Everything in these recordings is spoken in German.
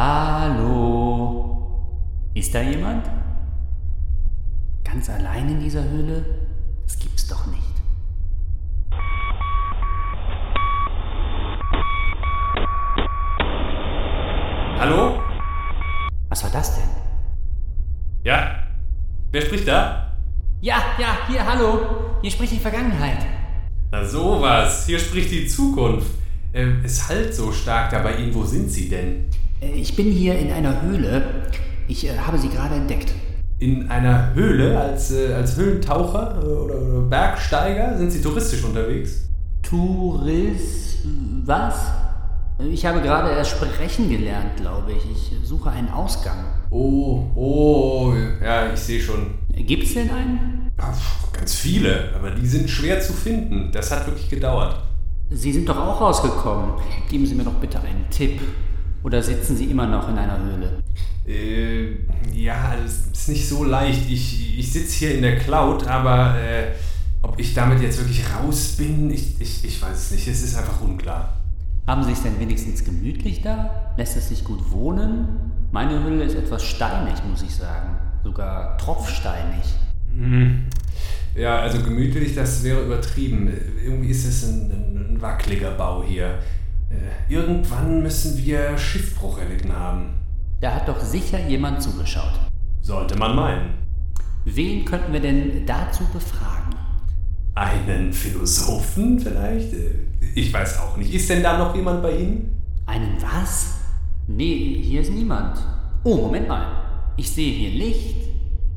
Hallo? Ist da jemand? Ganz allein in dieser Höhle? Das gibt's doch nicht. Hallo? Was war das denn? Ja? Wer spricht da? Ja, ja, hier, hallo. Hier spricht die Vergangenheit. Na sowas, hier spricht die Zukunft. Äh, es halt so stark da bei Ihnen. Wo sind Sie denn? Ich bin hier in einer Höhle. Ich äh, habe sie gerade entdeckt. In einer Höhle als, äh, als Höhlentaucher äh, oder, oder Bergsteiger? Sind Sie touristisch unterwegs? Tourist. Was? Ich habe gerade erst sprechen gelernt, glaube ich. Ich suche einen Ausgang. Oh, oh, ja, ich sehe schon. Gibt's denn einen? Pf, Ganz viele, aber die sind schwer zu finden. Das hat wirklich gedauert. Sie sind doch auch rausgekommen. Geben Sie mir doch bitte einen Tipp. Oder sitzen Sie immer noch in einer Höhle? Äh, ja, es ist nicht so leicht. Ich, ich sitze hier in der Cloud, aber äh, ob ich damit jetzt wirklich raus bin, ich, ich, ich weiß es nicht. Es ist einfach unklar. Haben Sie es denn wenigstens gemütlich da? Lässt es sich gut wohnen? Meine Höhle ist etwas steinig, muss ich sagen. Sogar tropfsteinig. Hm. Ja, also gemütlich, das wäre übertrieben. Irgendwie ist es ein, ein, ein wackeliger Bau hier. Äh, irgendwann müssen wir Schiffbruch erlitten haben. Da hat doch sicher jemand zugeschaut. Sollte man meinen. Wen könnten wir denn dazu befragen? Einen Philosophen vielleicht? Äh, Ich weiß auch nicht. Ist denn da noch jemand bei Ihnen? Einen was? Nee, hier ist niemand. Oh, Moment mal. Ich sehe hier Licht.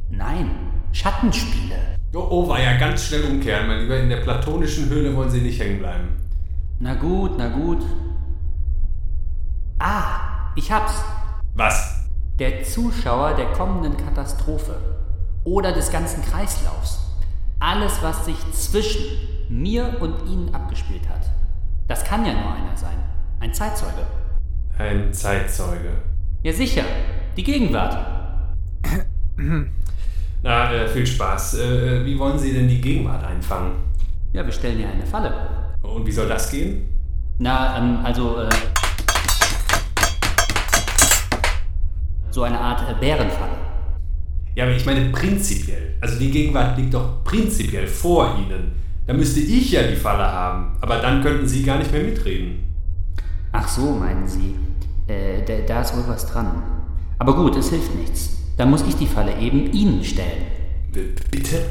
Nein, Schattenspiele. Oh, oh, war ja ganz schnell umkehren, mein Lieber. In der platonischen Höhle wollen Sie nicht hängen bleiben. Na gut, na gut. Ah, ich hab's. Was? Der Zuschauer der kommenden Katastrophe oder des ganzen Kreislaufs. Alles, was sich zwischen mir und Ihnen abgespielt hat. Das kann ja nur einer sein. Ein Zeitzeuge. Ein Zeitzeuge. Ja sicher, die Gegenwart. Na, äh, viel Spaß. Äh, wie wollen Sie denn die Gegenwart einfangen? Ja, wir stellen ja eine Falle. Und wie soll das gehen? Na, ähm, also, äh, so eine Art äh, Bärenfalle. Ja, aber ich meine prinzipiell. Also die Gegenwart liegt doch prinzipiell vor Ihnen. Da müsste ich ja die Falle haben. Aber dann könnten Sie gar nicht mehr mitreden. Ach so, meinen Sie. Äh, da, da ist wohl was dran. Aber gut, es hilft nichts. Dann muss ich die Falle eben Ihnen stellen. B bitte?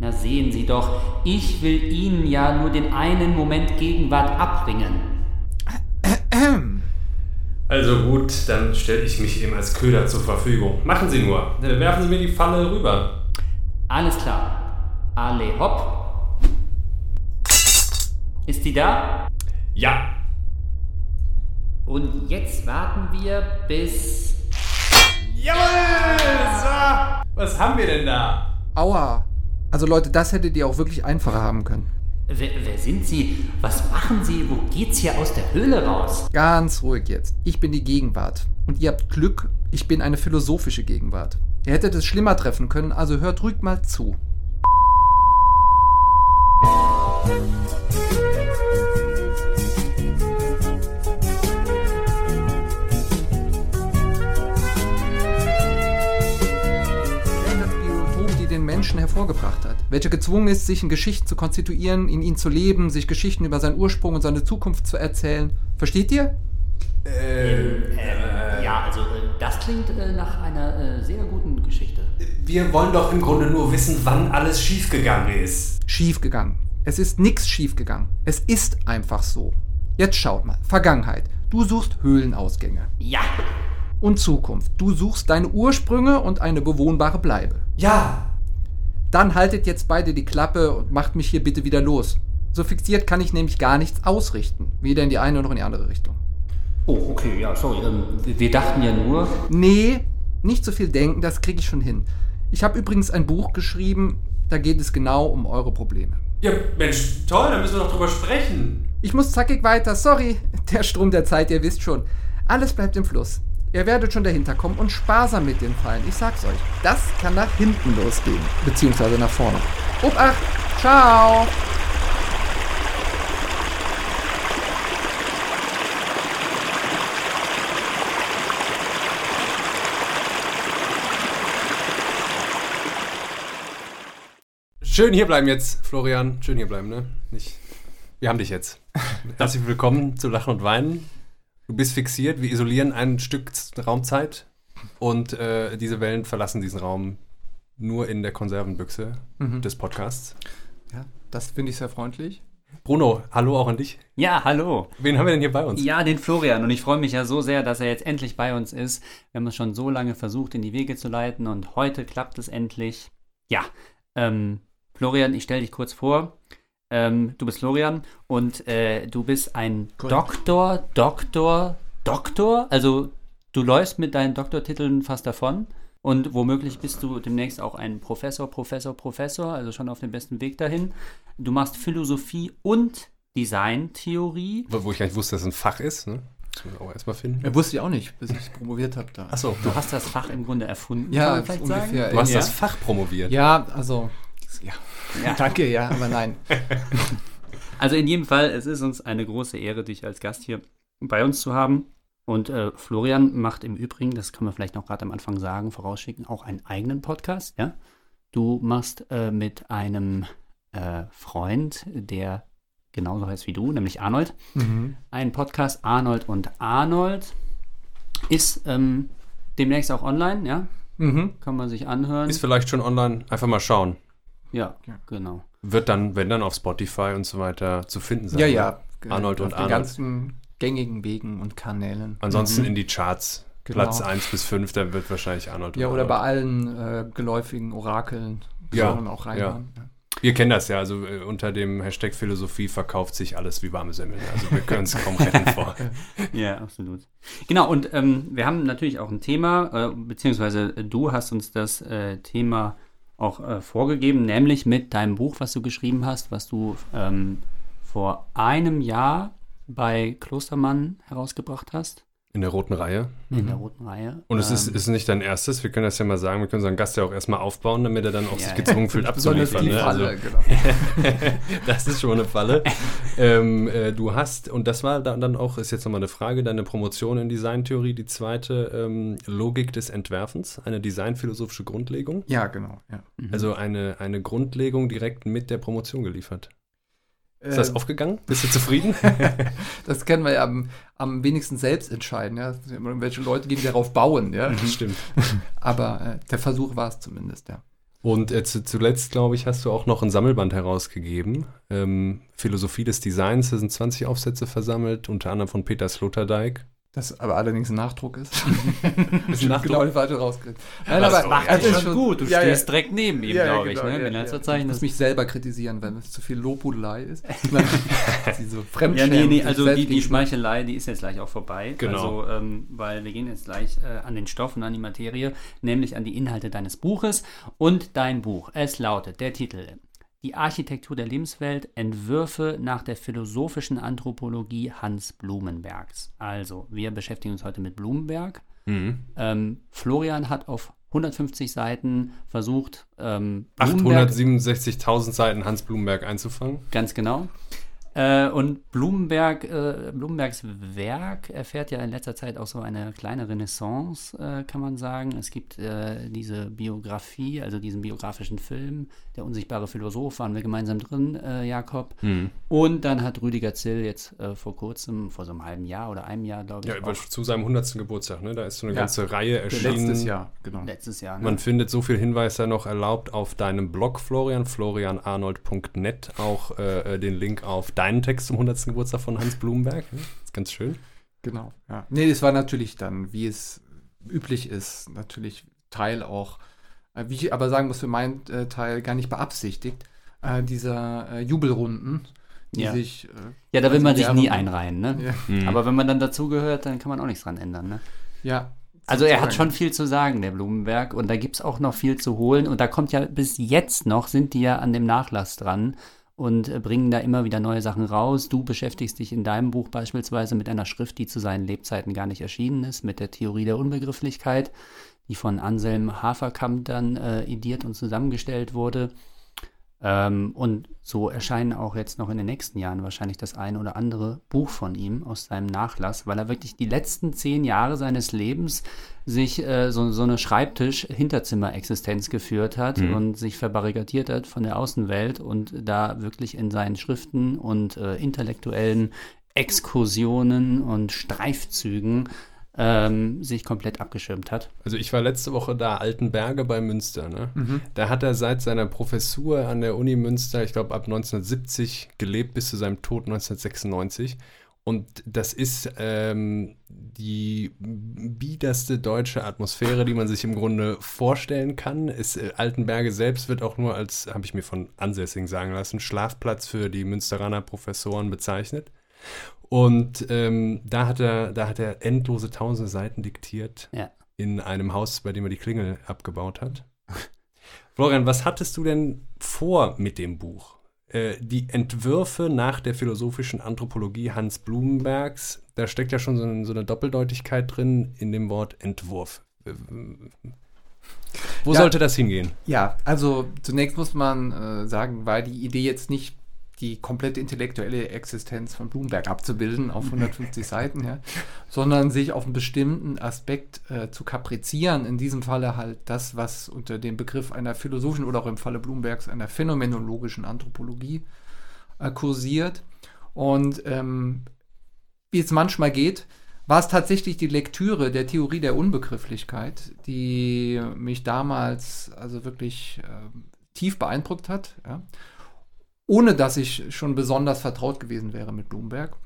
Na sehen Sie doch, ich will Ihnen ja nur den einen Moment Gegenwart abbringen. Also gut, dann stelle ich mich eben als Köder zur Verfügung. Machen Sie nur. Werfen Sie mir die Falle rüber. Alles klar. Alle hopp. Ist die da? Ja. Und jetzt warten wir bis... Jawohl! So. Was haben wir denn da? Aua. Also Leute, das hättet ihr auch wirklich einfacher haben können. Wer, wer sind Sie? Was machen Sie? Wo geht's hier aus der Höhle raus? Ganz ruhig jetzt. Ich bin die Gegenwart. Und ihr habt Glück, ich bin eine philosophische Gegenwart. Ihr hättet es schlimmer treffen können, also hört ruhig mal zu. Hervorgebracht hat, welcher gezwungen ist, sich in Geschichten zu konstituieren, in ihnen zu leben, sich Geschichten über seinen Ursprung und seine Zukunft zu erzählen. Versteht ihr? Äh, ja, also äh, das klingt äh, nach einer äh, sehr guten Geschichte. Wir wollen doch im Grunde nur wissen, wann alles schiefgegangen ist. Schiefgegangen. Es ist nichts schiefgegangen. Es ist einfach so. Jetzt schaut mal. Vergangenheit. Du suchst Höhlenausgänge. Ja, Und Zukunft. Du suchst deine Ursprünge und eine bewohnbare Bleibe. Ja. Dann haltet jetzt beide die Klappe und macht mich hier bitte wieder los. So fixiert kann ich nämlich gar nichts ausrichten. Weder in die eine noch in die andere Richtung. Oh, okay, ja, sorry. Ähm, wir- dachten ja nur. Nee, nicht so viel denken, das kriege ich schon hin. Ich habe übrigens ein Buch geschrieben, da geht es genau um eure Probleme. Ja, Mensch, toll, da müssen wir doch drüber sprechen. Ich muss zackig weiter, sorry. Der Strom der Zeit, ihr wisst schon. Alles bleibt im Fluss. Ihr werdet schon dahinter kommen und sparsam mit den Pfeilen. Ich sag's euch. Das kann nach hinten losgehen. Beziehungsweise nach vorne. Obacht! Ciao! Schön hier bleiben jetzt, Florian. Schön hier bleiben, ne? Nicht. Wir haben dich jetzt. Herzlich willkommen zu Lachen und Weinen. Du bist fixiert. Wir isolieren ein Stück Raumzeit und äh, diese Wellen verlassen diesen Raum nur in der Konservenbüchse Mhm. des Podcasts. Ja, das finde ich sehr freundlich. Bruno, hallo auch an dich. Ja, hallo. Wen haben wir denn hier bei uns? Ja, den Florian. Und ich freue mich ja so sehr, dass er jetzt endlich bei uns ist. Wir haben es schon so lange versucht, in die Wege zu leiten und heute klappt es endlich. Ja, ähm, Florian, ich stelle dich kurz vor. Ähm, du bist Florian und äh, du bist ein Korrekt. Doktor, Doktor, Doktor. Also du läufst mit deinen Doktortiteln fast davon. Und womöglich bist du demnächst auch ein Professor, Professor, Professor, also schon auf dem besten Weg dahin. Du machst Philosophie und Designtheorie. Wo wo ich gar nicht wusste, dass es ein Fach ist, ne? Das muss man auch erstmal finden. Ja, wusste ich auch nicht, bis ich promoviert habe da. Achso, Du hast das Fach im Grunde erfunden, Ja, kann man vielleicht ungefähr. sagen. du hast Ja. das Fach promoviert. Ja, also, ja. Ja. Danke, ja, aber nein. Also in jedem Fall, es ist uns eine große Ehre, dich als Gast hier bei uns zu haben. Und äh, Florian macht im Übrigen, das können wir vielleicht noch gerade am Anfang sagen, vorausschicken, auch einen eigenen Podcast. Ja, du machst äh, mit einem äh, Freund, der genauso heißt wie du, nämlich Arnold, Mhm. einen Podcast Arnold und Arnold ist ähm, demnächst auch online. Ja, Mhm. kann man sich anhören. Ist vielleicht schon online. Einfach mal schauen. Ja, Ja. genau. Wird dann, wenn dann auf Spotify und so weiter zu finden sein. Ja, ne? ja. Arnold auf und den Arnold. ganzen gängigen Wegen und Kanälen. Ansonsten in die Charts. Genau. Platz 1 bis 5, da wird wahrscheinlich Arnold. Ja, und oder bei Arnold. allen äh, geläufigen Orakeln Ja, auch reinhören. Ja. Wir kennen das ja, also äh, unter dem Hashtag Philosophie verkauft sich alles wie warme Semmeln. Also wir können es kaum retten vor. Ja, absolut. Genau, und ähm, wir haben natürlich auch ein Thema, äh, beziehungsweise du hast uns das äh, Thema auch äh, vorgegeben, nämlich mit deinem Buch, was du geschrieben hast, was du ähm, vor einem Jahr bei Klostermann herausgebracht hast, In der roten Reihe. in der roten Reihe. Und es ist, Ähm, ist nicht dein erstes, wir können das ja mal sagen, wir können unseren Gast ja auch erstmal aufbauen, damit er dann auch Ja, sich ja. gezwungen fühlt Besonders abzuliefern. die Ne? Falle, Also, genau. das ist schon eine Falle. ähm, äh, du hast, und das war dann, dann auch, ist jetzt nochmal eine Frage, deine Promotion in Designtheorie, die zweite ähm, Logik des Entwerfens, eine designphilosophische Grundlegung. Ja, genau. Ja. mhm. Also eine, eine Grundlegung direkt mit der Promotion geliefert. Ist das Äh, aufgegangen? Bist du zufrieden? das können wir ja am, am wenigsten selbst entscheiden. Ja? Irgendwelche Leute, die darauf bauen. Ja? Das stimmt. Aber äh, der Versuch war es zumindest, ja. Und äh, zu, zuletzt, glaube ich, hast du auch noch ein Sammelband herausgegeben. Ähm, Philosophie des Designs, da sind 20 Aufsätze versammelt, unter anderem von Peter Sloterdijk. Das aber allerdings ein Nachdruck ist. Ist ein Nachdruck? Genau die falsche rausgekriegt. Nein, Das aber macht das ist ist schon gut, du ja, stehst ja. direkt neben ihm, Ja, glaube ich, genau, ne? ja, ja. Ich muss ist. mich selber kritisieren, wenn es zu viel Lobhudelei ist. Diese Ja, nee, nee, also die, die. Schmeichelei, die ist jetzt gleich auch vorbei. Genau. Also, ähm, weil wir gehen jetzt gleich äh, an den Stoff und an die Materie, nämlich an die Inhalte deines Buches. Und dein Buch, es lautet, der Titel, Die Architektur der Lebenswelt, Entwürfe nach der philosophischen Anthropologie Hans Blumenbergs. Also, wir beschäftigen uns heute mit Blumenberg. Mhm. Ähm, Florian hat auf 150 Seiten versucht, ähm, Blumenberg 867.000 Seiten Hans Blumenberg einzufangen. Ganz genau. Äh, und Blumenberg, äh, Blumenbergs Werk erfährt ja in letzter Zeit auch so eine kleine Renaissance, äh, kann man sagen. Es gibt äh, diese Biografie, also diesen biografischen Film, Der unsichtbare Philosoph, waren wir gemeinsam drin, äh, Jakob. Und dann hat Rüdiger Zill jetzt äh, vor kurzem, vor so einem halben Jahr oder einem Jahr, glaube ich, Ja, auch, zu seinem 100. Geburtstag, ne? Da ist so eine Ja. ganze Reihe erschienen. Letztes Jahr, genau. letztes Jahr. Ne? Man findet so viel Hinweis noch erlaubt auf deinem Blog, Florian, florianarnold.net, auch den Link auf deinen Text zum 100. Geburtstag von Hans Blumenberg. ne? Ist ganz schön. Genau, ja. Nee, es war natürlich dann, wie es üblich ist, natürlich Teil auch, äh, wie ich aber sagen muss, für meinen äh, Teil gar nicht beabsichtigt, äh, dieser äh, Jubelrunden, die Ja. sich. Äh, ja, da will man sich nie einreihen. Ne? ja, Aber wenn man dann dazugehört, dann kann man auch nichts dran ändern. Ne? ja. Also er hat schon viel zu sagen, der Blumenberg, und da gibt es auch noch viel zu holen. Und da kommt ja bis jetzt noch, sind die ja an dem Nachlass dran und äh, bringen da immer wieder neue Sachen raus. Du beschäftigst dich in deinem Buch beispielsweise mit einer Schrift, die zu seinen Lebzeiten gar nicht erschienen ist, mit der Theorie der Unbegrifflichkeit, die von Anselm Haferkamp dann äh, ediert und zusammengestellt wurde. Ähm, und so erscheinen auch jetzt noch in den nächsten Jahren wahrscheinlich das ein oder andere Buch von ihm aus seinem Nachlass, weil er wirklich die letzten zehn Jahre seines Lebens sich äh, so, so eine Schreibtisch-Hinterzimmer-Existenz geführt hat Mhm. und sich verbarrikadiert hat von der Außenwelt und da wirklich in seinen Schriften und äh, intellektuellen Exkursionen und Streifzügen ähm, sich komplett abgeschirmt hat. Also ich war letzte Woche da, Altenberge bei Münster. Ne? Da hat er seit seiner Professur an der Uni Münster, ich glaube ab 1970, gelebt bis zu seinem Tod 1996. Und das ist ähm, die biederste deutsche Atmosphäre, die man sich im Grunde vorstellen kann. Ist, äh, Altenberge selbst wird auch nur als, habe ich mir von Ansässigen sagen lassen, Schlafplatz für die Münsteraner Professoren bezeichnet. Und ähm, da, hat er, da hat er endlose tausende Seiten diktiert Ja. in einem Haus, bei dem er die Klingel abgebaut hat. Florian, was hattest du denn vor mit dem Buch? Äh, die Entwürfe nach der philosophischen Anthropologie Hans Blumenbergs, da steckt ja schon so, ein, so eine Doppeldeutigkeit drin in dem Wort Entwurf. Äh, Wo Ja. sollte das hingehen? Ja, also zunächst muss man äh, sagen, war die Idee jetzt nicht die komplette intellektuelle Existenz von Bloomberg abzubilden auf 150 Seiten, ja, sondern sich auf einen bestimmten Aspekt äh, zu kaprizieren. In diesem Falle halt das, was unter dem Begriff einer philosophischen oder auch im Falle Bloombergs einer phänomenologischen Anthropologie äh, kursiert. Und ähm, wie es manchmal geht, war es tatsächlich die Lektüre der Theorie der Unbegrifflichkeit, die mich damals also wirklich ähm, tief beeindruckt hat, ja? Ohne dass ich schon besonders vertraut gewesen wäre mit Bloomberg.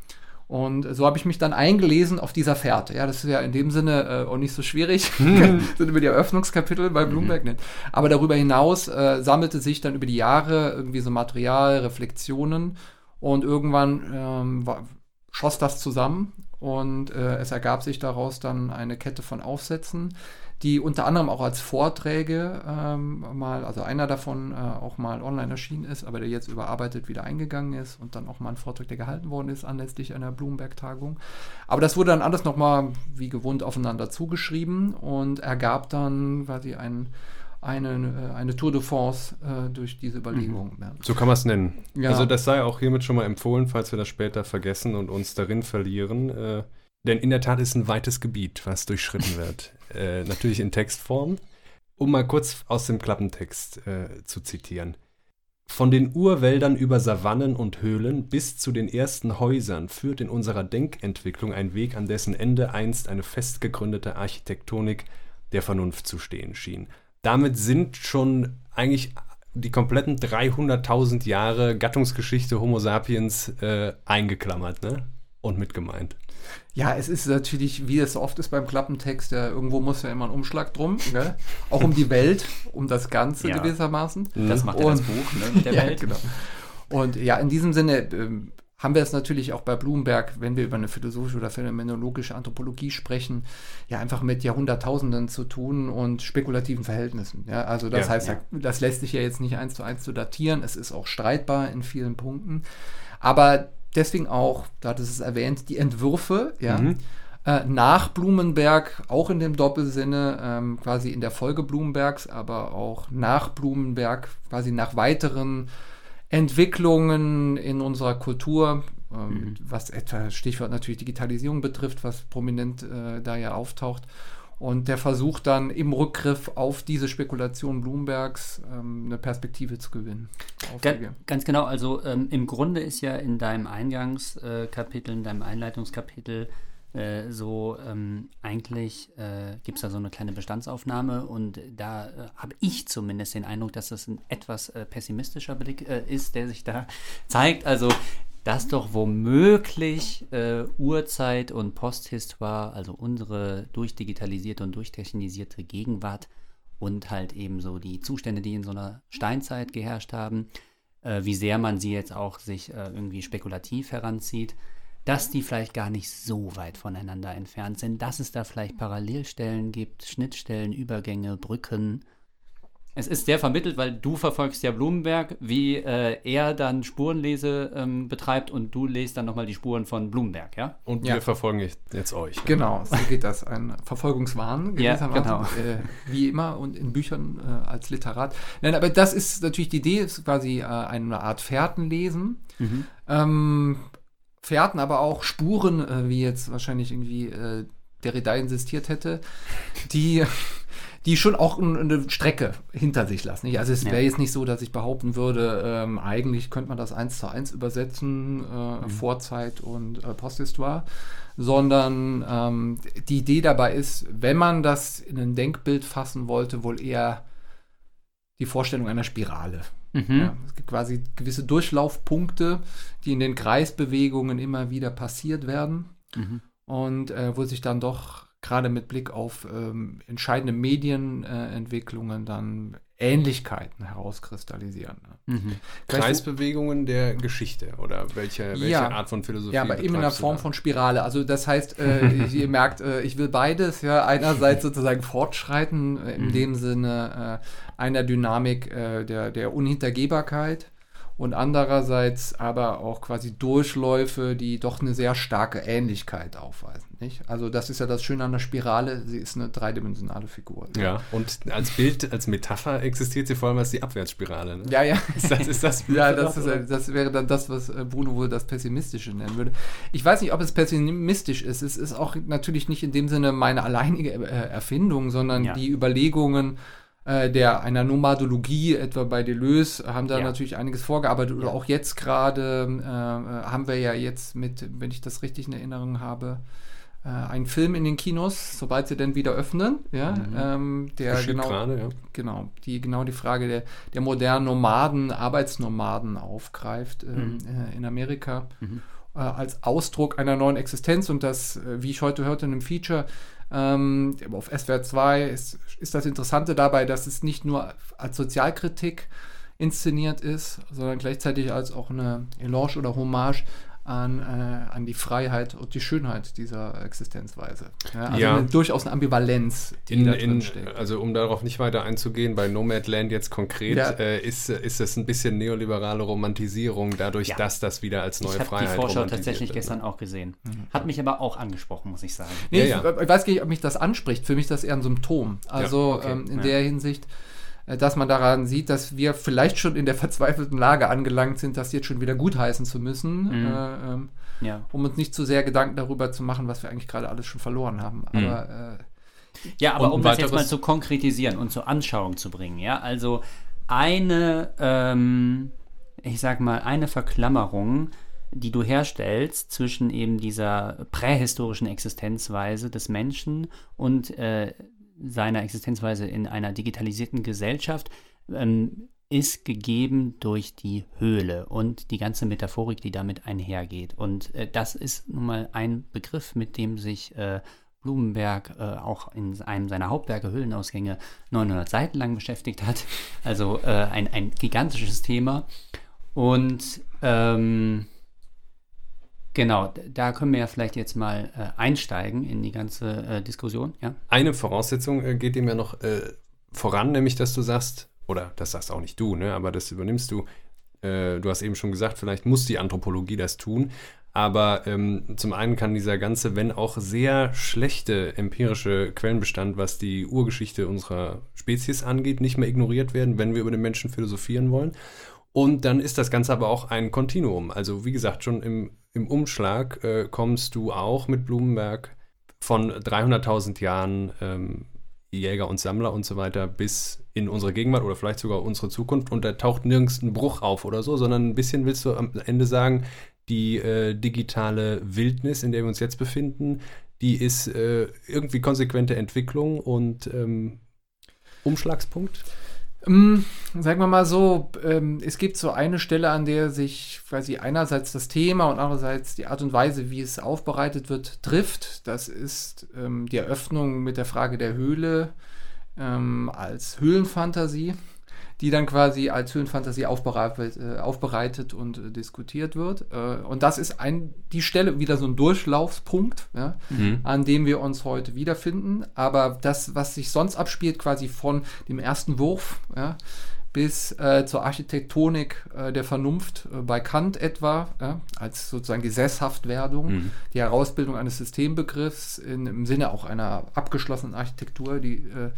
Und so habe ich mich dann eingelesen auf dieser Fährte. Ja, das ist ja in dem Sinne äh, auch nicht so schwierig. sind über die Eröffnungskapitel bei Bloomberg nicht. Aber darüber hinaus äh, sammelte sich dann über die Jahre irgendwie so Material, Reflexionen und irgendwann ähm, war, schoss das zusammen und äh, es ergab sich daraus dann eine Kette von Aufsätzen, die unter anderem auch als Vorträge ähm, mal, also einer davon äh, auch mal online erschienen ist, aber der jetzt überarbeitet wieder eingegangen ist und dann auch mal ein Vortrag, der gehalten worden ist anlässlich einer Bloomberg-Tagung. Aber das wurde dann alles nochmal wie gewohnt aufeinander zugeschrieben und ergab dann quasi ein, eine, äh, eine Tour de force äh, durch diese Überlegungen. Ja. So kann man es nennen. Ja. Also das sei auch hiermit schon mal empfohlen, falls wir das später vergessen und uns darin verlieren. Äh, denn in der Tat ist ein weites Gebiet, was durchschritten wird. äh, natürlich in Textform. Um mal kurz aus dem Klappentext äh, zu zitieren. Von den Urwäldern über Savannen und Höhlen bis zu den ersten Häusern führt in unserer Denkentwicklung ein Weg, an dessen Ende einst eine fest gegründete Architektonik der Vernunft zu stehen schien. Damit sind schon eigentlich die kompletten 300.000 Jahre Gattungsgeschichte Homo sapiens äh, eingeklammert ne? und mit gemeint. Ja, es ist natürlich, wie es so oft ist beim Klappentext, ja, irgendwo muss ja immer ein Umschlag drum, gell? auch um die Welt, um das Ganze Ja. gewissermaßen. Das macht ja das Und- Buch ne, mit der ja, Welt. genau. Und ja, in diesem Sinne ähm, haben wir es natürlich auch bei Bloomberg, wenn wir über eine philosophische oder phänomenologische Anthropologie sprechen, ja einfach mit Jahrhunderttausenden zu tun und spekulativen Verhältnissen. Ja, also das Ja. heißt, Ja. das lässt sich ja jetzt nicht eins zu eins zu datieren. Es ist auch streitbar in vielen Punkten. Aber deswegen auch, da hat es erwähnt, die Entwürfe, ja. Mhm. Äh, nach Blumenberg, auch in dem Doppelsinne, ähm, quasi in der Folge Blumenbergs, aber auch nach Blumenberg, quasi nach weiteren Entwicklungen in unserer Kultur, ähm, was etwa Stichwort natürlich Digitalisierung betrifft, was prominent äh, da ja auftaucht. Und der versucht dann im Rückgriff auf diese Spekulation Bloombergs ähm, eine Perspektive zu gewinnen. Auf Ga die- ganz genau, also ähm, im Grunde ist ja in deinem Eingangskapitel, in deinem Einleitungskapitel äh, so ähm, eigentlich äh, gibt es da so eine kleine Bestandsaufnahme und da äh, habe ich zumindest den Eindruck, dass das ein etwas äh, pessimistischer Blick äh, ist, der sich da zeigt. Also dass doch womöglich äh, Urzeit und Posthistoire, also unsere durchdigitalisierte und durchtechnisierte Gegenwart und halt eben so die Zustände, die in so einer Steinzeit geherrscht haben, äh, wie sehr man sie jetzt auch sich äh, irgendwie spekulativ heranzieht, dass die vielleicht gar nicht so weit voneinander entfernt sind, dass es da vielleicht Parallelstellen gibt, Schnittstellen, Übergänge, Brücken. Es ist sehr vermittelt, weil du verfolgst ja Blumenberg, wie äh, er dann Spurenlese ähm, betreibt und du lest dann nochmal die Spuren von Blumenberg, ja? Und Ja. wir verfolgen jetzt, euch. Genau, so geht das. Ein Verfolgungswahn, Ja, gewissermaßen, genau. äh, wie immer und in Büchern äh, als Literat. Nein, aber das ist natürlich die Idee, ist quasi äh, eine Art Fährtenlesen. Mhm. Ähm, Fährten, aber auch Spuren, äh, wie jetzt wahrscheinlich irgendwie äh, Derrida insistiert hätte, die, die schon auch eine Strecke hinter sich lassen. Nicht? Also es wäre Ja. jetzt nicht so, dass ich behaupten würde, ähm, eigentlich könnte man das eins zu eins übersetzen, äh, Vorzeit und äh, Posthistoire, sondern ähm, die Idee dabei ist, wenn man das in ein Denkbild fassen wollte, wohl eher die Vorstellung einer Spirale. Mhm. Ja, es gibt quasi gewisse Durchlaufpunkte, die in den Kreisbewegungen immer wieder passiert werden Mhm. und äh, wo sich dann doch gerade mit Blick auf ähm, entscheidende Medienentwicklungen äh, dann Ähnlichkeiten herauskristallisieren. ne? Mhm. Kreisbewegungen der Geschichte oder welche, welche Ja. Art von Philosophie? Ja, aber eben in der Form von Spirale. Also das heißt, äh, ihr merkt, äh, ich will beides. Ja, einerseits sozusagen fortschreiten äh, in Mhm. dem Sinne äh, einer Dynamik äh, der, der Unhintergehbarkeit und andererseits aber auch quasi Durchläufe, die doch eine sehr starke Ähnlichkeit aufweisen. Nicht? Also das ist ja das Schöne an der Spirale. Sie ist eine dreidimensionale Figur. Ja, und als Bild, als Metapher existiert sie vor allem als die Abwärtsspirale. Ne? Ja, ja. Ist das, ist das Ja, das, ist, äh, das wäre dann das, was äh, Bruno wohl das Pessimistische nennen würde. Ich weiß nicht, ob es pessimistisch ist. Es ist auch natürlich nicht in dem Sinne meine alleinige äh, Erfindung, sondern Ja. die Überlegungen der einer Nomadologie, etwa bei Deleuze, haben da Ja. natürlich einiges vorgearbeitet. Oder auch jetzt gerade äh, äh, haben wir ja jetzt mit, wenn ich das richtig in Erinnerung habe, äh, einen Film in den Kinos, sobald sie denn wieder öffnen, ja, ähm, der genau gerade, ja. genau, die genau die Frage der, der modernen Nomaden, Arbeitsnomaden aufgreift ähm, äh, in Amerika äh, als Ausdruck einer neuen Existenz. Und das, äh, wie ich heute hörte in einem Feature ähm, auf SWR 2, ist, ist das Interessante dabei, dass es nicht nur als Sozialkritik inszeniert ist, sondern gleichzeitig als auch eine Eloge oder Hommage an, äh, an die Freiheit und die Schönheit dieser Existenzweise. Ja, also Ja. Eine, durchaus eine Ambivalenz, die In, da in, drin steckt. also um darauf nicht weiter einzugehen, bei Nomadland jetzt konkret, Ja. äh, ist, ist es ein bisschen neoliberale Romantisierung, dadurch, Ja. dass das wieder als neue Ich habe die Freiheit Vorschau tatsächlich wird, ne? gestern auch gesehen. Hat mich aber auch angesprochen, muss ich sagen. Nee, Ja, ich, ja. ich weiß gar nicht, ob mich das anspricht. Für mich ist das eher ein Symptom. Also okay, ähm, in ja. der Hinsicht, äh, dass man daran sieht, dass wir vielleicht schon in der verzweifelten Lage angelangt sind, das jetzt schon wieder gutheißen zu müssen, Mhm. äh, ähm, Ja. um uns nicht zu sehr Gedanken darüber zu machen, was wir eigentlich gerade alles schon verloren haben. Aber äh, Ja, aber um das jetzt mal zu konkretisieren und zur Anschauung zu bringen, ja, also eine, ähm, ich sag mal, eine Verklammerung, die du herstellst zwischen eben dieser prähistorischen Existenzweise des Menschen und äh, seiner Existenzweise in einer digitalisierten Gesellschaft, ähm, ist gegeben durch die Höhle und die ganze Metaphorik, die damit einhergeht. Und äh, das ist nun mal ein Begriff, mit dem sich äh, Blumenberg äh, auch in einem seiner Hauptwerke Höhlenausgänge 900 Seiten lang beschäftigt hat. Also äh, ein, ein gigantisches Thema. Und ähm, genau, da können wir ja vielleicht jetzt mal äh, einsteigen in die ganze äh, Diskussion. Ja? Eine Voraussetzung äh, geht dem ja noch äh, voran, nämlich dass du sagst, oder das sagst auch nicht du, ne, aber das übernimmst du. Äh, du hast eben schon gesagt, vielleicht muss die Anthropologie das tun. Aber ähm, zum einen kann dieser ganze, wenn auch sehr schlechte empirische Quellenbestand, was die Urgeschichte unserer Spezies angeht, nicht mehr ignoriert werden, wenn wir über den Menschen philosophieren wollen. Und dann ist das Ganze aber auch ein Kontinuum. Also wie gesagt, schon im, im Umschlag äh, kommst du auch mit Blumenberg von 300.000 Jahren ähm, Jäger und Sammler und so weiter bis in unsere Gegenwart oder vielleicht sogar unsere Zukunft und da taucht nirgends ein Bruch auf oder so, sondern ein bisschen willst du am Ende sagen, die äh, digitale Wildnis, in der wir uns jetzt befinden, die ist äh, irgendwie konsequente Entwicklung und ähm, Umschlagspunkt. Ähm, sagen wir mal so, ähm, es gibt so eine Stelle, an der sich quasi einerseits das Thema und andererseits die Art und Weise, wie es aufbereitet wird, trifft. Das ist ähm, die Eröffnung mit der Frage der Höhle ähm, als Höhlenfantasie, die dann quasi als Höhenfantasie aufbereitet, äh, aufbereitet und äh, diskutiert wird. Äh, und das ist ein, die Stelle wieder so ein Durchlaufspunkt, ja, Mhm. an dem wir uns heute wiederfinden. Aber das, was sich sonst abspielt, quasi von dem ersten Wurf, ja, bis äh, zur Architektonik äh, der Vernunft äh, bei Kant etwa, als sozusagen die Sesshaftwerdung, Mhm. die Herausbildung eines Systembegriffs in, im Sinne auch einer abgeschlossenen Architektur, die, äh,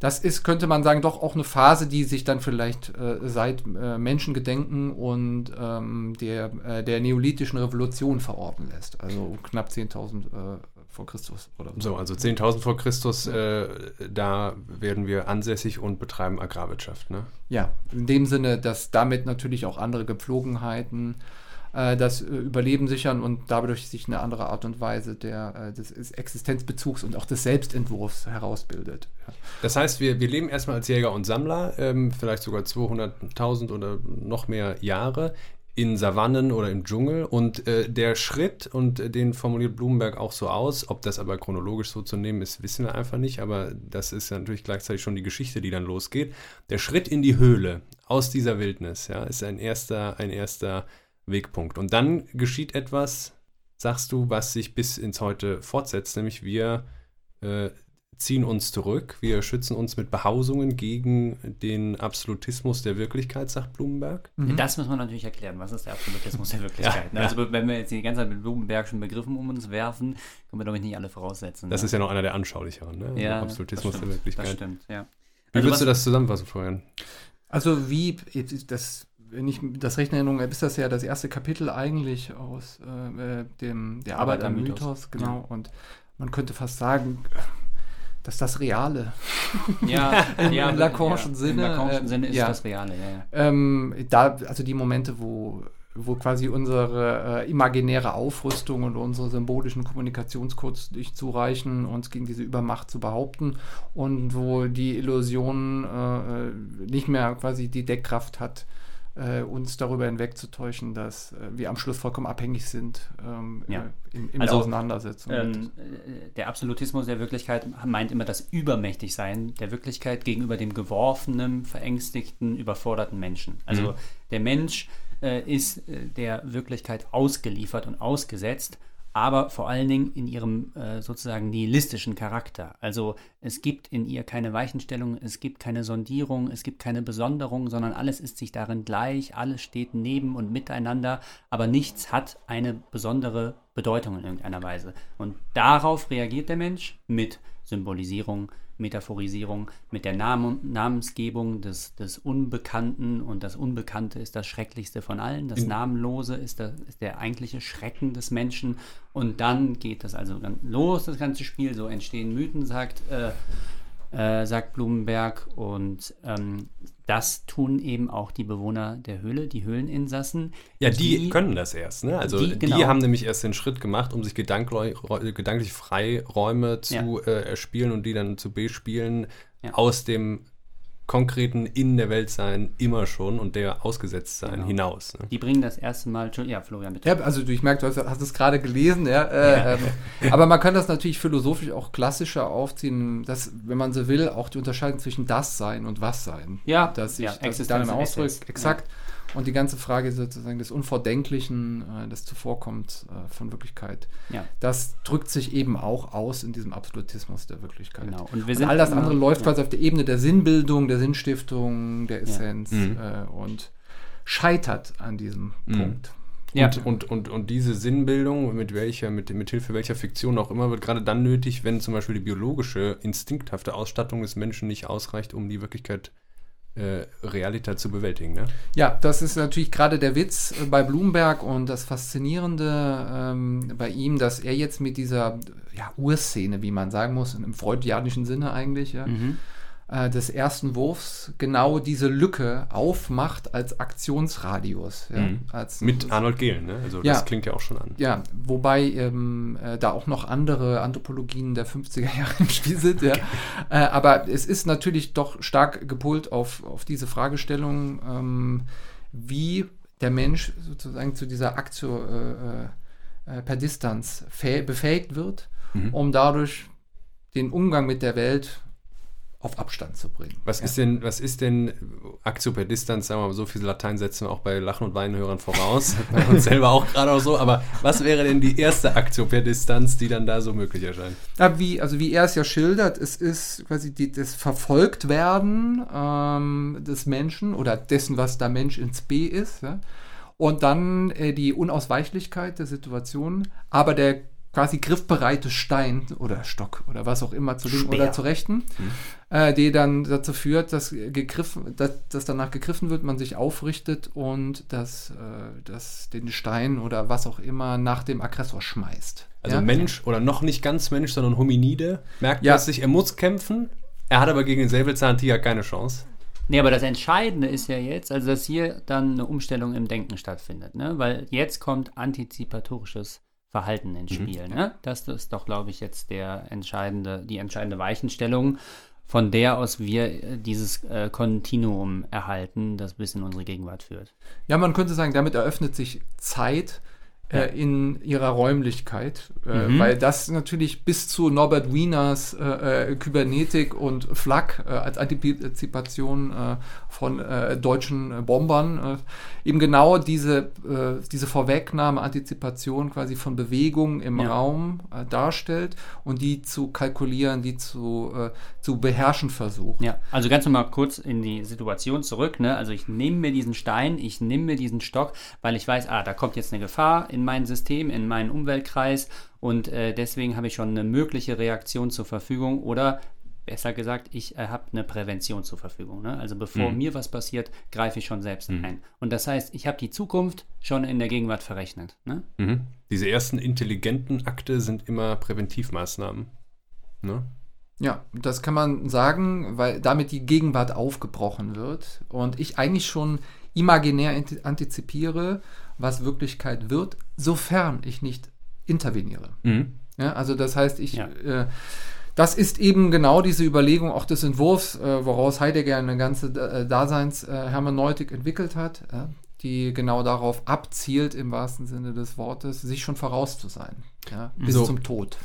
das ist, könnte man sagen, doch auch eine Phase, die sich dann vielleicht äh, seit äh, Menschengedenken und ähm, der, äh, der neolithischen Revolution verorten lässt. Also knapp 10.000 äh, vor Christus oder So, also 10.000 vor Christus, äh, da werden wir ansässig und betreiben Agrarwirtschaft. Ne? Ja, in dem Sinne, dass damit natürlich auch andere Gepflogenheiten äh, das äh, Überleben sichern und dadurch sich eine andere Art und Weise der, äh, des Existenzbezugs und auch des Selbstentwurfs herausbildet. Ja. Das heißt, wir, wir leben erstmal als Jäger und Sammler, ähm, vielleicht sogar 200.000 oder noch mehr Jahre in Savannen oder im Dschungel und äh, der Schritt, und äh, den formuliert Blumenberg auch so aus, ob das aber chronologisch so zu nehmen ist, wissen wir einfach nicht, aber das ist ja natürlich gleichzeitig schon die Geschichte, die dann losgeht. Der Schritt in die Höhle aus dieser Wildnis, ja, ist ein erster, ein erster Wegpunkt. Und dann geschieht etwas, sagst du, was sich bis ins Heute fortsetzt, nämlich wir äh, ziehen uns zurück, wir schützen uns mit Behausungen gegen den Absolutismus der Wirklichkeit, sagt Blumenberg. Das muss man natürlich erklären. Was ist der Absolutismus der Wirklichkeit? Ja, ne? Also, wenn wir jetzt die ganze Zeit mit Blumenbergschen Begriffen um uns werfen, können wir, glaube ich, nicht alle voraussetzen. Das ne? ist ja noch einer der anschaulicheren, ne? ja, Der Absolutismus das der stimmt, Wirklichkeit. Das stimmt, ja. Wie Also würdest du das zusammenfassen, Florian? Also wie, das, wenn ich das recht in Erinnerung habe, ist das ja das erste Kapitel eigentlich aus äh, äh, dem, der Arbeit am Arbeitermythos. Mythos, genau. Und man könnte fast sagen, dass das Reale Ja, Im- ja, Lacanischen Sinne, Im Lacanischen äh, Sinne ist ja. das Reale, ja, ja. Ähm, da, also die Momente, wo, wo quasi unsere äh, imaginäre Aufrüstung und unsere symbolischen Kommunikationscodes nicht zureichen, uns gegen diese Übermacht zu behaupten und wo die Illusion äh, äh, nicht mehr quasi die Deckkraft hat, äh, uns darüber hinwegzutäuschen, dass äh, wir am Schluss vollkommen abhängig sind ähm, Ja. äh, in, in Also, der Auseinandersetzung. Ähm, äh, der Absolutismus der Wirklichkeit meint immer das Übermächtigsein der Wirklichkeit gegenüber dem geworfenen, verängstigten, überforderten Menschen. Also Mhm. der Mensch äh, ist der Wirklichkeit ausgeliefert und ausgesetzt, aber vor allen Dingen in ihrem äh, sozusagen nihilistischen Charakter. Also es gibt in ihr keine Weichenstellung, es gibt keine Sondierung, es gibt keine Besonderung, sondern alles ist sich darin gleich, alles steht neben und miteinander, aber nichts hat eine besondere Bedeutung in irgendeiner Weise. Und darauf reagiert der Mensch mit Symbolisierung, Metaphorisierung, mit der Namen, Namensgebung des, des Unbekannten und das Unbekannte ist das Schrecklichste von allen. Das In- Namenlose ist der, ist der eigentliche Schrecken des Menschen. Und dann geht das also dann los, das ganze Spiel. So entstehen Mythen, sagt, äh, äh, sagt Blumenberg. Und ähm, das tun eben auch die Bewohner der Höhle, die Höhleninsassen. Ja, die, können das erst, ne? Also die, die- genau. haben nämlich erst den Schritt gemacht, um sich gedanklich, gedanklich Freiräume zu äh, erspielen und die dann zu bespielen Ja. aus dem konkreten in der Welt sein immer schon und der ausgesetzt sein Genau. hinaus. Ne? Die bringen das erste Mal, Entschuldigung, ja, Florian, bitte. Ja, also du, ich merke, du hast, hast es gerade gelesen, ja. Äh, Ähm, aber man kann das natürlich philosophisch auch klassischer aufziehen, dass, wenn man so will, auch die Unterscheidung zwischen das sein und was sein. Ja, dass sich ja, das Existenz darin und ausdrückt. Essenz. Und die ganze Frage sozusagen des Unvordenklichen, äh, des Zuvorkommens äh, von Wirklichkeit, Ja. das drückt sich eben auch aus in diesem Absolutismus der Wirklichkeit. Genau. Und wir Und all das immer- andere läuft ja. quasi auf der Ebene der Sinnbildung, der Sinnstiftung, der Essenz Mhm. äh, und scheitert an diesem Mhm. Punkt. Ja. Und, und, und, und diese Sinnbildung, mit welcher, mit, mit Hilfe welcher Fiktion auch immer, wird gerade dann nötig, wenn zum Beispiel die biologische, instinkthafte Ausstattung des Menschen nicht ausreicht, um die Wirklichkeit äh, Realität zu bewältigen. Ne? Ja, das ist natürlich gerade der Witz äh, bei Bloomberg und das Faszinierende ähm, bei ihm, dass er jetzt mit dieser ja, Urszene, wie man sagen muss, im freudianischen Sinne eigentlich, ja, Mhm. Äh, des ersten Wurfs genau diese Lücke aufmacht als Aktionsradius. Ja, Mhm. als, Mit Arnold Gehlen, ne? Also Ja. das klingt ja auch schon an. Ja, wobei ähm, äh, da auch noch andere Anthropologien der 50er Jahre im Spiel sind. Ja. Äh, aber es ist natürlich doch stark gepolt auf, auf diese Fragestellung, ähm, wie der Mensch sozusagen zu dieser Aktio äh, äh, per Distanz fäh- befähigt wird, Mhm. um dadurch den Umgang mit der Welt auf Abstand zu bringen. Was ja. ist denn, was ist denn Aktio per Distanz, sagen wir mal, so viele Latein setzen wir auch bei Lachen und Weinhörern voraus, bei uns selber auch gerade auch so, aber was wäre denn die erste Aktio per Distanz, die dann da so möglich erscheint? Ja, wie, also wie er es ja schildert, es ist quasi die, das Verfolgtwerden ähm, des Menschen oder dessen, was da Mensch ins B ist, ja? und dann äh, die Unausweichlichkeit der Situation, aber der quasi griffbereite Stein oder Stock oder was auch immer zu linken Speer. oder zu rechten, Mhm. Äh, die dann dazu führt, dass, gegriffen, dass, dass danach gegriffen wird, man sich aufrichtet und dass, äh, dass den Stein oder was auch immer nach dem Aggressor schmeißt. Also ja? Mensch oder noch nicht ganz Mensch, sondern Hominide, merkt Ja. plötzlich, er muss kämpfen, er hat aber gegen den Säbelzahntiger keine Chance. Nee, aber das Entscheidende ist ja jetzt, also dass hier dann eine Umstellung im Denken stattfindet, ne? Weil jetzt kommt antizipatorisches Verhalten ins Spiel, ne? Das ist doch, glaube ich, jetzt der entscheidende, die entscheidende Weichenstellung, von der aus wir äh, dieses äh, Kontinuum erhalten, das bis in unsere Gegenwart führt. Ja, man könnte sagen, damit eröffnet sich Zeit Ja. äh, in ihrer Räumlichkeit, äh, Mhm. weil das natürlich bis zu Norbert Wieners äh, äh, Kybernetik und Flak äh, als Antizipation äh, von deutschen Bombern eben genau diese, diese Vorwegnahme, Antizipation quasi von Bewegungen im Ja. Raum darstellt und die zu kalkulieren, die zu, zu beherrschen versucht. Ja, also ganz nochmal kurz in die Situation zurück. Ne? Also ich nehme mir diesen Stein, ich nehme mir diesen Stock, weil ich weiß, ah, da kommt jetzt eine Gefahr in mein System, in meinen Umweltkreis und äh, deswegen habe ich schon eine mögliche Reaktion zur Verfügung oder besser gesagt, ich äh, habe eine Prävention zur Verfügung. Ne? Also bevor mir was passiert, greife ich schon selbst ein. Und das heißt, ich habe die Zukunft schon in der Gegenwart verrechnet. Ne? Mhm. Diese ersten intelligenten Akte sind immer Präventivmaßnahmen. Ne? Ja, das kann man sagen, weil damit die Gegenwart aufgebrochen wird und ich eigentlich schon imaginär ant- antizipiere, was Wirklichkeit wird, sofern ich nicht interveniere. Mhm. Ja, also das heißt, ich, Ja. äh, das ist eben genau diese Überlegung auch des Entwurfs, äh, woraus Heidegger eine ganze äh, Daseinshermeneutik entwickelt hat, die genau darauf abzielt, im wahrsten Sinne des Wortes, sich schon voraus zu sein, ja, bis So. zum Tod.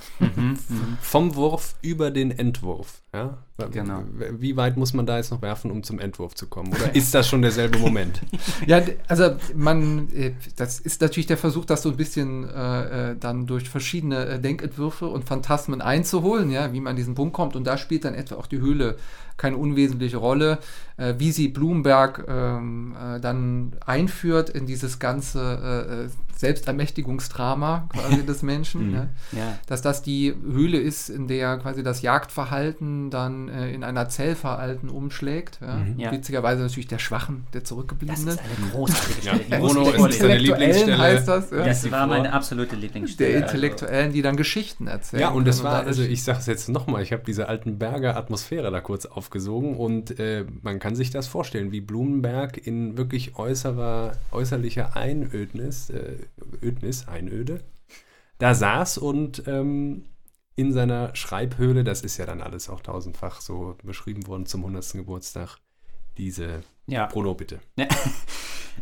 Vom Wurf über den Entwurf. Ja? Genau. Wie weit muss man da jetzt noch werfen, um zum Entwurf zu kommen? Oder ist das schon derselbe Moment? Ja, also man, äh, das ist natürlich der Versuch, das so ein bisschen äh, äh, dann durch verschiedene äh, Denkentwürfe und Phantasmen einzuholen, ja, wie man an diesen Punkt kommt. Und da spielt dann etwa auch die Höhle keine unwesentliche Rolle, äh, wie sie Bloomberg ähm, äh, dann einführt in dieses ganze Selbstermächtigungsdrama quasi des Menschen. ja. Ja. Dass das die Höhle ist, in der quasi das Jagdverhalten dann äh, in einer Zellverhalten umschlägt. Ja. Ja. Witzigerweise natürlich der Schwachen, der Das Zurückgebliebenen. ist eine großartige Ja, Stelle. Die Bruno ist seine. Lieblingsstelle. heißt das. Ja. Das war meine absolute Lieblingsstelle. der Also- Intellektuellen, die dann Geschichten erzählen. Ja, und das können war, also ich sage es jetzt nochmal, ich habe diese alten Berger Atmosphäre da kurz aufgesogen und äh, man kann sich das vorstellen, wie Blumenberg in wirklich äußerer, äußerlicher Einödnis, äh, Ödnis, Einöde, da saß und ähm, in seiner Schreibhöhle, das ist ja dann alles auch tausendfach so beschrieben worden zum 100. Geburtstag, diese Ja. Bruno, bitte.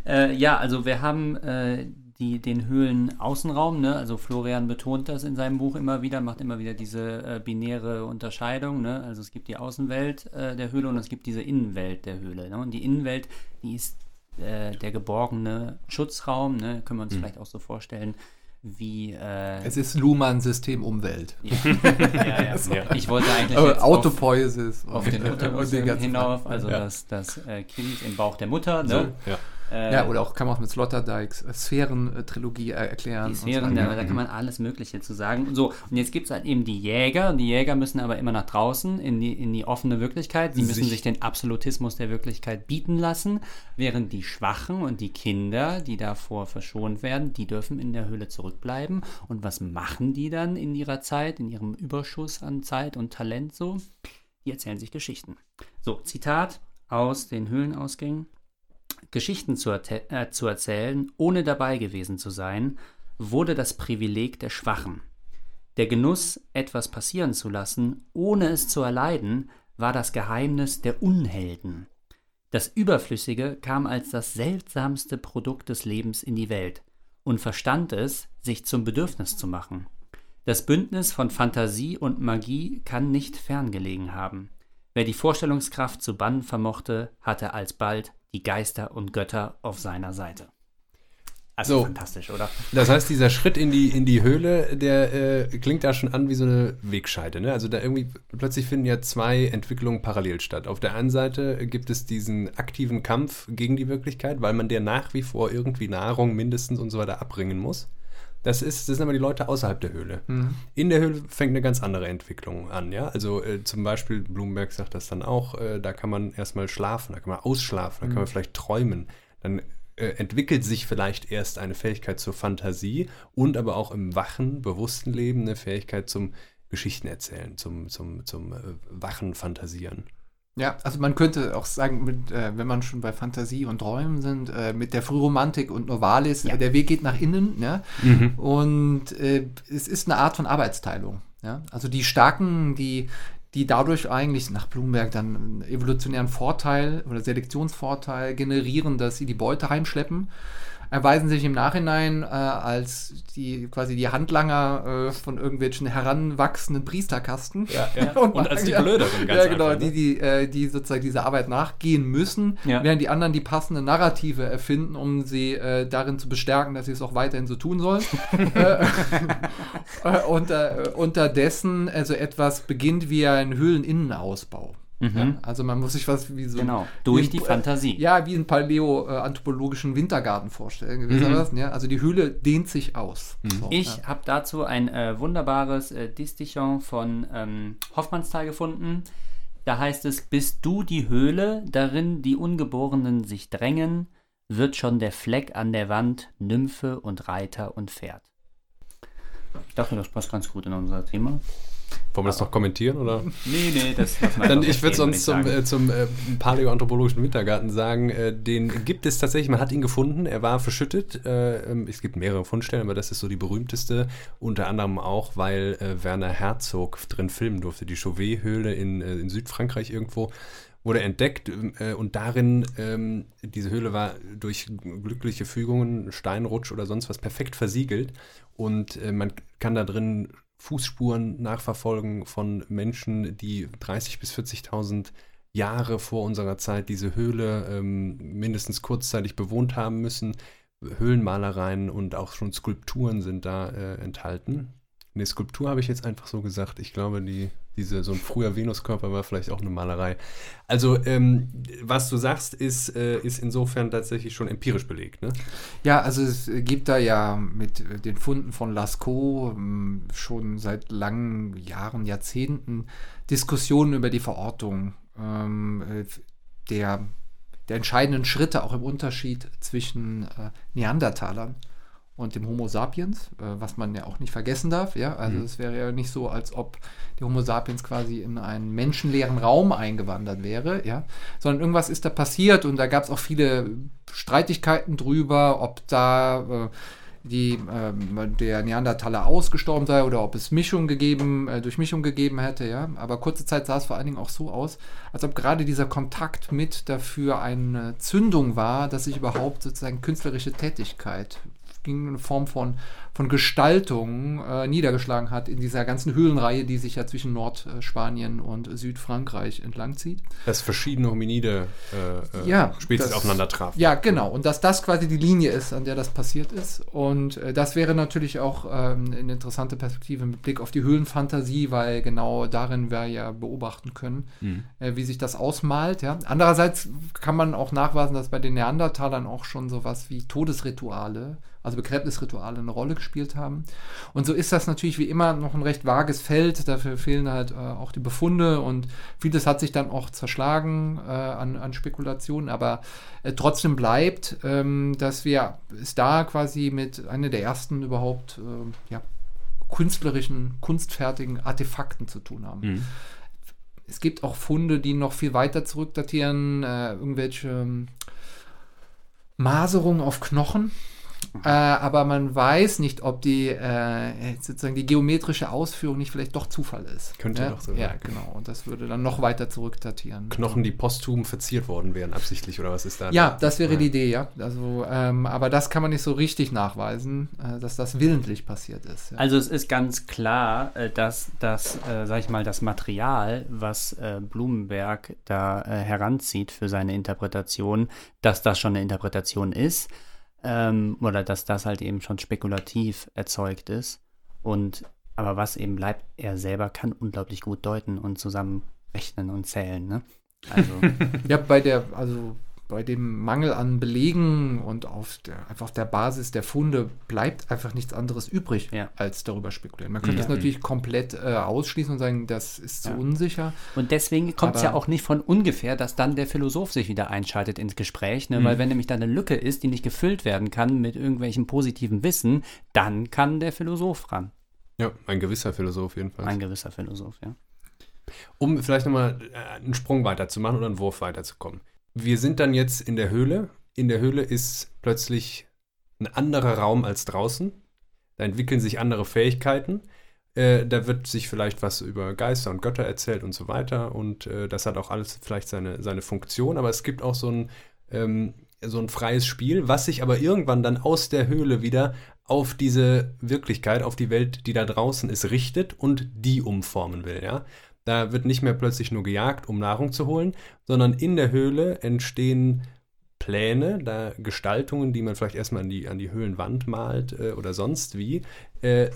Äh, ja, also wir haben äh, die, den Höhlenaußenraum, ne? also Florian betont das in seinem Buch immer wieder, macht immer wieder diese äh, binäre Unterscheidung. Ne? Also es gibt die Außenwelt äh, der Höhle und es gibt diese Innenwelt der Höhle. Ne? Und die Innenwelt, die ist äh, der geborgene Schutzraum, ne? können wir uns vielleicht auch so vorstellen, wie... Äh, es ist Luhmann-System Umwelt. ja, ja, ja. Ich wollte eigentlich jetzt auf, Autopoiesis. auf den Uterus und den ganzen hinauf, also das, das äh, Kind im Bauch der Mutter. So, Ne? ja. Äh, Ja, oder auch kann man auch mit Sloterdijks Sphären-Trilogie äh, erklären. Die und Sphären, so. da, da kann man alles Mögliche zu sagen. So, und jetzt gibt es halt eben die Jäger. Die Jäger müssen aber immer nach draußen in die, in die offene Wirklichkeit. Sie müssen Sich- sich den Absolutismus der Wirklichkeit bieten lassen, während die Schwachen und die Kinder, die davor verschont werden, die dürfen in der Höhle zurückbleiben. Und was machen die dann in ihrer Zeit, in ihrem Überschuss an Zeit und Talent so? Die erzählen sich Geschichten. So, Zitat aus den Höhlenausgängen. Geschichten zu, äh, zu erzählen, ohne dabei gewesen zu sein, wurde das Privileg der Schwachen. Der Genuss, etwas passieren zu lassen, ohne es zu erleiden, war das Geheimnis der Unhelden. Das Überflüssige kam als das seltsamste Produkt des Lebens in die Welt und verstand es, sich zum Bedürfnis zu machen. Das Bündnis von Fantasie und Magie kann nicht ferngelegen haben. Wer die Vorstellungskraft zu bannen vermochte, hatte alsbald die Geister und Götter auf seiner Seite. Also So. fantastisch, oder? Das heißt, dieser Schritt in die, in die Höhle, der äh, klingt da schon an wie so eine Wegscheide. Ne? Also da irgendwie, plötzlich finden ja zwei Entwicklungen parallel statt. Auf der einen Seite gibt es diesen aktiven Kampf gegen die Wirklichkeit, weil man der nach wie vor irgendwie Nahrung mindestens und so weiter abbringen muss. Das, ist, das sind aber die Leute außerhalb der Höhle. In der Höhle fängt eine ganz andere Entwicklung an. Ja? Also äh, zum Beispiel, Blumenberg sagt das dann auch, äh, da kann man erstmal schlafen, da kann man ausschlafen, da kann man vielleicht träumen. Dann äh, entwickelt sich vielleicht erst eine Fähigkeit zur Fantasie und aber auch im wachen, bewussten Leben eine Fähigkeit zum Geschichten erzählen, zum, zum, zum äh, wachen Fantasieren. Ja, also man könnte auch sagen, mit, äh, wenn man schon bei Fantasie und Träumen sind, äh, mit der Frühromantik und Novalis, Ja. äh, der Weg geht nach innen, ja. Und äh, es ist eine Art von Arbeitsteilung. Ja? Also die Starken, die, die dadurch eigentlich nach Bloomberg dann einen evolutionären Vorteil oder Selektionsvorteil generieren, dass sie die Beute heimschleppen, erweisen sich im Nachhinein äh, als die quasi die Handlanger äh, von irgendwelchen heranwachsenden Priesterkasten. Ja, ja. Und, als die. Blöderen, ganz Ja, genau, einfach, ne? die, die, äh, die sozusagen dieser Arbeit nachgehen müssen, Ja. während die anderen die passende Narrative erfinden, um sie äh, darin zu bestärken, dass sie es auch weiterhin so tun sollen. äh, äh, unter, unterdessen also etwas beginnt wie ein Höhleninnenausbau. Ja? Also man muss sich was wie so Mhm. Genau, durch wie- die Fantasie. Ja, wie einen paläoanthropologischen Wintergarten vorstellen gewissermaßen. Ja? Also die Höhle dehnt sich aus. So, Ich ja. habe dazu ein äh, wunderbares äh, Distichon von ähm, Hoffmannsthal gefunden. Da heißt es, bist du die Höhle, darin die Ungeborenen sich drängen, wird schon der Fleck an der Wand Nymphe und Reiter und Pferd. Ich dachte, das passt ganz gut in unser Thema. Wollen wir das noch kommentieren? Oder? Nee, nee, das wir Dann, ich würde sonst zum, äh, zum äh, paläoanthropologischen Wintergarten sagen, äh, den gibt es tatsächlich, man hat ihn gefunden, er war verschüttet. Äh, ähm, es gibt mehrere Fundstellen, aber das ist so die berühmteste, unter anderem auch, weil äh, Werner Herzog drin filmen durfte. Die Chauvet-Höhle in, äh, in Südfrankreich irgendwo wurde entdeckt äh, und darin, ähm, diese Höhle war durch glückliche Fügungen, Steinrutsch oder sonst was perfekt versiegelt und äh, man kann da drin Fußspuren nachverfolgen von Menschen, die 30.000 bis 40.000 Jahre vor unserer Zeit diese Höhle ähm, mindestens kurzzeitig bewohnt haben müssen. Höhlenmalereien und auch schon Skulpturen sind da äh, enthalten. Eine Skulptur habe ich jetzt einfach so gesagt. Ich glaube, die, diese, so ein früher Venuskörper war vielleicht auch eine Malerei. Also, ähm, was du sagst, ist, äh, ist insofern tatsächlich schon empirisch belegt. Ne? Ja, also es gibt da ja mit den Funden von Lascaux ähm, schon seit langen Jahren, Jahrzehnten Diskussionen über die Verortung ähm, äh, der, der entscheidenden Schritte auch im Unterschied zwischen äh, Neandertalern und dem Homo sapiens, äh, was man ja auch nicht vergessen darf. Ja? Also es wäre ja nicht so, als ob der Homo sapiens quasi in einen menschenleeren Raum eingewandert wäre, ja? sondern irgendwas ist da passiert und da gab es auch viele Streitigkeiten drüber, ob da äh, die, ähm, der Neandertaler ausgestorben sei oder ob es Mischung gegeben, äh, durch Mischung gegeben hätte, ja. Aber kurze Zeit sah es vor allen Dingen auch so aus, als ob gerade dieser Kontakt mit dafür eine Zündung war, dass sich überhaupt sozusagen künstlerische Tätigkeit ging eine Form von, von Gestaltung äh, niedergeschlagen hat in dieser ganzen Höhlenreihe, die sich ja zwischen Nordspanien und Südfrankreich entlangzieht. Dass verschiedene Hominide äh, äh, Ja, Spezies das- aufeinander trafen. Ja, genau. Und dass das quasi die Linie ist, an der das passiert ist. Und äh, das wäre natürlich auch ähm, eine interessante Perspektive mit Blick auf die Höhlenfantasie, weil genau darin wir ja beobachten können, äh, wie sich das ausmalt. Ja. Andererseits kann man auch nachweisen, dass bei den Neandertalern auch schon sowas wie Todesrituale, also Begräbnisrituale eine Rolle gespielt haben. Und so ist das natürlich wie immer noch ein recht vages Feld. Dafür fehlen halt äh, auch die Befunde und vieles hat sich dann auch zerschlagen äh, an, an Spekulationen. Aber äh, trotzdem bleibt, ähm, dass wir es da quasi mit einer der ersten überhaupt ähm, ja, künstlerischen, kunstfertigen Artefakten zu tun haben. Mhm. Es gibt auch Funde, die noch viel weiter zurückdatieren, äh, irgendwelche ähm, Maserungen auf Knochen, Äh, aber man weiß nicht, ob die äh, sozusagen die geometrische Ausführung nicht vielleicht doch Zufall ist. Könnte ja? doch so sein. Ja, genau. Und das würde dann noch weiter zurückdatieren. Knochen, die posthum verziert worden wären, absichtlich, oder was ist da? Ja, das wäre Ja. die Idee, ja. Also, ähm, aber das kann man nicht so richtig nachweisen, äh, dass das willentlich passiert ist. Ja. Also es ist ganz klar, äh, dass das, äh, sag ich mal, das Material, was äh, Blumenberg da äh, heranzieht für seine Interpretation, dass das schon eine Interpretation ist ähm, oder dass das halt eben schon spekulativ erzeugt ist. Und aber was eben bleibt, er selber kann unglaublich gut deuten und zusammenrechnen und zählen. Ne? Also Ja, bei der, also bei dem Mangel an Belegen und auf der, einfach auf der Basis der Funde bleibt einfach nichts anderes übrig, Ja. als darüber spekulieren. Man könnte Ja. es natürlich komplett äh, ausschließen und sagen, das ist zu Ja. unsicher. Und deswegen kommt es ja auch nicht von ungefähr, dass dann der Philosoph sich wieder einschaltet ins Gespräch, ne? weil wenn nämlich da eine Lücke ist, die nicht gefüllt werden kann mit irgendwelchem positiven Wissen, dann kann der Philosoph ran. Ja, ein gewisser Philosoph jedenfalls. Ein gewisser Philosoph, ja. Um vielleicht nochmal äh, einen Sprung weiterzumachen oder einen Wurf weiterzukommen. Wir sind dann jetzt in der Höhle. In der Höhle ist plötzlich ein anderer Raum als draußen. Da entwickeln sich andere Fähigkeiten. Äh, da wird sich vielleicht was über Geister und Götter erzählt und so weiter. Und äh, das hat auch alles vielleicht seine, seine Funktion. Aber es gibt auch so ein, ähm, so ein freies Spiel, was sich aber irgendwann dann aus der Höhle wieder auf diese Wirklichkeit, auf die Welt, die da draußen ist, richtet und die umformen will. Ja? Da wird nicht mehr plötzlich nur gejagt, um Nahrung zu holen, sondern in der Höhle entstehen Pläne, da Gestaltungen, die man vielleicht erstmal an die, an die Höhlenwand malt äh, oder sonst wie. Äh,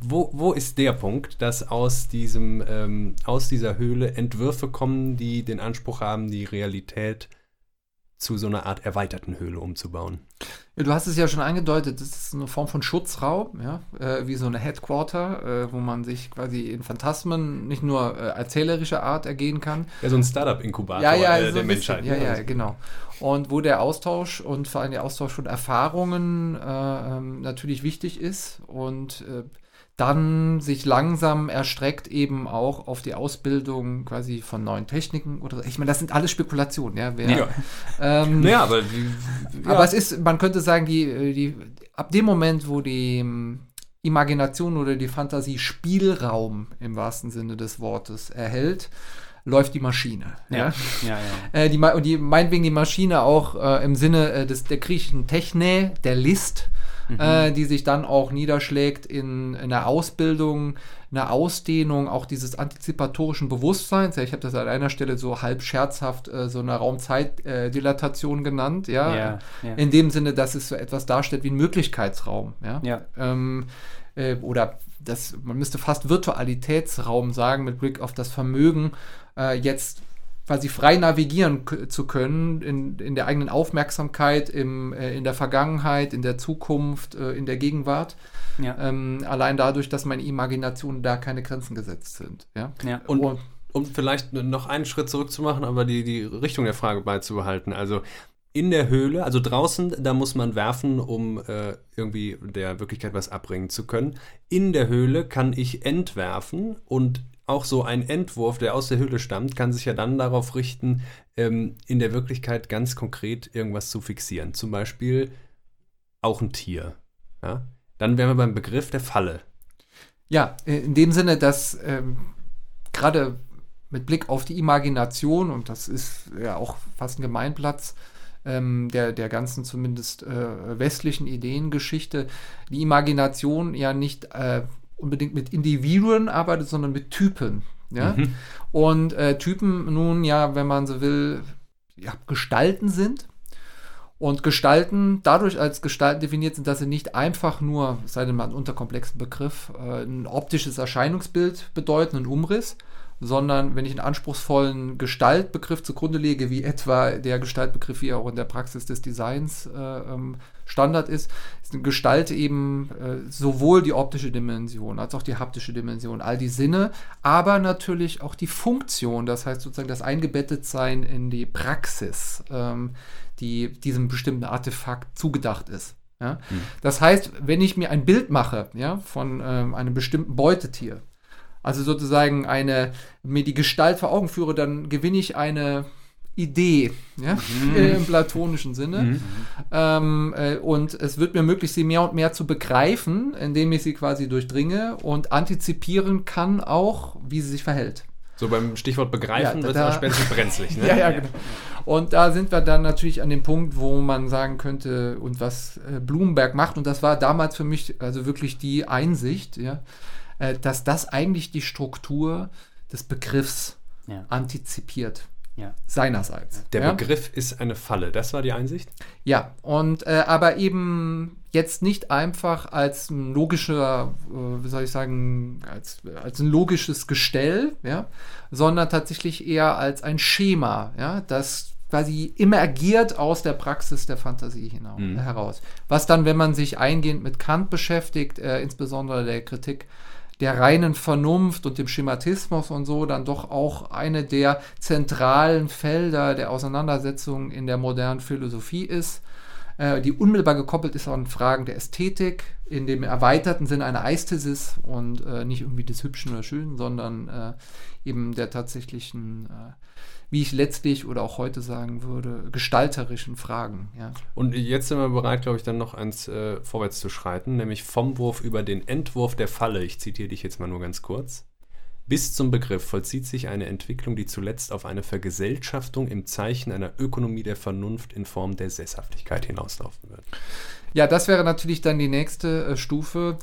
wo, wo ist der Punkt, dass aus, diesem, ähm, aus dieser Höhle Entwürfe kommen, die den Anspruch haben, die Realität zu so einer Art erweiterten Höhle umzubauen? Ja, du hast es ja schon angedeutet, das ist eine Form von Schutzraum, ja, äh, wie so eine Headquarter, äh, wo man sich quasi in Phantasmen nicht nur äh, erzählerischer Art ergehen kann, Ja, so ein Startup-Inkubator ja, ja, äh, so der Menschheit. Ja, ne? ja, genau. Und wo der Austausch und vor allem der Austausch von Erfahrungen äh, ähm, natürlich wichtig ist und äh, dann sich langsam erstreckt eben auch auf die Ausbildung quasi von neuen Techniken oder ich meine, das sind alles Spekulationen, ja. Wer, Ja. Ähm, Naja, aber die, aber es ist, man könnte sagen, die, die, ab dem Moment, wo die ähm, Imagination oder die Fantasie Spielraum im wahrsten Sinne des Wortes erhält, läuft die Maschine. Ja. ja, ja. Äh, die, und die meinetwegen die Maschine auch äh, im Sinne äh, des, der griechischen Techne, der List, äh, die sich dann auch niederschlägt in, in der Ausbildung, einer Ausdehnung auch dieses antizipatorischen Bewusstseins. Ja, ich habe das an einer Stelle so halb scherzhaft äh, so eine Raumzeitdilatation äh, genannt. Ja? Ja, ja. In dem Sinne, dass es so etwas darstellt wie ein Möglichkeitsraum. Ja. Ja. Ähm, äh, oder das, man müsste fast Virtualitätsraum sagen, mit Blick auf das Vermögen, äh, jetzt quasi frei navigieren zu können in, in der eigenen Aufmerksamkeit, im, äh, in der Vergangenheit, in der Zukunft, äh, in der Gegenwart. ja. Ähm, allein dadurch, dass meine Imagination da keine Grenzen gesetzt sind. Ja? ja. Und um vielleicht noch einen Schritt zurückzumachen, aber die, die Richtung der Frage beizubehalten. Also in der Höhle, also draußen, da muss man werfen, um äh, irgendwie der Wirklichkeit was abbringen zu können. In der Höhle kann ich entwerfen und auch so ein Entwurf, der aus der Höhle stammt, kann sich ja dann darauf richten, ähm, in der Wirklichkeit ganz konkret irgendwas zu fixieren. Zum Beispiel auch ein Tier. Ja? Dann wären wir beim Begriff der Falle. Ja, äh, in dem Sinne, dass ähm, gerade mit Blick auf die Imagination, und das ist ja auch fast ein Gemeinplatz ähm, der, der ganzen zumindest äh, westlichen Ideengeschichte, die Imagination ja nicht äh, unbedingt mit Individuen arbeitet, sondern mit Typen. Ja? Und äh, Typen nun ja, wenn man so will, ja, Gestalten sind. Und Gestalten dadurch als Gestalten definiert sind, dass sie nicht einfach nur, sei denn mal einen unterkomplexen Begriff, äh, ein optisches Erscheinungsbild bedeuten, einen Umriss, sondern wenn ich einen anspruchsvollen Gestaltbegriff zugrunde lege, wie etwa der Gestaltbegriff, wie er auch in der Praxis des Designs äh, ähm, Standard ist, ist eine Gestalt eben äh, sowohl die optische Dimension als auch die haptische Dimension, all die Sinne, aber natürlich auch die Funktion, das heißt sozusagen das Eingebettetsein in die Praxis, ähm, die diesem bestimmten Artefakt zugedacht ist. Ja? Das heißt, wenn ich mir ein Bild mache ja, von ähm, einem bestimmten Beutetier, also sozusagen eine, mir die Gestalt vor Augen führe, dann gewinne ich eine Idee, ja, im platonischen Sinne. Ähm, äh, und es wird mir möglich, sie mehr und mehr zu begreifen, indem ich sie quasi durchdringe und antizipieren kann auch, wie sie sich verhält. So beim Stichwort begreifen Ja, wird es spätestens brenzlig. Ne? Ja, ja, genau. Und da sind wir dann natürlich an dem Punkt, wo man sagen könnte, und was äh, Blumenberg macht, und das war damals für mich also wirklich die Einsicht, ja, äh, dass das eigentlich die Struktur des Begriffs Ja. antizipiert. Ja. Seinerseits. Der ja? Begriff ist eine Falle. Das war die Einsicht? Ja, und äh, aber eben jetzt nicht einfach als ein logischer, äh, wie soll ich sagen, als, als ein logisches Gestell, ja, sondern tatsächlich eher als ein Schema, ja, das quasi emergiert aus der Praxis der Fantasie hinaus, Mhm. heraus. Was dann, wenn man sich eingehend mit Kant beschäftigt, äh, insbesondere der Kritik der reinen Vernunft und dem Schematismus und so dann doch auch eine der zentralen Felder der Auseinandersetzung in der modernen Philosophie ist, äh, die unmittelbar gekoppelt ist an Fragen der Ästhetik, in dem erweiterten Sinne einer Ästhesis und äh, nicht irgendwie des Hübschen oder Schönen, sondern äh, eben der tatsächlichen, äh, wie ich letztlich oder auch heute sagen würde, gestalterischen Fragen. Ja. Und jetzt sind wir bereit, glaube ich, dann noch eins äh, vorwärts zu schreiten, nämlich vom Wurf über den Entwurf der Falle. Ich zitiere dich jetzt mal nur ganz kurz. Bis zum Begriff vollzieht sich eine Entwicklung, die zuletzt auf eine Vergesellschaftung im Zeichen einer Ökonomie der Vernunft in Form der Sesshaftigkeit hinauslaufen wird. ja, das wäre natürlich dann die nächste äh, Stufe.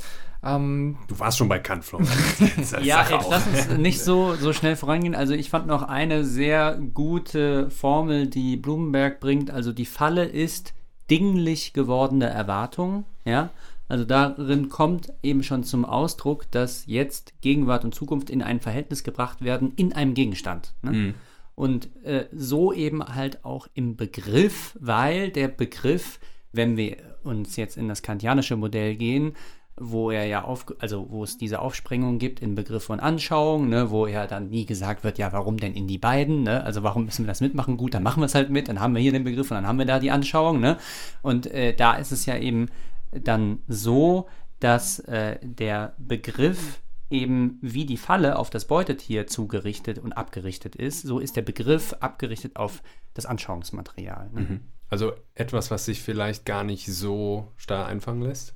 Ähm, Du warst schon bei Kant, Florian. Ja, jetzt auch. lass uns nicht so, so schnell vorangehen. Also ich fand noch eine sehr gute Formel, die Blumenberg bringt. Also die Falle ist dinglich gewordene Erwartung. Ja, also darin kommt eben schon zum Ausdruck, dass jetzt Gegenwart und Zukunft in ein Verhältnis gebracht werden in einem Gegenstand. Ne? Und äh, so eben halt auch im Begriff, weil der Begriff, wenn wir uns jetzt in das kantianische Modell gehen, wo er ja auf, also wo es diese Aufsprengung gibt in Begriff und Anschauung, ne, wo ja dann nie gesagt wird, ja, warum denn in die beiden, ne? Also warum müssen wir das mitmachen? Gut, dann machen wir es halt mit, dann haben wir hier den Begriff und dann haben wir da die Anschauung, ne? Und äh, da ist es ja eben dann so, dass äh, der Begriff eben wie die Falle auf das Beutetier zugerichtet und abgerichtet ist, so ist der Begriff abgerichtet auf das Anschauungsmaterial. Ne? Also etwas, was sich vielleicht gar nicht so starr einfangen lässt.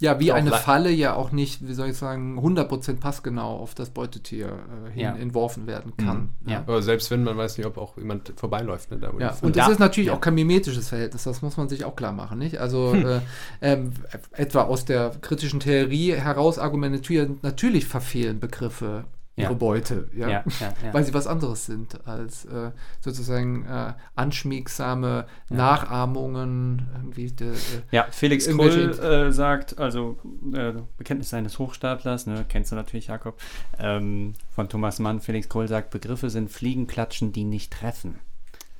Ja, wie eine le- Falle ja auch nicht, wie soll ich sagen, 100% passgenau auf das Beutetier äh, hin Ja. entworfen werden kann. Mhm. Ja. Aber selbst wenn man weiß nicht, ob auch jemand vorbeiläuft. Ne, da, Ja, und da- das ist natürlich ja. auch kein mimetisches Verhältnis, das muss man sich auch klar machen, nicht? Also äh, ähm, etwa aus der kritischen Theorie heraus argumentieren, natürlich verfehlen Begriffe ihre Ja. Beute, ja? Ja, ja, ja. weil sie was anderes sind als äh, sozusagen äh, anschmiegsame Nachahmungen, irgendwie de, äh, Ja, Felix Krull äh, sagt, also äh, Bekenntnis eines Hochstaplers, ne, kennst du natürlich, Jakob, ähm, von Thomas Mann. Felix Krull sagt, Begriffe sind Fliegenklatschen, die nicht treffen.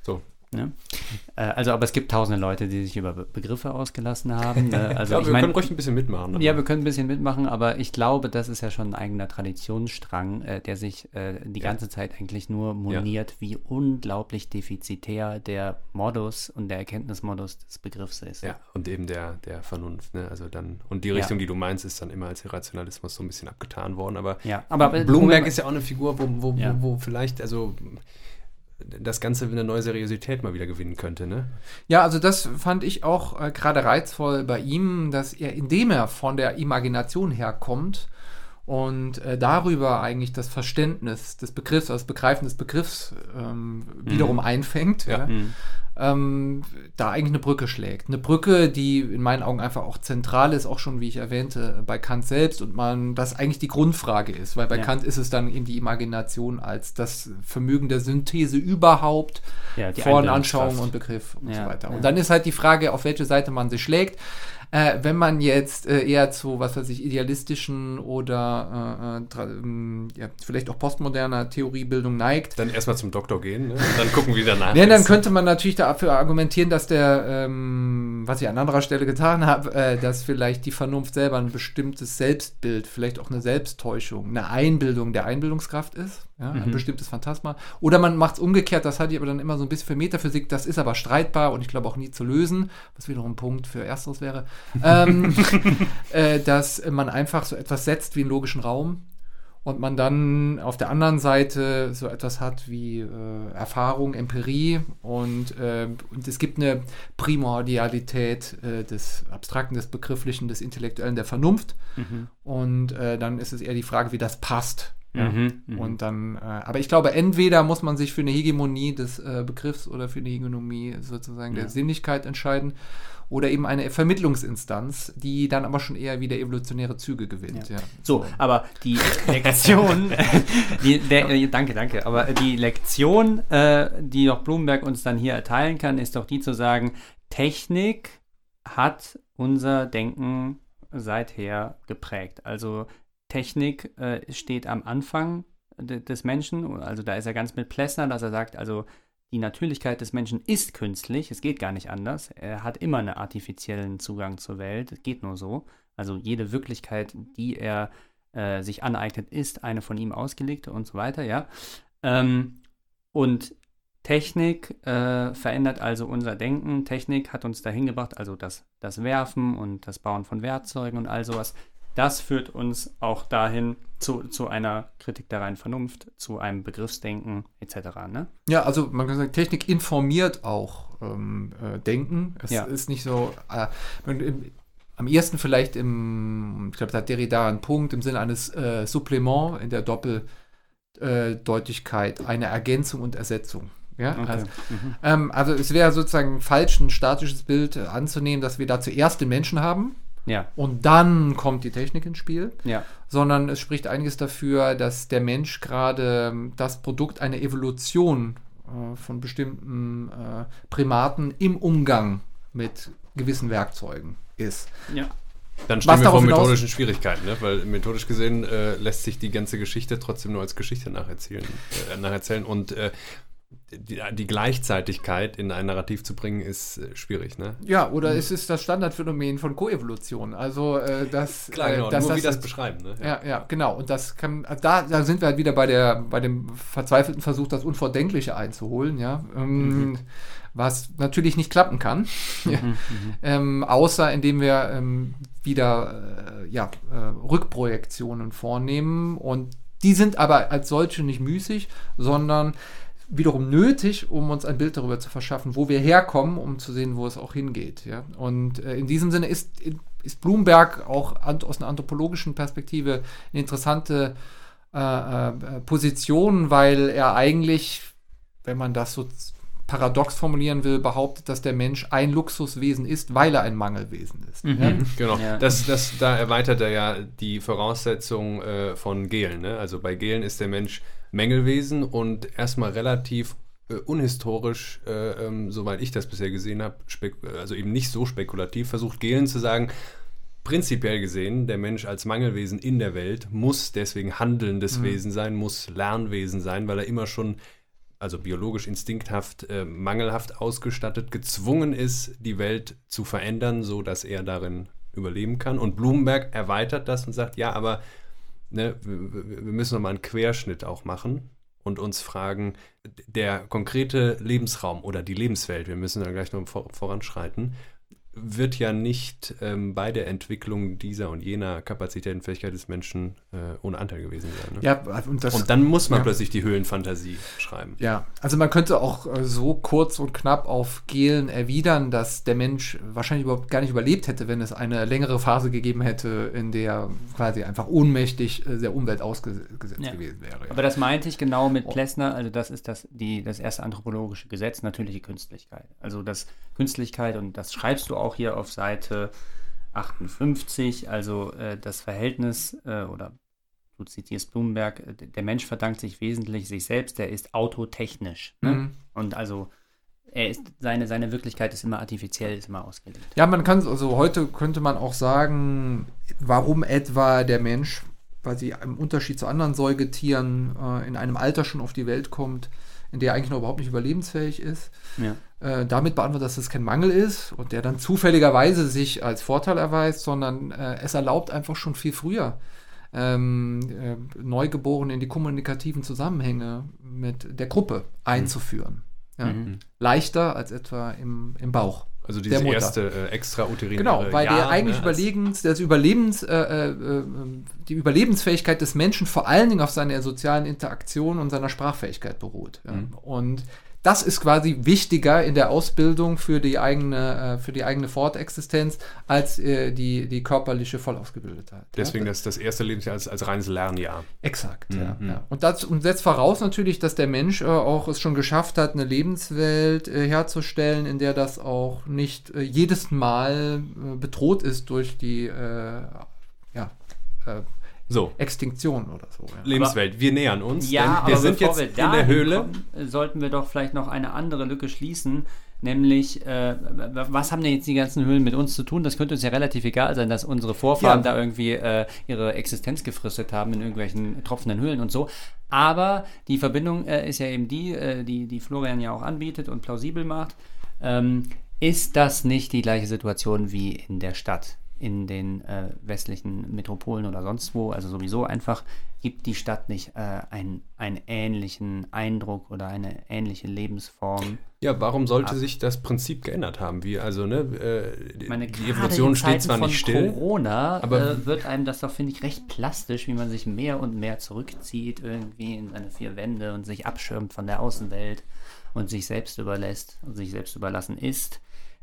So. Ne? Äh, also, aber es gibt tausende Leute, die sich über Be Begriffe ausgelassen haben. Ne? Also, ja, ich wir meine, können ruhig ein bisschen mitmachen. aber- ja, wir können ein bisschen mitmachen, aber ich glaube, das ist ja schon ein eigener Traditionsstrang, äh, der sich äh, die ganze Zeit eigentlich nur moniert, wie unglaublich defizitär der Modus und der Erkenntnismodus des Begriffs ist. Ja, und eben der, der Vernunft, ne? Also dann, und die Ja. Richtung, die du meinst, ist dann immer als Irrationalismus so ein bisschen abgetan worden. Aber Ja, aber Blumenberg ist ja auch eine Figur, wo, wo, Ja. wo, wo vielleicht, also das Ganze eine neue Seriosität mal wieder gewinnen könnte, ne? Ja, also das fand ich auch äh, gerade reizvoll bei ihm, dass er, indem er von der Imagination herkommt und äh, darüber eigentlich das Verständnis des Begriffs, also das Begreifen des Begriffs ähm, wiederum einfängt, Ja. ja. Mhm. Ähm, da eigentlich eine Brücke schlägt. Eine Brücke, die in meinen Augen einfach auch zentral ist, auch schon, wie ich erwähnte, bei Kant selbst und man das eigentlich die Grundfrage ist, weil bei Ja. Kant ist es dann eben die Imagination als das Vermögen der Synthese überhaupt Ja, von. Anschauung und Begriff und Ja, so weiter. Und dann ist halt die Frage, auf welche Seite man sich schlägt. Äh, wenn man jetzt äh, eher zu, was weiß ich, idealistischen oder äh, äh, ähm, ja, vielleicht auch postmoderner Theoriebildung neigt, Dann erstmal zum Doktor gehen, ne? Und dann gucken, wie danach ja, dann könnte man natürlich dafür argumentieren, dass der, ähm, was ich an anderer Stelle getan habe, äh, dass vielleicht die Vernunft selber ein bestimmtes Selbstbild, vielleicht auch eine Selbsttäuschung, eine Einbildung der Einbildungskraft ist, ja, ein bestimmtes Phantasma. Oder man macht es umgekehrt, das halte ich aber dann immer so ein bisschen für Metaphysik, das ist aber streitbar und ich glaube auch nie zu lösen, was wiederum ein Punkt für Ersteres wäre, ähm, äh, dass man einfach so etwas setzt wie einen logischen Raum Und man dann auf der anderen Seite so etwas hat wie äh, Erfahrung, Empirie und, äh, und es gibt eine Primordialität äh, des Abstrakten, des Begrifflichen, des Intellektuellen, der Vernunft. Und äh, dann ist es eher die Frage, wie das passt. Ja. Mhm, mhm. Und dann, äh, aber ich glaube, entweder muss man sich für eine Hegemonie des äh, Begriffs oder für eine Hegemonie sozusagen der Sinnlichkeit entscheiden oder eben eine Vermittlungsinstanz, die dann aber schon eher wieder evolutionäre Züge gewinnt. Ja. So, aber die Lektion, die, der, äh, danke, danke, aber die Lektion, äh, die doch Blumenberg uns dann hier erteilen kann, ist doch die zu sagen, Technik hat unser Denken seither geprägt. Also Technik äh, steht am Anfang de des Menschen, also da ist er ganz mit Plessner, dass er sagt, also die Natürlichkeit des Menschen ist künstlich, es geht gar nicht anders. Er hat immer einen artifiziellen Zugang zur Welt, es geht nur so. Also jede Wirklichkeit, die er äh, sich aneignet, ist eine von ihm ausgelegte und so weiter, ja. Ähm, und Technik äh, verändert also unser Denken. Technik hat uns dahin gebracht, also das, das Werfen und das Bauen von Werkzeugen und all sowas. Das führt uns auch dahin zu, zu einer Kritik der reinen Vernunft, zu einem Begriffsdenken etc. Ne? Ja, also man kann sagen, Technik informiert auch ähm, äh, Denken. Es Ja. ist nicht so, äh, im, am ehesten vielleicht im, ich glaube, da hat Derrida einen Punkt im Sinne eines äh, Supplement in der Doppeldeutigkeit, eine Ergänzung und Ersetzung. Ja, Okay. also, Mhm. ähm, also es wäre sozusagen falsch, ein statisches Bild äh, anzunehmen, dass wir da zuerst den Menschen haben Ja, und dann kommt die Technik ins Spiel ja, sondern es spricht einiges dafür, dass der Mensch gerade ähm, das Produkt einer Evolution äh, von bestimmten äh, Primaten im Umgang mit gewissen Werkzeugen ist. ja. Dann Was stehen wir vor hinaus- methodischen Schwierigkeiten, ne? weil methodisch gesehen äh, lässt sich die ganze Geschichte trotzdem nur als Geschichte nacherzählen. Äh, nacherzählen. Und äh, die, die Gleichzeitigkeit in ein Narrativ zu bringen, ist äh, schwierig. Ne? Ja, oder es ist das Standardphänomen von Koevolution. Also äh, das, Klar, genau. äh, dass nur wie das beschreiben. Ne? Ja, ja, genau. Und das kann, da, da sind wir halt wieder bei der, bei dem verzweifelten Versuch, das Unvordenkliche einzuholen, ja. Ähm, Was natürlich nicht klappen kann. ja. ähm, außer indem wir ähm, wieder äh, ja, äh, Rückprojektionen vornehmen. Und die sind aber als solche nicht müßig, sondern wiederum nötig, um uns ein Bild darüber zu verschaffen, wo wir herkommen, um zu sehen, wo es auch hingeht. Ja? Und äh, in diesem Sinne ist, ist Bloomberg auch an, aus einer anthropologischen Perspektive eine interessante äh, äh, Position, weil er eigentlich, wenn man das so paradox formulieren will, behauptet, dass der Mensch ein Luxuswesen ist, weil er ein Mangelwesen ist. Ja? Genau. Ja. Das, das, da erweitert er ja die Voraussetzung äh, von Gehlen. Ne? Also bei Gehlen ist der Mensch Mängelwesen und erstmal relativ äh, unhistorisch, äh, ähm, soweit ich das bisher gesehen habe, also eben nicht so spekulativ, versucht Gehlen zu sagen, prinzipiell gesehen, der Mensch als Mangelwesen in der Welt muss deswegen handelndes Wesen sein, muss Lernwesen sein, weil er immer schon also biologisch instinkthaft, äh, mangelhaft ausgestattet, gezwungen ist, die Welt zu verändern, so dass er darin überleben kann. Und Blumenberg erweitert das und sagt, ja, aber ne, wir, müssen nochmal einen Querschnitt auch machen und uns fragen, der konkrete Lebensraum oder die Lebenswelt, wir müssen da gleich noch vor, voranschreiten, wird ja nicht ähm, bei der Entwicklung dieser und jener Kapazität und Fähigkeit des Menschen äh, ohne Anteil gewesen sein. Ne? Ja, und das Und dann muss man Ja. plötzlich die Höhlenfantasie schreiben. Ja, also man könnte auch äh, so kurz und knapp auf Gehlen erwidern, dass der Mensch wahrscheinlich überhaupt gar nicht überlebt hätte, wenn es eine längere Phase gegeben hätte, in der quasi einfach ohnmächtig äh, der Umwelt ausgesetzt Ja. gewesen wäre. Ja. Aber das meinte ich genau mit Oh. Plessner, also das ist das, die, das erste anthropologische Gesetz, natürliche Künstlichkeit. Also das Künstlichkeit, und das schreibst du auch hier auf Seite 58, also äh, das Verhältnis, äh, oder du zitierst Blumenberg, äh, der Mensch verdankt sich wesentlich sich selbst, der ist autotechnisch. Ne? Mhm. Und also er ist, seine, seine Wirklichkeit ist immer artifiziell, ist immer ausgelegt. Ja, man kann also heute könnte man auch sagen, warum etwa der Mensch, weil sie im Unterschied zu anderen Säugetieren äh, in einem Alter schon auf die Welt kommt, in der er eigentlich noch überhaupt nicht überlebensfähig ist. Ja. Äh, damit beantwortet, dass es kein Mangel ist und der dann zufälligerweise sich als Vorteil erweist, sondern äh, es erlaubt einfach schon viel früher ähm, äh, Neugeborene in die kommunikativen Zusammenhänge mit der Gruppe einzuführen. Ja? Mhm. Leichter als etwa im, im Bauch. Also Mutter. erste äh, extrauterine Genau, weil Jahr, der eigentlich ne, Überlegens, das Überlebens, äh, äh, äh, die Überlebensfähigkeit des Menschen vor allen Dingen auf seiner sozialen Interaktion und seiner Sprachfähigkeit beruht. Mhm. Und das ist quasi wichtiger in der Ausbildung für die eigene, äh, für die eigene Fortexistenz als äh, die, die körperliche Vollausgebildetheit. Deswegen ja. das, das erste Lebensjahr als, als reines Lernjahr. Exakt, ja, Mhm. ja. Und das und setzt voraus natürlich, dass der Mensch äh, auch es schon geschafft hat, eine Lebenswelt äh, herzustellen, in der das auch nicht äh, jedes Mal äh, bedroht ist durch die ja, So, Extinktion oder so. Ja. Lebenswelt, wir nähern uns. Ja, denn aber wir sind bevor jetzt wir in der Höhle. kommen, sollten wir doch vielleicht noch eine andere Lücke schließen, nämlich äh, was haben denn jetzt die ganzen Höhlen mit uns zu tun? Das könnte uns ja relativ egal sein, dass unsere Vorfahren Ja. da irgendwie äh, ihre Existenz gefristet haben in irgendwelchen tropfenden Höhlen und so. Aber die Verbindung äh, ist ja eben die, äh, die, die Florian ja auch anbietet und plausibel macht. Ähm, ist das nicht die gleiche Situation wie in der Stadt? In den äh, westlichen Metropolen oder sonst wo, also sowieso einfach, gibt die Stadt nicht äh, einen, einen ähnlichen Eindruck oder eine ähnliche Lebensform. Ja, warum sollte Ah. sich das Prinzip geändert haben? Wie, also, ne, äh, meine, die Evolution steht zwar von nicht still. Corona aber- äh, wird einem das doch, finde ich, recht plastisch, wie man sich mehr und mehr zurückzieht irgendwie in seine vier Wände und sich abschirmt von der Außenwelt und sich selbst überlässt und sich selbst überlassen ist.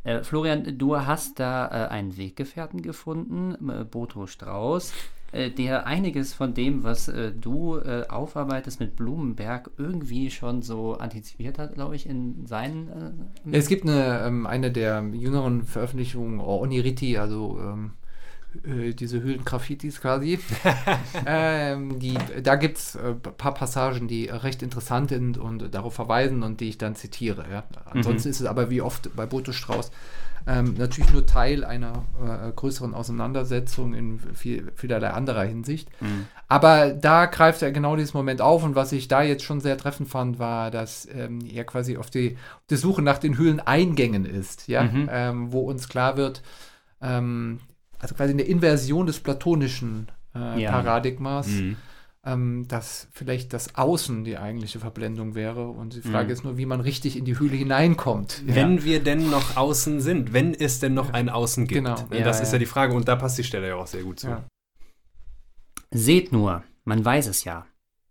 Äh, Florian, du hast da äh, einen Weggefährten gefunden, äh, Boto Strauß, äh, der einiges von dem, was äh, du äh, aufarbeitest mit Blumenberg, irgendwie schon so antizipiert hat, glaube ich, in seinen. Es gibt eine, ähm, eine der jüngeren Veröffentlichungen, Oniriti, also ähm, äh, diese Höhlengraffitis quasi. ähm, die, da gibt es ein paar Passagen, die recht interessant sind und darauf verweisen und die ich dann zitiere. Ja. Ansonsten ist es aber wie oft bei Boto Strauß ähm, natürlich nur Teil einer äh, größeren Auseinandersetzung in viel, vielerlei anderer Hinsicht. Aber da greift er genau dieses Moment auf und was ich da jetzt schon sehr treffend fand, war, dass ähm, er quasi auf die, auf die Suche nach den Höhleneingängen ist, ja, Mhm. ähm, wo uns klar wird, ähm, also quasi eine Inversion des platonischen äh, Ja. Paradigmas, Mhm. ähm, dass vielleicht das Außen die eigentliche Verblendung wäre und die Frage Mhm. ist nur, wie man richtig in die Höhle hineinkommt. Ja. Wenn wir denn noch außen sind, wenn es denn noch ein Außen gibt. Genau. Ja, das ist ja. ja die Frage und da passt die Stelle ja auch sehr gut zu. Ja. Seht nur, man weiß es ja.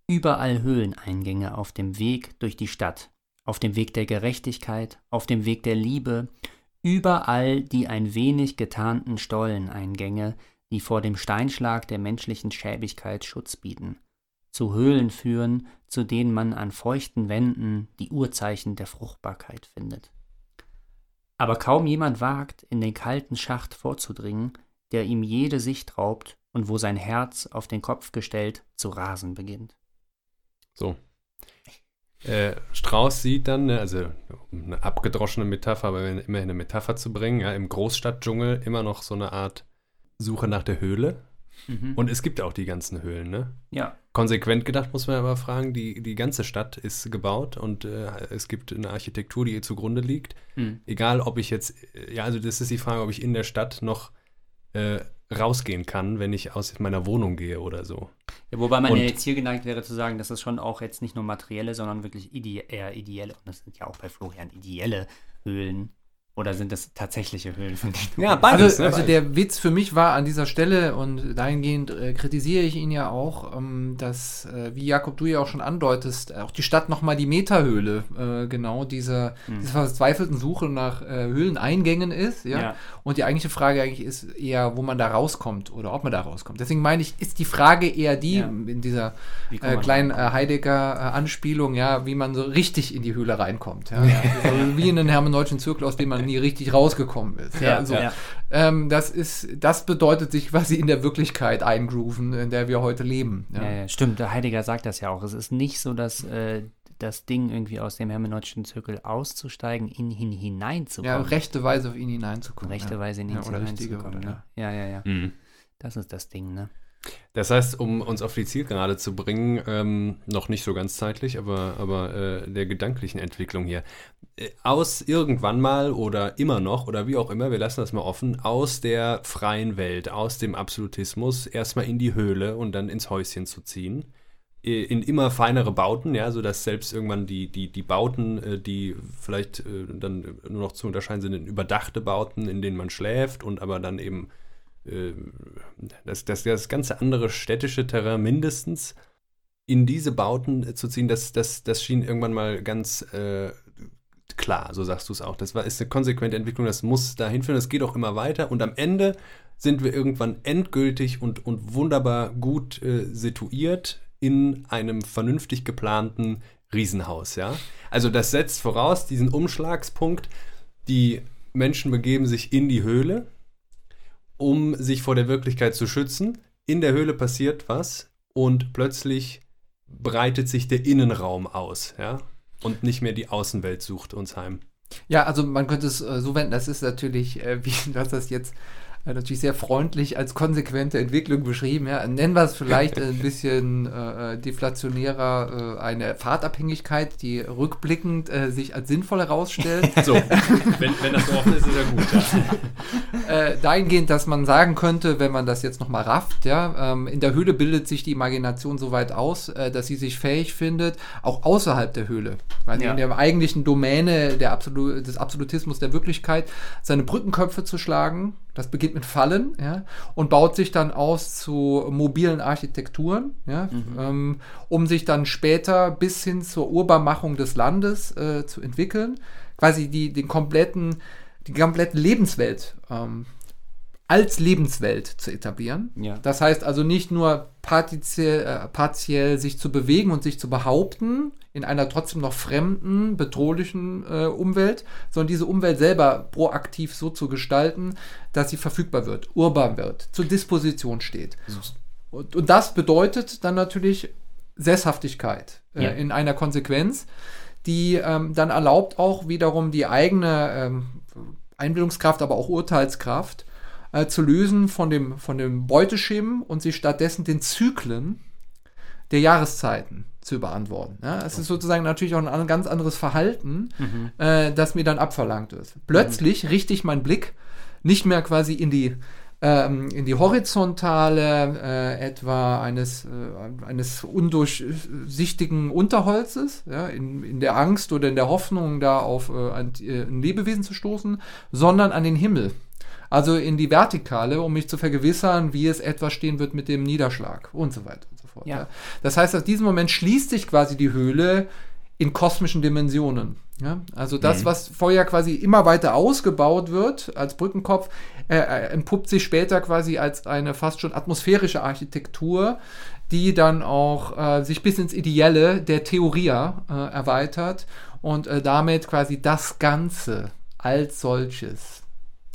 Überall Höhleneingänge auf dem Weg durch die Stadt, auf dem Weg der Gerechtigkeit, auf dem Weg der Liebe, überall die ein wenig getarnten Stolleneingänge, die vor dem Steinschlag der menschlichen Schäbigkeit Schutz bieten, zu Höhlen führen, zu denen man an feuchten Wänden die Urzeichen der Fruchtbarkeit findet. Aber kaum jemand wagt, in den kalten Schacht vorzudringen, der ihm jede Sicht raubt und wo sein Herz auf den Kopf gestellt zu rasen beginnt. So. Äh, Strauß sieht dann, ne, also eine abgedroschene Metapher, aber immerhin eine Metapher zu bringen, ja, im Großstadtdschungel immer noch so eine Art Suche nach der Höhle. Und es gibt auch die ganzen Höhlen, ne? ja, Konsequent gedacht muss man aber fragen, die, die ganze Stadt ist gebaut und äh, es gibt eine Architektur, die ihr zugrunde liegt. hm. Egal, ob ich jetzt, äh, ja, also das ist die Frage, ob ich in der Stadt noch äh, rausgehen kann, wenn ich aus meiner Wohnung gehe oder so. ja wobei man Und- ja jetzt hier geneigt wäre zu sagen, dass das schon auch jetzt nicht nur materielle, sondern wirklich ide eher ideelle, und das sind ja auch bei Florian ideelle Höhlen. Oder sind das tatsächliche Höhlen von denen? Ja, beides, Also, ne? also der Witz für mich war an dieser Stelle und dahingehend äh, kritisiere ich ihn ja auch, ähm, dass, äh, wie Jakob du ja auch schon andeutest, auch die Stadt nochmal die Metahöhle äh, genau dieser, dieser verzweifelten Suche nach äh, Höhleneingängen ist. Ja? Ja. Und die eigentliche Frage eigentlich ist eher, wo man da rauskommt oder ob man da rauskommt. Deswegen meine ich, ist die Frage eher die Ja. in dieser äh, kleinen äh? Heidegger-Anspielung, ja, wie man so richtig in die Höhle reinkommt. Ja? also wie in einen hermeneutischen Zirkel, aus dem man nie richtig rausgekommen ist. Ja, Ja, so. ja. Ähm, das ist, das bedeutet sich quasi in der Wirklichkeit eingrooven, in der wir heute leben. Ja. Ja, ja, stimmt. Der Heidegger sagt das ja auch. Es ist nicht so, dass äh, das Ding irgendwie aus dem hermeneutischen Zirkel auszusteigen, in ihn Ja, hineinzukommen. rechte Weise auf ihn hineinzukommen. rechte ja. Weise in ihn ja, richtige, hineinzukommen. oder, Ne? Ja, ja, ja. Mhm. Das ist das Ding, ne? Das heißt, um uns auf die Zielgerade zu bringen, ähm, noch nicht so ganz zeitlich, aber, aber äh, der gedanklichen Entwicklung hier. Äh, Aus irgendwann mal oder immer noch oder wie auch immer, wir lassen das mal offen, aus der freien Welt, aus dem Absolutismus erstmal in die Höhle und dann ins Häuschen zu ziehen. In immer feinere Bauten, ja, sodass selbst irgendwann die, die, die Bauten, äh, die vielleicht äh, dann nur noch zu unterscheiden sind, in überdachte Bauten, in denen man schläft und aber dann eben das, das, das ganze andere städtische Terrain mindestens in diese Bauten zu ziehen, das, das, das schien irgendwann mal ganz äh, klar, so sagst du es auch. Das war, ist eine konsequente Entwicklung, das muss dahin führen, das geht auch immer weiter und am Ende sind wir irgendwann endgültig und, und wunderbar gut äh, situiert in einem vernünftig geplanten Riesenhaus, ja. Also das setzt voraus diesen Umschlagspunkt, die Menschen begeben sich in die Höhle, um sich vor der Wirklichkeit zu schützen. In der Höhle passiert was und plötzlich breitet sich der Innenraum aus, ja, und nicht mehr die Außenwelt sucht uns heim. Ja, also man könnte es äh, so wenden, das ist natürlich, äh, wie du das jetzt äh, natürlich sehr freundlich als konsequente Entwicklung beschrieben. Ja. Nennen wir es vielleicht ein bisschen äh, äh, deflationärer äh, eine Fahrtabhängigkeit, die rückblickend äh, sich als sinnvoll herausstellt. So, wenn, wenn das so offen ist, ist ja gut. Ja. äh, dahingehend, dass man sagen könnte, wenn man das jetzt nochmal rafft, ja, ähm, in der Höhle bildet sich die Imagination so weit aus, äh, dass sie sich fähig findet, auch außerhalb der Höhle, weil Ja. in der eigentlichen Domäne der Absolu des Absolutismus der Wirklichkeit seine Brückenköpfe zu schlagen. Das beginnt mit Fallen, ja, und baut sich dann aus zu mobilen Architekturen, ja, ähm, um sich dann später bis hin zur Urbarmachung des Landes äh, zu entwickeln, quasi die, den kompletten, die komplette Lebenswelt ähm, als Lebenswelt zu etablieren. Ja. Das heißt also nicht nur partiell, äh, partiell sich zu bewegen und sich zu behaupten in einer trotzdem noch fremden, bedrohlichen äh, Umwelt, sondern diese Umwelt selber proaktiv so zu gestalten, dass sie verfügbar wird, urban wird, zur Disposition steht. Und, und das bedeutet dann natürlich Sesshaftigkeit äh, Ja. in einer Konsequenz, die ähm, dann erlaubt auch wiederum die eigene ähm, Einbildungskraft, aber auch Urteilskraft äh, zu lösen von dem, von dem Beuteschema und sich stattdessen den Zyklen der Jahreszeiten zu beantworten. Ja, es ist sozusagen natürlich auch ein an- ganz anderes Verhalten, äh, das mir dann abverlangt ist. Plötzlich richte ich meinen Blick nicht mehr quasi in die ähm, in die horizontale äh, etwa eines, äh, eines undurchsichtigen Unterholzes, ja, in, in der Angst oder in der Hoffnung, da auf äh, ein, äh, ein Lebewesen zu stoßen, sondern an den Himmel. Also in die Vertikale, um mich zu vergewissern, wie es etwa stehen wird mit dem Niederschlag und so weiter und so fort. Ja. Ja. Das heißt, aus diesem Moment schließt sich quasi die Höhle in kosmischen Dimensionen. Ja? Also das, was vorher quasi immer weiter ausgebaut wird als Brückenkopf, äh, äh, entpuppt sich später quasi als eine fast schon atmosphärische Architektur, die dann auch äh, sich bis ins Ideelle der Theoria äh, erweitert und äh, damit quasi das Ganze als solches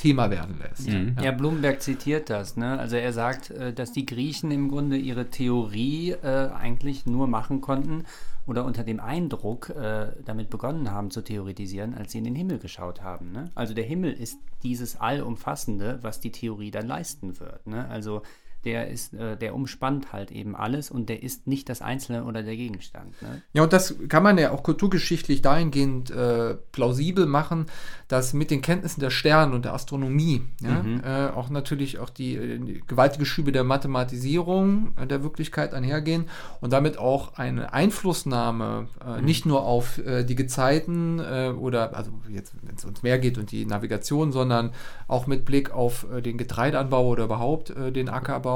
Thema werden lässt. Ja, Blumenberg zitiert das. Ne? Also er sagt, äh, dass die Griechen im Grunde ihre Theorie äh, eigentlich nur machen konnten oder unter dem Eindruck äh, damit begonnen haben zu theoretisieren, als sie in den Himmel geschaut haben. Ne? Also der Himmel ist dieses Allumfassende, was die Theorie dann leisten wird. Ne? Also der ist, äh, der umspannt halt eben alles und der ist nicht das Einzelne oder der Gegenstand. Ne? Ja, und das kann man ja auch kulturgeschichtlich dahingehend äh, plausibel machen, dass mit den Kenntnissen der Sterne und der Astronomie ja, äh, auch natürlich auch die, äh, die gewaltige Schübe der Mathematisierung äh, der Wirklichkeit einhergehen und damit auch eine Einflussnahme äh, nicht nur auf die Gezeiten oder also jetzt, wenn es ums Meer geht und die Navigation, sondern auch mit Blick auf den Getreideanbau oder überhaupt den Ackerbau,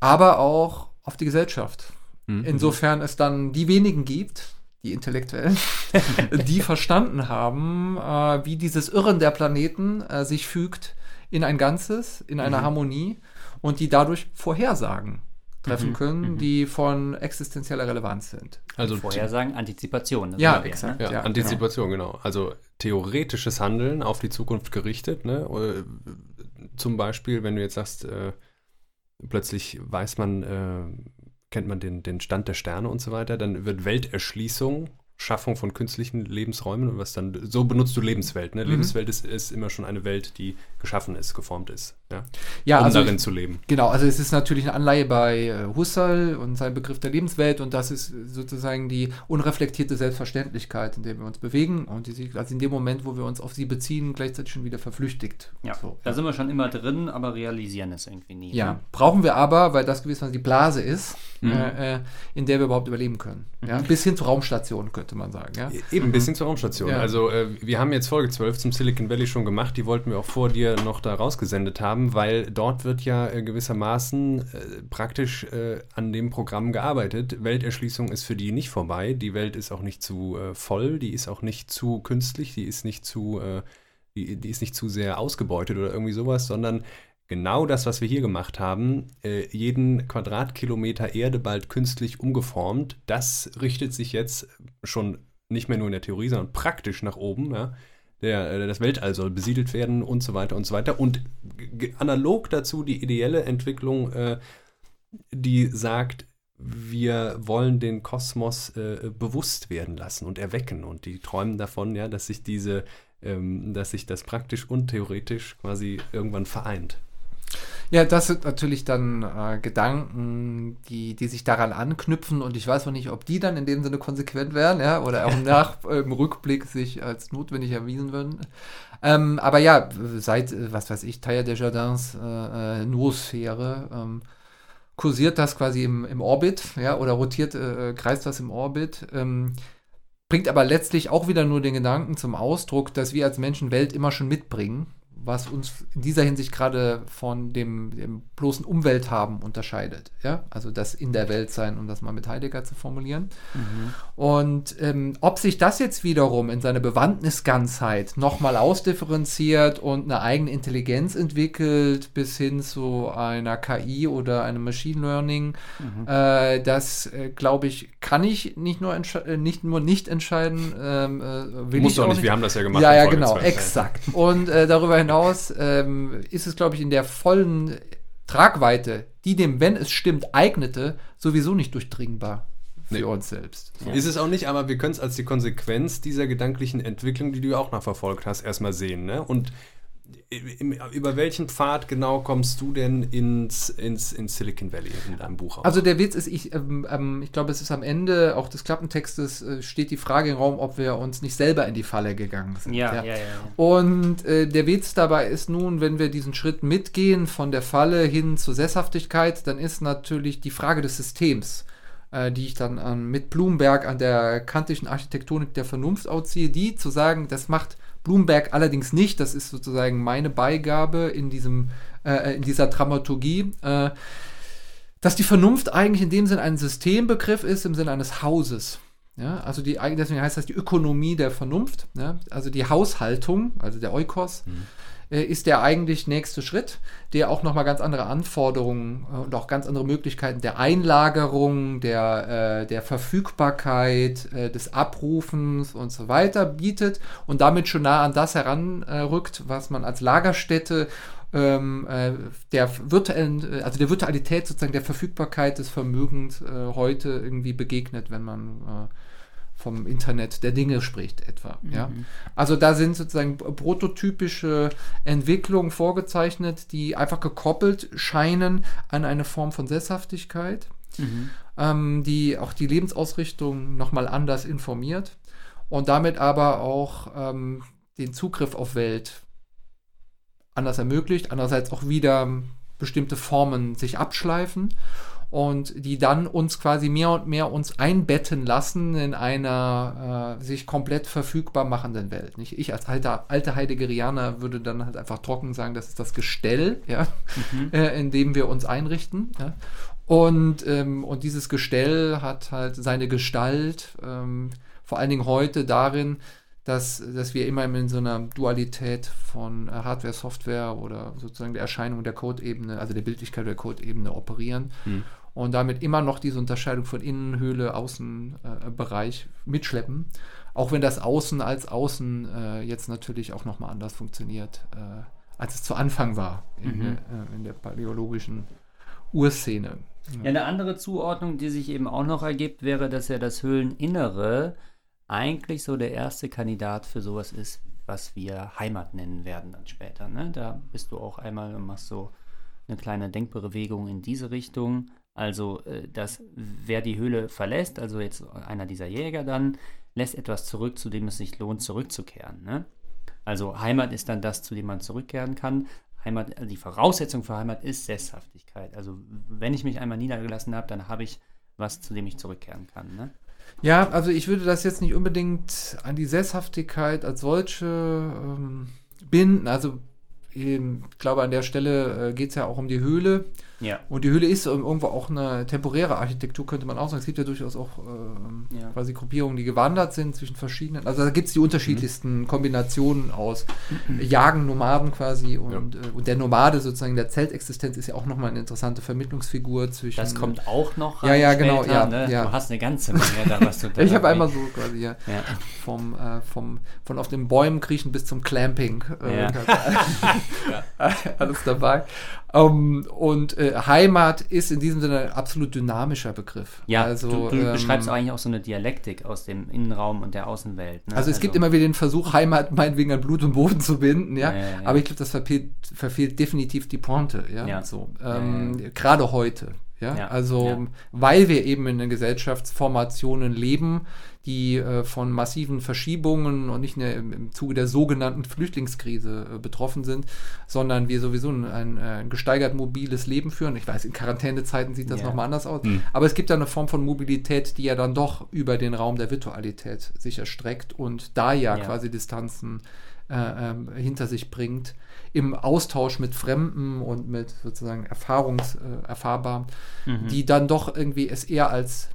aber auch auf die Gesellschaft. Insofern es dann die wenigen gibt, die Intellektuellen, die verstanden haben, äh, wie dieses Irren der Planeten äh, sich fügt in ein Ganzes, in eine Harmonie und die dadurch Vorhersagen treffen können, die von existenzieller Relevanz sind. Also Vorhersagen, Antizipation. Ja, exakt. Ne? Ja, Ja, Antizipation, genau. Also theoretisches Handeln auf die Zukunft gerichtet. Ne? Äh, Zum Beispiel, wenn du jetzt sagst, äh, plötzlich weiß man, äh, kennt man den, den Stand der Sterne und so weiter, dann wird Welterschließung, Schaffung von künstlichen Lebensräumen und was dann, so benutzt du Lebenswelt. Mhm. Ne? Lebenswelt ist, ist immer schon eine Welt, die geschaffen ist, geformt ist, ja? Ja, um also darin zu leben. Genau, also es ist natürlich eine Anleihe bei äh, Husserl und sein Begriff der Lebenswelt und das ist sozusagen die unreflektierte Selbstverständlichkeit, in der wir uns bewegen und die sich also in dem Moment, wo wir uns auf sie beziehen, gleichzeitig schon wieder verflüchtigt. Ja, So, da sind wir schon immer drin, aber realisieren es irgendwie nie. Ja, Ne? brauchen wir aber, weil das gewissermaßen die Blase ist, mhm. äh, in der wir überhaupt überleben können. Ja? Mhm. Bis hin zur Raumstation, könnte man sagen. Ja? E-, eben, bis hin zur Raumstation. Ja. Also äh, wir haben jetzt Folge 12 zum Silicon Valley schon gemacht, die wollten wir auch vor dir noch da rausgesendet haben, weil dort wird ja äh, gewissermaßen äh, praktisch äh, an dem Programm gearbeitet. Welterschließung ist für die nicht vorbei, die Welt ist auch nicht zu äh, voll, die ist auch nicht zu künstlich, die ist nicht zu die, die ist nicht zu sehr ausgebeutet oder irgendwie sowas, sondern genau das, was wir hier gemacht haben, jeden Quadratkilometer Erde bald künstlich umgeformt, das richtet sich jetzt schon nicht mehr nur in der Theorie, sondern praktisch nach oben. Ja? Der, äh, das Weltall soll besiedelt werden und so weiter und so weiter. Und analog dazu die ideelle Entwicklung, äh, die sagt, wir wollen den Kosmos äh, bewusst werden lassen und erwecken. Und die träumen davon, ja, dass sich diese ähm, dass sich das praktisch und theoretisch quasi irgendwann vereint. Ja, das sind natürlich dann äh, Gedanken, die, die sich daran anknüpfen und ich weiß noch nicht, ob die dann in dem Sinne konsequent wären, ja, oder auch nach äh, im Rückblick sich als notwendig erwiesen würden. Ähm, aber ja, seit, äh, was weiß ich, Teil der Jardins äh, äh, Noosphäre ähm, kursiert das quasi im, im Orbit, ja, oder rotiert, äh, kreist das im Orbit. Ähm, bringt aber letztlich auch wieder nur den Gedanken zum Ausdruck, dass wir als Menschen Welt immer schon mitbringen was uns in dieser Hinsicht gerade von dem, dem bloßen Umwelthaben unterscheidet. Ja? Also das in der Welt sein, um das mal mit Heidegger zu formulieren. Mhm. Und ähm, ob sich das jetzt wiederum in seiner Bewandtnisganzheit nochmal ausdifferenziert und eine eigene Intelligenz entwickelt, bis hin zu einer KI oder einem Machine Learning, mhm. äh, das äh, glaube ich, kann ich nicht nur, äh, nicht, nur nicht entscheiden. Ähm, äh, Muss auch nicht, nicht, wir haben das ja gemacht. Ja, ja, genau, exakt. Und äh, darüber hinaus hinaus ähm, ist es, glaube ich, in der vollen Tragweite, die dem, wenn es stimmt, eignete, sowieso nicht durchdringbar für nee. uns selbst. Ja. Ist es auch nicht, aber wir können es als die Konsequenz dieser gedanklichen Entwicklung, die du auch nachverfolgt hast, erstmal sehen. Ne? Und über welchen Pfad genau kommst du denn ins, ins, ins Silicon Valley in deinem Buch? Auch? Also der Witz ist, ich, ähm, ähm, ich glaube, es ist am Ende auch des Klappentextes äh, steht die Frage im Raum, ob wir uns nicht selber in die Falle gegangen sind. Ja, ja, ja. ja. Und äh, der Witz dabei ist nun, wenn wir diesen Schritt mitgehen von der Falle hin zur Sesshaftigkeit, dann ist natürlich die Frage des Systems äh, die ich dann ähm, mit Bloomberg an der kantischen Architektonik der Vernunft ausziehe, die zu sagen, das macht Bloomberg allerdings nicht. Das ist sozusagen meine Beigabe in, diesem, äh, in dieser Dramaturgie. Äh, dass die Vernunft eigentlich in dem Sinn ein Systembegriff ist, im Sinne eines Hauses. Ja, also die, deswegen heißt das die Ökonomie der Vernunft, ja, also die Haushaltung, also der Eukos. Mhm ist der eigentlich nächste Schritt, der auch nochmal ganz andere Anforderungen äh, und auch ganz andere Möglichkeiten der Einlagerung, der, äh, der Verfügbarkeit, äh, des Abrufens und so weiter bietet und damit schon nah an das heranrückt, was man als Lagerstätte ähm, äh, der virtuellen, äh, also der Virtualität sozusagen der Verfügbarkeit des Vermögens äh, heute irgendwie begegnet, wenn man vom Internet der Dinge spricht etwa. Mhm. Ja? Also da sind sozusagen prototypische Entwicklungen vorgezeichnet, die einfach gekoppelt scheinen an eine Form von Sesshaftigkeit, mhm. ähm, die auch die Lebensausrichtung nochmal anders informiert und damit aber auch ähm, den Zugriff auf Welt anders ermöglicht, andererseits auch wieder bestimmte Formen sich abschleifen und die dann uns quasi mehr und mehr uns einbetten lassen in einer äh, sich komplett verfügbar machenden Welt. Nicht? Ich als alter, alter Heideggerianer würde dann halt einfach trocken sagen, das ist das Gestell, ja, mhm. äh, in dem wir uns einrichten. Ja? Und, ähm, und dieses Gestell hat halt seine Gestalt, ähm, vor allen Dingen heute darin, dass, dass wir immer in so einer Dualität von äh, Hardware, Software oder sozusagen der Erscheinung der Code-Ebene, also der Bildlichkeit der Code-Ebene operieren. Mhm und damit immer noch diese Unterscheidung von Innenhöhle, Außenbereich äh, mitschleppen. Auch wenn das Außen als Außen äh, jetzt natürlich auch nochmal anders funktioniert, äh, als es zu Anfang war in, mhm. äh, in der paläologischen Urszene. Ja, eine andere Zuordnung, die sich eben auch noch ergibt, wäre, dass ja das Höhleninnere eigentlich so der erste Kandidat für sowas ist, was wir Heimat nennen werden dann später. Ne? Da bist du auch einmal und machst so eine kleine Denkbewegung in diese Richtung. Also, äh, dass wer die Höhle verlässt, also jetzt einer dieser Jäger dann, lässt etwas zurück, zu dem es sich lohnt, zurückzukehren. Ne? Also Heimat ist dann das, zu dem man zurückkehren kann. Heimat, also die Voraussetzung für Heimat ist Sesshaftigkeit. Also wenn ich mich einmal niedergelassen habe, dann habe ich was, zu dem ich zurückkehren kann. Ne? Ja, also ich würde das jetzt nicht unbedingt an die Sesshaftigkeit als solche ähm, binden. Also ich glaube, an der Stelle äh, geht es ja auch um die Höhle. Ja. Und die Höhle ist irgendwo auch eine temporäre Architektur, könnte man auch sagen. Es gibt ja durchaus auch ähm, Ja. quasi Gruppierungen, die gewandert sind zwischen verschiedenen. Also da gibt es die unterschiedlichsten Kombinationen aus Jagen, Nomaden quasi. Und, äh, und der Nomade sozusagen, der Zeltexistenz ist ja auch nochmal eine interessante Vermittlungsfigur zwischen. Das kommt auch noch Ja, ja, genau, ja, ne? ja. Du hast eine ganze Menge da, was du da Ich habe einmal so quasi, ja. Ja. vom, äh, vom, von auf den Bäumen kriechen bis zum Clamping. Äh, Ja. Alles dabei. Ähm, und äh, Heimat ist in diesem Sinne ein absolut dynamischer Begriff. Ja, also, du, du ähm, beschreibst eigentlich auch so eine Dialektik aus dem Innenraum und der Außenwelt. Ne? Also es gibt immer wieder den Versuch, Heimat meinetwegen an Blut und Boden zu binden, ja. Ja, ja, ja. Aber ich glaube, das verfehlt, verfehlt definitiv die Pointe, ja. So, ähm, Gerade heute. Ja, also weil wir eben in den Gesellschaftsformationen leben, die äh, von massiven Verschiebungen und nicht nur im, im Zuge der sogenannten Flüchtlingskrise äh, betroffen sind, sondern wir sowieso ein, ein, ein gesteigert mobiles Leben führen. Ich weiß, in Quarantänezeiten sieht das Ja. nochmal anders aus, aber es gibt da eine Form von Mobilität, die ja dann doch über den Raum der Virtualität sich erstreckt und da ja, Ja. quasi Distanzen äh, ähm, hinter sich bringt, im Austausch mit Fremden und mit sozusagen Erfahrungs, äh, erfahrbar, die dann doch irgendwie es eher als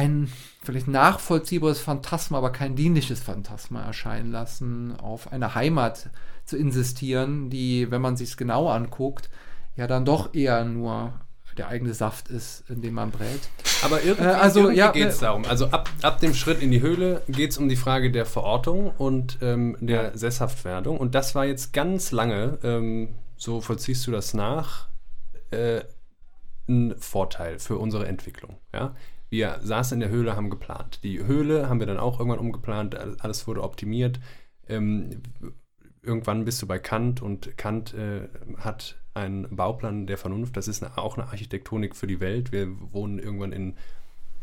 ein vielleicht nachvollziehbares Phantasma, aber kein dienliches Phantasma erscheinen lassen, auf eine Heimat zu insistieren, die, wenn man sich es genau anguckt, ja dann doch eher nur der eigene Saft ist, in dem man brät. Aber irgendwie, Äh, also, irgendwie ja, geht es äh, darum. Also ab, ab dem Schritt in die Höhle geht es um die Frage der Verortung und ähm, der Sesshaftwerdung. Und das war jetzt ganz lange, ähm, so vollziehst du das nach, äh, ein Vorteil für unsere Entwicklung. Ja? Wir saßen in der Höhle, haben geplant. Die Höhle haben wir dann auch irgendwann umgeplant, alles wurde optimiert. Ähm, irgendwann bist du bei Kant und Kant äh, hat einen Bauplan der Vernunft. Das ist eine, auch eine Architektonik für die Welt. Wir wohnen irgendwann in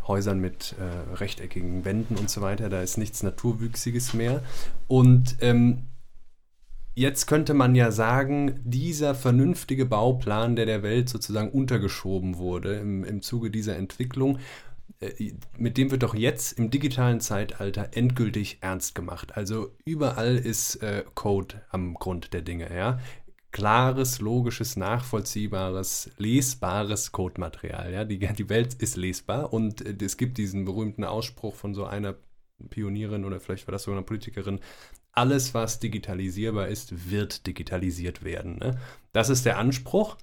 Häusern mit äh, rechteckigen Wänden und so weiter. Da ist nichts Naturwüchsiges mehr. Und ähm, jetzt könnte man ja sagen, dieser vernünftige Bauplan, der der Welt sozusagen untergeschoben wurde im, im Zuge dieser Entwicklung, mit dem wird doch jetzt im digitalen Zeitalter endgültig ernst gemacht. Also überall ist äh, Code am Grund der Dinge, ja. Klares, logisches, nachvollziehbares, lesbares Codematerial. Ja? Die, die Welt ist lesbar und äh, es gibt diesen berühmten Ausspruch von so einer Pionierin oder vielleicht war das sogar eine Politikerin, alles, was digitalisierbar ist, wird digitalisiert werden. Ne? Das ist der Anspruch.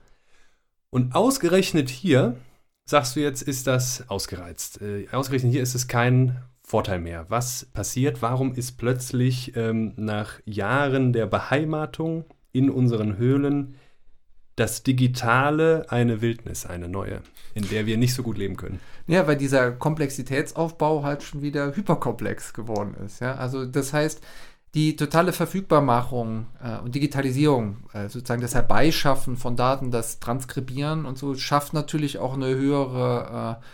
Und ausgerechnet hier, sagst du jetzt, ist das ausgereizt. Äh, ausgerechnet hier ist es kein Vorteil mehr. Was passiert? Warum ist plötzlich ähm, nach Jahren der Beheimatung in unseren Höhlen das Digitale eine Wildnis, eine neue, in der wir nicht so gut leben können? Ja, weil dieser Komplexitätsaufbau halt schon wieder hyperkomplex geworden ist. Ja? Also das heißt, die totale Verfügbarmachung äh, und Digitalisierung, äh, sozusagen das Herbeischaffen von Daten, das Transkribieren und so, schafft natürlich auch eine höhere äh,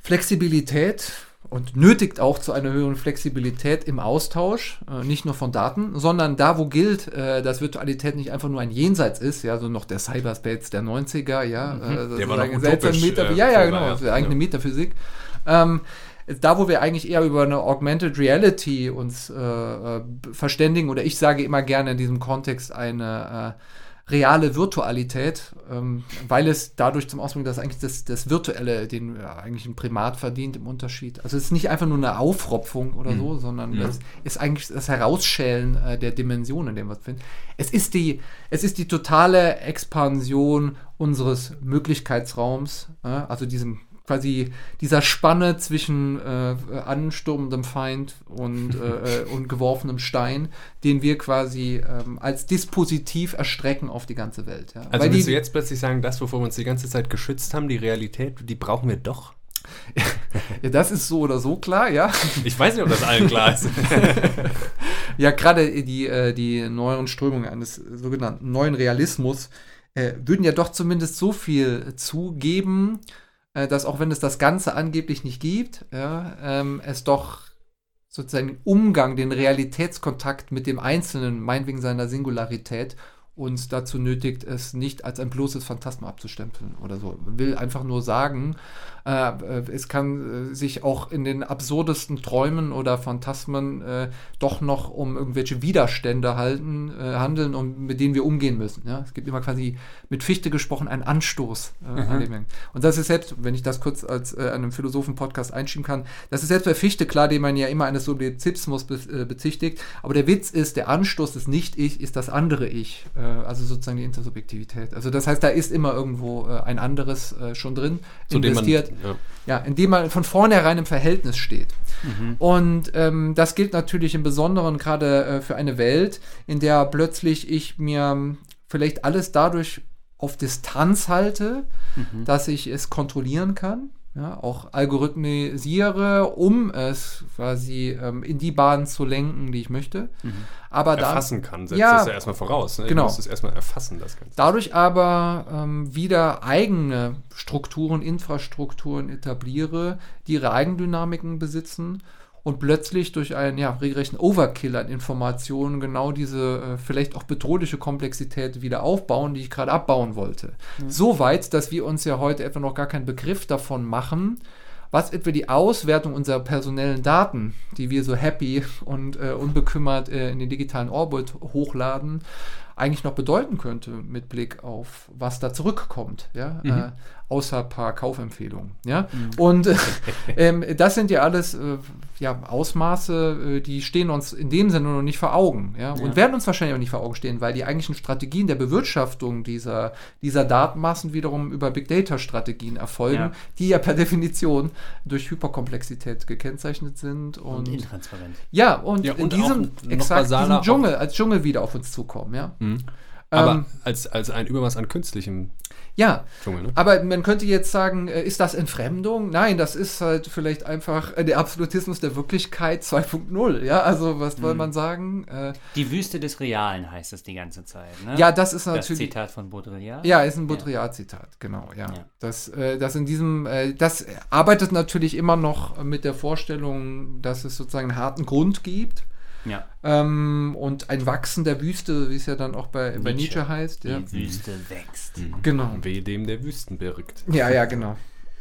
Flexibilität und nötigt auch zu einer höheren Flexibilität im Austausch, äh, nicht nur von Daten, sondern da, wo gilt, äh, dass Virtualität nicht einfach nur ein Jenseits ist, ja, so noch der Cyberspace der 90er, ja, äh, Der war noch utopisch, äh, ja, ja, genau, Ja. Metaphysik. Ähm, da, wo wir eigentlich eher über eine Augmented Reality uns äh, äh, verständigen, oder ich sage immer gerne in diesem Kontext eine äh, reale Virtualität, ähm, weil es dadurch zum Ausdruck, dass eigentlich das, das Virtuelle den ja, eigentlich ein Primat verdient im Unterschied. Also es ist nicht einfach nur eine Aufropfung oder so, sondern das ist eigentlich das Herausschälen äh, der Dimensionen, in dem wir uns finden. Es ist die, es ist die totale Expansion unseres Möglichkeitsraums, äh, also diesem quasi dieser Spanne zwischen äh, anstürmendem Feind und, äh, und geworfenem Stein, den wir quasi ähm, als Dispositiv erstrecken auf die ganze Welt. Ja. Also Weil willst die, du jetzt plötzlich sagen, das, wovor wir uns die ganze Zeit geschützt haben, die Realität, die brauchen wir doch? ja, das ist so oder so klar, ja. Ich weiß nicht, ob das allen klar ist. Ja, gerade die, äh, die neueren Strömungen eines sogenannten neuen Realismus äh, würden ja doch zumindest so viel zugeben, äh, dass auch wenn es das Ganze angeblich nicht gibt, ja, ähm, es doch sozusagen Umgang, den Realitätskontakt mit dem Einzelnen, meinetwegen seiner Singularität, uns dazu nötigt, es nicht als ein bloßes Phantasma abzustempeln oder so. Will einfach nur sagen, äh, äh, es kann äh, sich auch in den absurdesten Träumen oder Phantasmen äh, doch noch um irgendwelche Widerstände halten, äh, handeln, um, mit denen wir umgehen müssen. Ja? Es gibt immer quasi mit Fichte gesprochen einen Anstoß äh, an dem. Und das ist selbst, wenn ich das kurz als einem Philosophen-Podcast einschieben kann, das ist selbst bei Fichte klar, den man ja immer eines Subjektismus be bezichtigt. Aber der Witz ist, der Anstoß des Nicht-Ich ist das andere Ich. Äh, also sozusagen die Intersubjektivität. Also das heißt, da ist immer irgendwo äh, ein anderes äh, schon drin, Zu dem man- investiert. ja. ja. indem man von vornherein im Verhältnis steht. Mhm. Und ähm, das gilt natürlich im Besonderen gerade äh, für eine Welt, in der plötzlich ich mir vielleicht alles dadurch auf Distanz halte, Mhm. dass ich es kontrollieren kann. Ja, auch algorithmisiere, um es quasi ähm, in die Bahn zu lenken, die ich möchte. Aber da, Erfassen kann, setzt Ja, das ja erstmal voraus. Ne? genau. Du musst es erstmal erfassen, das Ganze. Dadurch aber ähm, wieder eigene Strukturen, Infrastrukturen etabliere, die ihre Eigendynamiken besitzen und plötzlich durch einen ja, regelrechten Overkill an Informationen genau diese äh, vielleicht auch bedrohliche Komplexität wieder aufbauen, die ich gerade abbauen wollte. So weit, dass wir uns ja heute etwa noch gar keinen Begriff davon machen, was etwa die Auswertung unserer personellen Daten, die wir so happy und äh, unbekümmert äh, in den digitalen Orbit hochladen, eigentlich noch bedeuten könnte mit Blick auf was da zurückkommt, ja, äh, außer ein paar Kaufempfehlungen, ja. Und äh, ähm, das sind ja alles äh, ja, Ausmaße, äh, die stehen uns in dem Sinne noch nicht vor Augen, ja, und werden uns wahrscheinlich auch nicht vor Augen stehen, weil die eigentlichen Strategien der Bewirtschaftung dieser, dieser Datenmassen wiederum über Big Data Strategien erfolgen, Ja. die ja per Definition durch Hyperkomplexität gekennzeichnet sind Und und, intransparent. ja, und, Ja, in und diesem, auch noch exakt, diesem auch- Dschungel, als Dschungel wieder auf uns zukommen, ja. Aber Ähm, als, als ein Übermaß an künstlichem ja, Dschungel, ne? aber man könnte jetzt sagen, äh, ist das Entfremdung? Nein, das ist halt vielleicht einfach äh, der Absolutismus der Wirklichkeit 2.0. Ja, also was Mhm. soll man sagen? Äh, Die Wüste des Realen heißt es die ganze Zeit. Ne? ja, das ist das natürlich. Zitat von Baudrillard. Ja, ist ein Baudrillard-Zitat, genau, ja. Ja. Das, das in diesem, das arbeitet natürlich immer noch mit der Vorstellung, dass es sozusagen einen harten Grund gibt. Ja. Ähm, und ein Wachsen der Wüste, wie es ja dann auch bei, bei Nietzsche. Nietzsche heißt. Die Ja. Wüste wächst. Genau. Weh dem, der Wüsten birgt. Ja, ja, genau.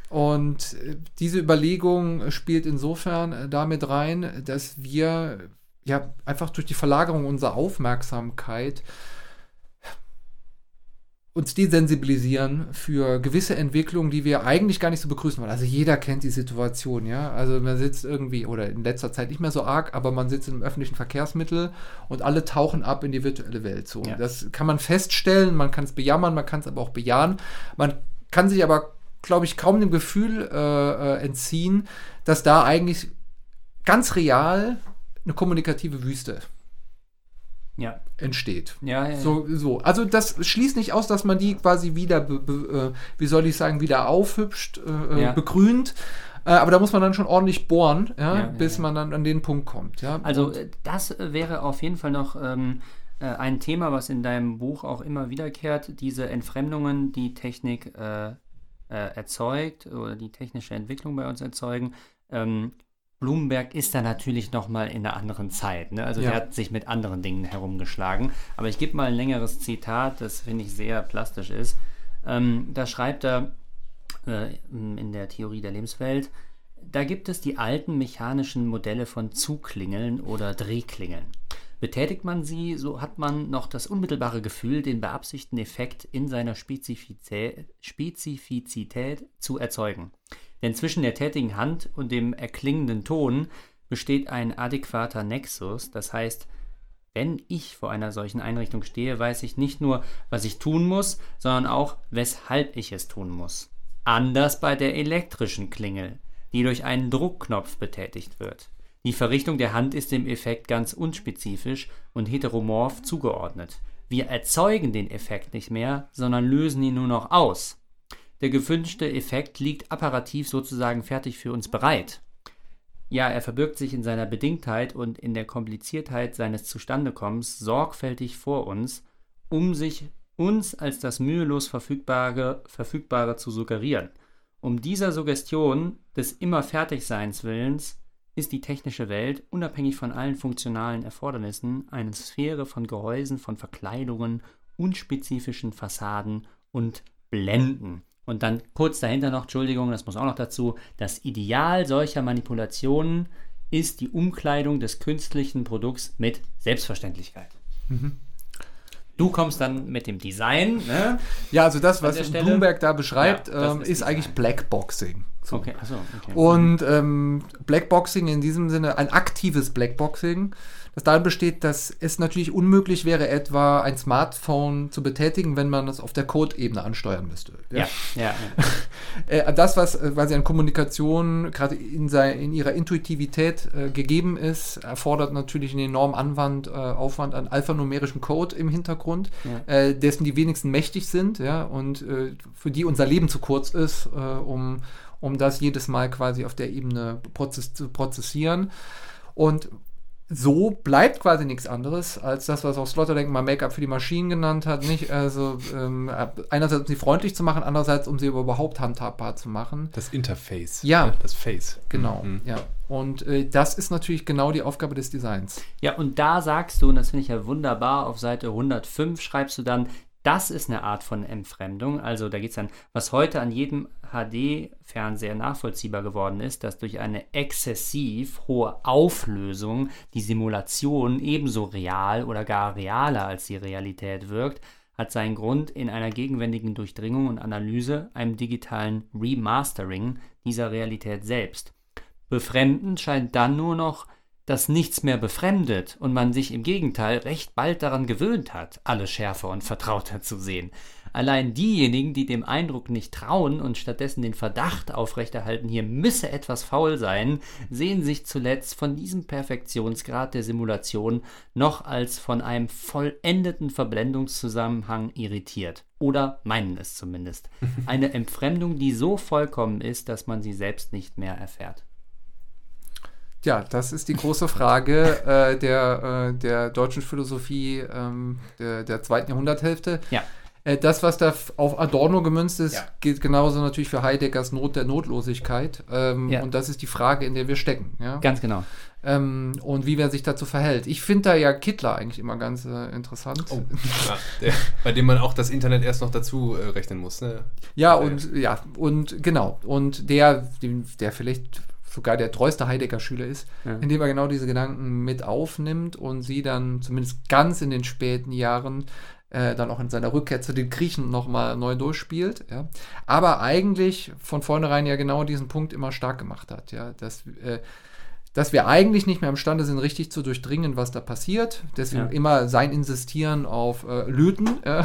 Und äh, diese Überlegung spielt insofern äh, damit rein, dass wir ja einfach durch die Verlagerung unserer Aufmerksamkeit uns desensibilisieren für gewisse Entwicklungen, die wir eigentlich gar nicht so begrüßen wollen. Also jeder kennt die Situation, ja. Also man sitzt irgendwie, oder in letzter Zeit nicht mehr so arg, aber man sitzt im öffentlichen Verkehrsmittel und alle tauchen ab in die virtuelle Welt. So. Ja. Das kann man feststellen, man kann es bejammern, man kann es aber auch bejahen. Man kann sich aber, glaube ich, kaum dem Gefühl äh, äh, entziehen, dass da eigentlich ganz real eine kommunikative Wüste Ja. Entsteht. Ja, ja, So, so. Also das schließt nicht aus, dass man die quasi wieder, be, be, äh, wie soll ich sagen, wieder aufhübscht, äh, Ja. begrünt. Äh, aber da muss man dann schon ordentlich bohren, bis man dann an den Punkt kommt. Also äh, das äh, wäre auf jeden Fall noch ähm, äh, ein Thema, was in deinem Buch auch immer wiederkehrt, diese Entfremdungen, die Technik äh, äh, erzeugt oder die technische Entwicklung bei uns erzeugen. Ähm, Blumenberg ist da natürlich noch mal in einer anderen Zeit. Ne? Also Ja. der hat sich mit anderen Dingen herumgeschlagen. Aber ich gebe mal ein längeres Zitat, das finde ich sehr plastisch ist. Ähm, da schreibt er äh, in der Theorie der Lebenswelt, da gibt es die alten mechanischen Modelle von Zugklingeln oder Drehklingeln. Betätigt man sie, so hat man noch das unmittelbare Gefühl, den beabsichtigten Effekt in seiner Spezifizä Spezifizität zu erzeugen. Denn zwischen der tätigen Hand und dem erklingenden Ton besteht ein adäquater Nexus, das heißt, wenn ich vor einer solchen Einrichtung stehe, weiß ich nicht nur, was ich tun muss, sondern auch, weshalb ich es tun muss. Anders bei der elektrischen Klingel, die durch einen Druckknopf betätigt wird. Die Verrichtung der Hand ist dem Effekt ganz unspezifisch und heteromorph zugeordnet. Wir erzeugen den Effekt nicht mehr, sondern lösen ihn nur noch aus. Der gewünschte Effekt liegt apparativ sozusagen fertig für uns bereit. Ja, er verbirgt sich in seiner Bedingtheit und in der Kompliziertheit seines Zustandekommens sorgfältig vor uns, um sich uns als das mühelos Verfügbare, Verfügbare zu suggerieren. Um dieser Suggestion des immer Fertigseins Willens ist die technische Welt, unabhängig von allen funktionalen Erfordernissen, eine Sphäre von Gehäusen, von Verkleidungen unspezifischen Fassaden und Blenden. Und dann kurz dahinter noch, Entschuldigung, das muss auch noch dazu, das Ideal solcher Manipulationen ist die Umkleidung des künstlichen Produkts mit Selbstverständlichkeit. Mhm. Du kommst dann mit dem Design, ne? Ja, also das, was Bloomberg da beschreibt, Ja, ähm, ist eigentlich. Blackboxing. So. Okay, achso, okay. Und ähm, Blackboxing in diesem Sinne, ein aktives Blackboxing, das darin besteht, dass es natürlich unmöglich wäre, etwa ein Smartphone zu betätigen, wenn man das auf der Code-Ebene ansteuern müsste. ja, ja, ja. Äh, das, was äh, quasi an Kommunikation gerade in, in ihrer Intuitivität äh, gegeben ist, erfordert natürlich einen enormen Anwand, äh, Aufwand an alphanumerischem Code im Hintergrund, Ja. äh, dessen die wenigsten mächtig sind, ja, und äh, für die unser Leben zu kurz ist, um, um das jedes Mal quasi auf der Ebene prozess zu prozessieren. Und so bleibt quasi nichts anderes als das, was auch Sloterdijk mal Make-up für die Maschinen genannt hat. Nicht? Also ähm, einerseits um sie freundlich zu machen, andererseits um sie überhaupt handhabbar zu machen. Das Interface. Ja. Das Face. Genau, Mhm. ja. Und äh, das ist natürlich genau die Aufgabe des Designs. Ja, und da sagst du, und das finde ich ja wunderbar, auf Seite 105 schreibst du dann, das ist eine Art von Entfremdung. Also da geht es dann, was heute an jedem HD-Fernseher nachvollziehbar geworden ist, dass durch eine exzessiv hohe Auflösung die Simulation ebenso real oder gar realer als die Realität wirkt, hat seinen Grund in einer gegenwärtigen Durchdringung und Analyse, einem digitalen Remastering dieser Realität selbst. Befremdend scheint dann nur noch, dass nichts mehr befremdet und man sich im Gegenteil recht bald daran gewöhnt hat, alles schärfer und vertrauter zu sehen. Allein diejenigen, die dem Eindruck nicht trauen und stattdessen den Verdacht aufrechterhalten, hier müsse etwas faul sein, sehen sich zuletzt von diesem Perfektionsgrad der Simulation noch als von einem vollendeten Verblendungszusammenhang irritiert. Oder meinen es zumindest. Eine Entfremdung, die so vollkommen ist, dass man sie selbst nicht mehr erfährt. Ja, das ist die große Frage äh, der, äh, der deutschen Philosophie ähm, der, der zweiten Jahrhunderthälfte. Ja. Äh, das, was da auf Adorno gemünzt ist, Ja. gilt genauso natürlich für Heideggers Not der Notlosigkeit. Ähm, Ja. Und das ist die Frage, in der wir stecken. Ja? Ganz genau. Ähm, und wie wer sich dazu verhält. Ich finde da ja Kittler eigentlich immer ganz äh, interessant. Oh, ja, der, bei dem man auch das Internet erst noch dazu äh, rechnen muss. Ne? Ja, und ja, und genau. Und der, der vielleicht sogar der treueste Heidegger-Schüler ist, Ja. indem er genau diese Gedanken mit aufnimmt und sie dann zumindest ganz in den späten Jahren äh, dann auch in seiner Rückkehr zu den Griechen nochmal neu durchspielt. Ja. Aber eigentlich von vornherein ja genau diesen Punkt immer stark gemacht hat, ja, dass äh, dass wir eigentlich nicht mehr imstande sind, richtig zu durchdringen, was da passiert. Deswegen Ja. immer sein Insistieren auf äh, Löten äh,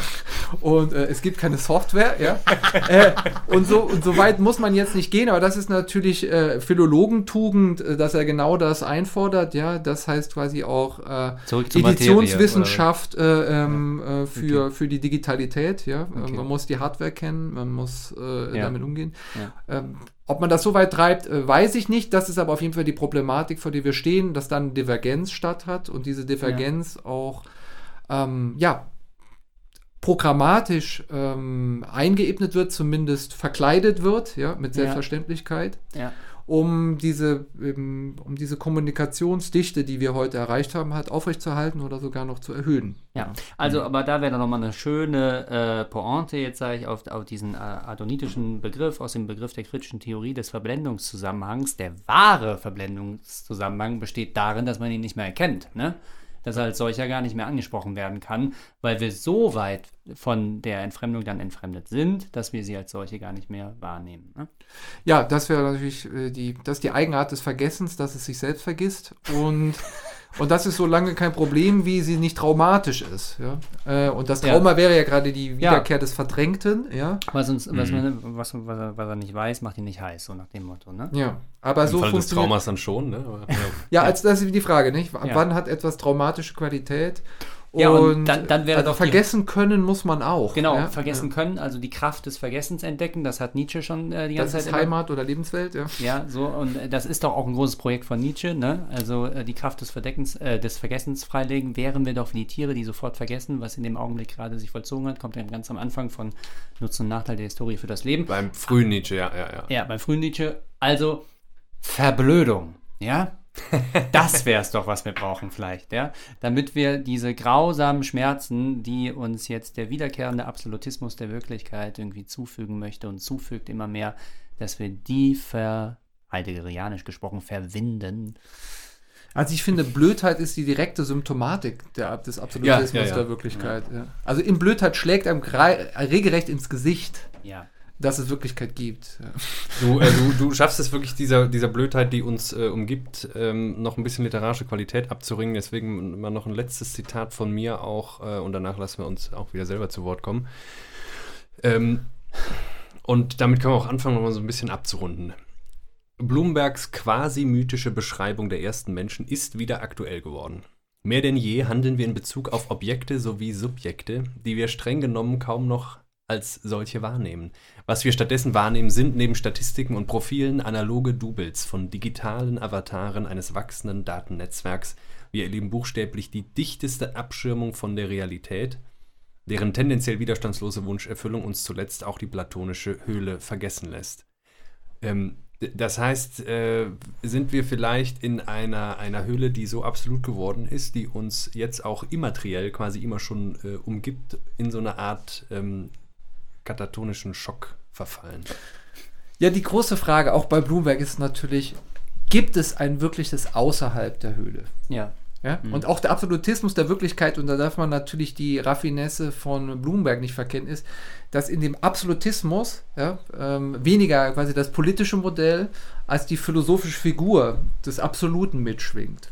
und äh, es gibt keine Software. Ja? äh, und, so, und so weit muss man jetzt nicht gehen, aber das ist natürlich äh, Philologentugend, äh, dass er genau das einfordert. Ja, Das heißt quasi auch äh, Editionswissenschaft äh, ähm, äh, für, für die Digitalität. Ja? Okay. Man muss die Hardware kennen, man muss äh, Ja. damit umgehen. Ja. Ähm, ob man das so weit treibt, äh, weiß ich nicht. Das ist aber auf jeden Fall die Problematik, vor der wir stehen, dass dann Divergenz statt hat und diese Divergenz auch, ähm, ja, programmatisch ähm, eingeebnet wird, zumindest verkleidet wird, ja, mit Ja. Selbstverständlichkeit, Ja. Um diese, um diese Kommunikationsdichte, die wir heute erreicht haben, halt aufrechtzuerhalten oder sogar noch zu erhöhen. Ja, also aber da wäre dann nochmal eine schöne äh, Pointe, jetzt sage ich, auf, auf diesen äh, adonitischen Begriff, aus dem Begriff der kritischen Theorie des Verblendungszusammenhangs. Der wahre Verblendungszusammenhang besteht darin, dass man ihn nicht mehr erkennt, ne? Dass er als solcher gar nicht mehr angesprochen werden kann, weil wir so weit von der Entfremdung dann entfremdet sind, dass wir sie als solche gar nicht mehr wahrnehmen. Ne? Ja, das wäre natürlich äh, die, das ist die Eigenart des Vergessens, dass es sich selbst vergisst. Und, und das ist so lange kein Problem, wie sie nicht traumatisch ist. Ja? Äh, und das Ja. Trauma wäre ja gerade die Ja. Wiederkehr des Verdrängten. Ja, Was, uns, was, man, was, was, er, was er nicht weiß, macht ihn nicht heiß, so nach dem Motto. Ne? ja. aber Im so Fall des. Traumas dann schon. Ne? Aber, ja. Ja, als das ist die Frage, nicht? W- Ja. Wann hat etwas traumatische Qualität? Ja, und dann- dann wäre also doch die- vergessen können muss man auch. Genau, ja? vergessen können, also die Kraft des Vergessens entdecken, das hat Nietzsche schon äh, die Ja. ganze Das ist Zeit immer- Heimat oder Lebenswelt, ja. Ja, so, und äh, das ist doch auch ein großes Projekt von Nietzsche, ne? Also äh, die Kraft des, Verdeckens, äh, des Vergessens freilegen, wären wir doch wie die Tiere, die sofort vergessen, was in dem Augenblick gerade sich vollzogen hat, kommt ja ganz am Anfang von Nutzen und Nachteil der Historie für das Leben. Beim frühen Nietzsche, ja, ja, ja. Ja, beim frühen Nietzsche, also Verblödung, ja? Das wäre es doch, was wir brauchen vielleicht, ja? Damit wir diese grausamen Schmerzen, die uns jetzt der wiederkehrende Absolutismus der Wirklichkeit irgendwie zufügen möchte und zufügt immer mehr, dass wir die ver, heideggerianisch gesprochen, verwinden. Also ich finde, Blödheit ist die direkte Symptomatik der, des Absolutismus Ja, ja, ja. der Wirklichkeit. Also in Blödheit schlägt einem regelrecht ins Gesicht, Ja. Dass es Wirklichkeit gibt. Ja. Du, äh, du, du schaffst es wirklich, dieser, dieser Blödheit, die uns äh, umgibt, ähm, noch ein bisschen literarische Qualität abzuringen. Deswegen mal noch ein letztes Zitat von mir auch äh, und danach lassen wir uns auch wieder selber zu Wort kommen. Ähm, und damit können wir auch anfangen, nochmal so ein bisschen abzurunden. Bloombergs quasi mythische Beschreibung der ersten Menschen ist wieder aktuell geworden. Mehr denn je handeln wir in Bezug auf Objekte sowie Subjekte, die wir streng genommen kaum noch als solche wahrnehmen. Was wir stattdessen wahrnehmen, sind neben Statistiken und Profilen analoge Doubles von digitalen Avataren eines wachsenden Datennetzwerks. Wir erleben buchstäblich die dichteste Abschirmung von der Realität, deren tendenziell widerstandslose Wunscherfüllung uns zuletzt auch die platonische Höhle vergessen lässt. Ähm, das heißt, äh, sind wir vielleicht in einer, einer Höhle, die so absolut geworden ist, die uns jetzt auch immateriell quasi immer schon äh, umgibt, in so eine Art ähm, katatonischen Schock verfallen. ja, die große Frage auch bei Bloomberg ist natürlich, gibt es ein wirkliches Außerhalb der Höhle? Ja. Ja? Und auch der Absolutismus der Wirklichkeit, und da darf man natürlich die Raffinesse von Bloomberg nicht verkennen, ist, dass in dem Absolutismus ja, ähm, weniger quasi das politische Modell als die philosophische Figur des Absoluten mitschwingt.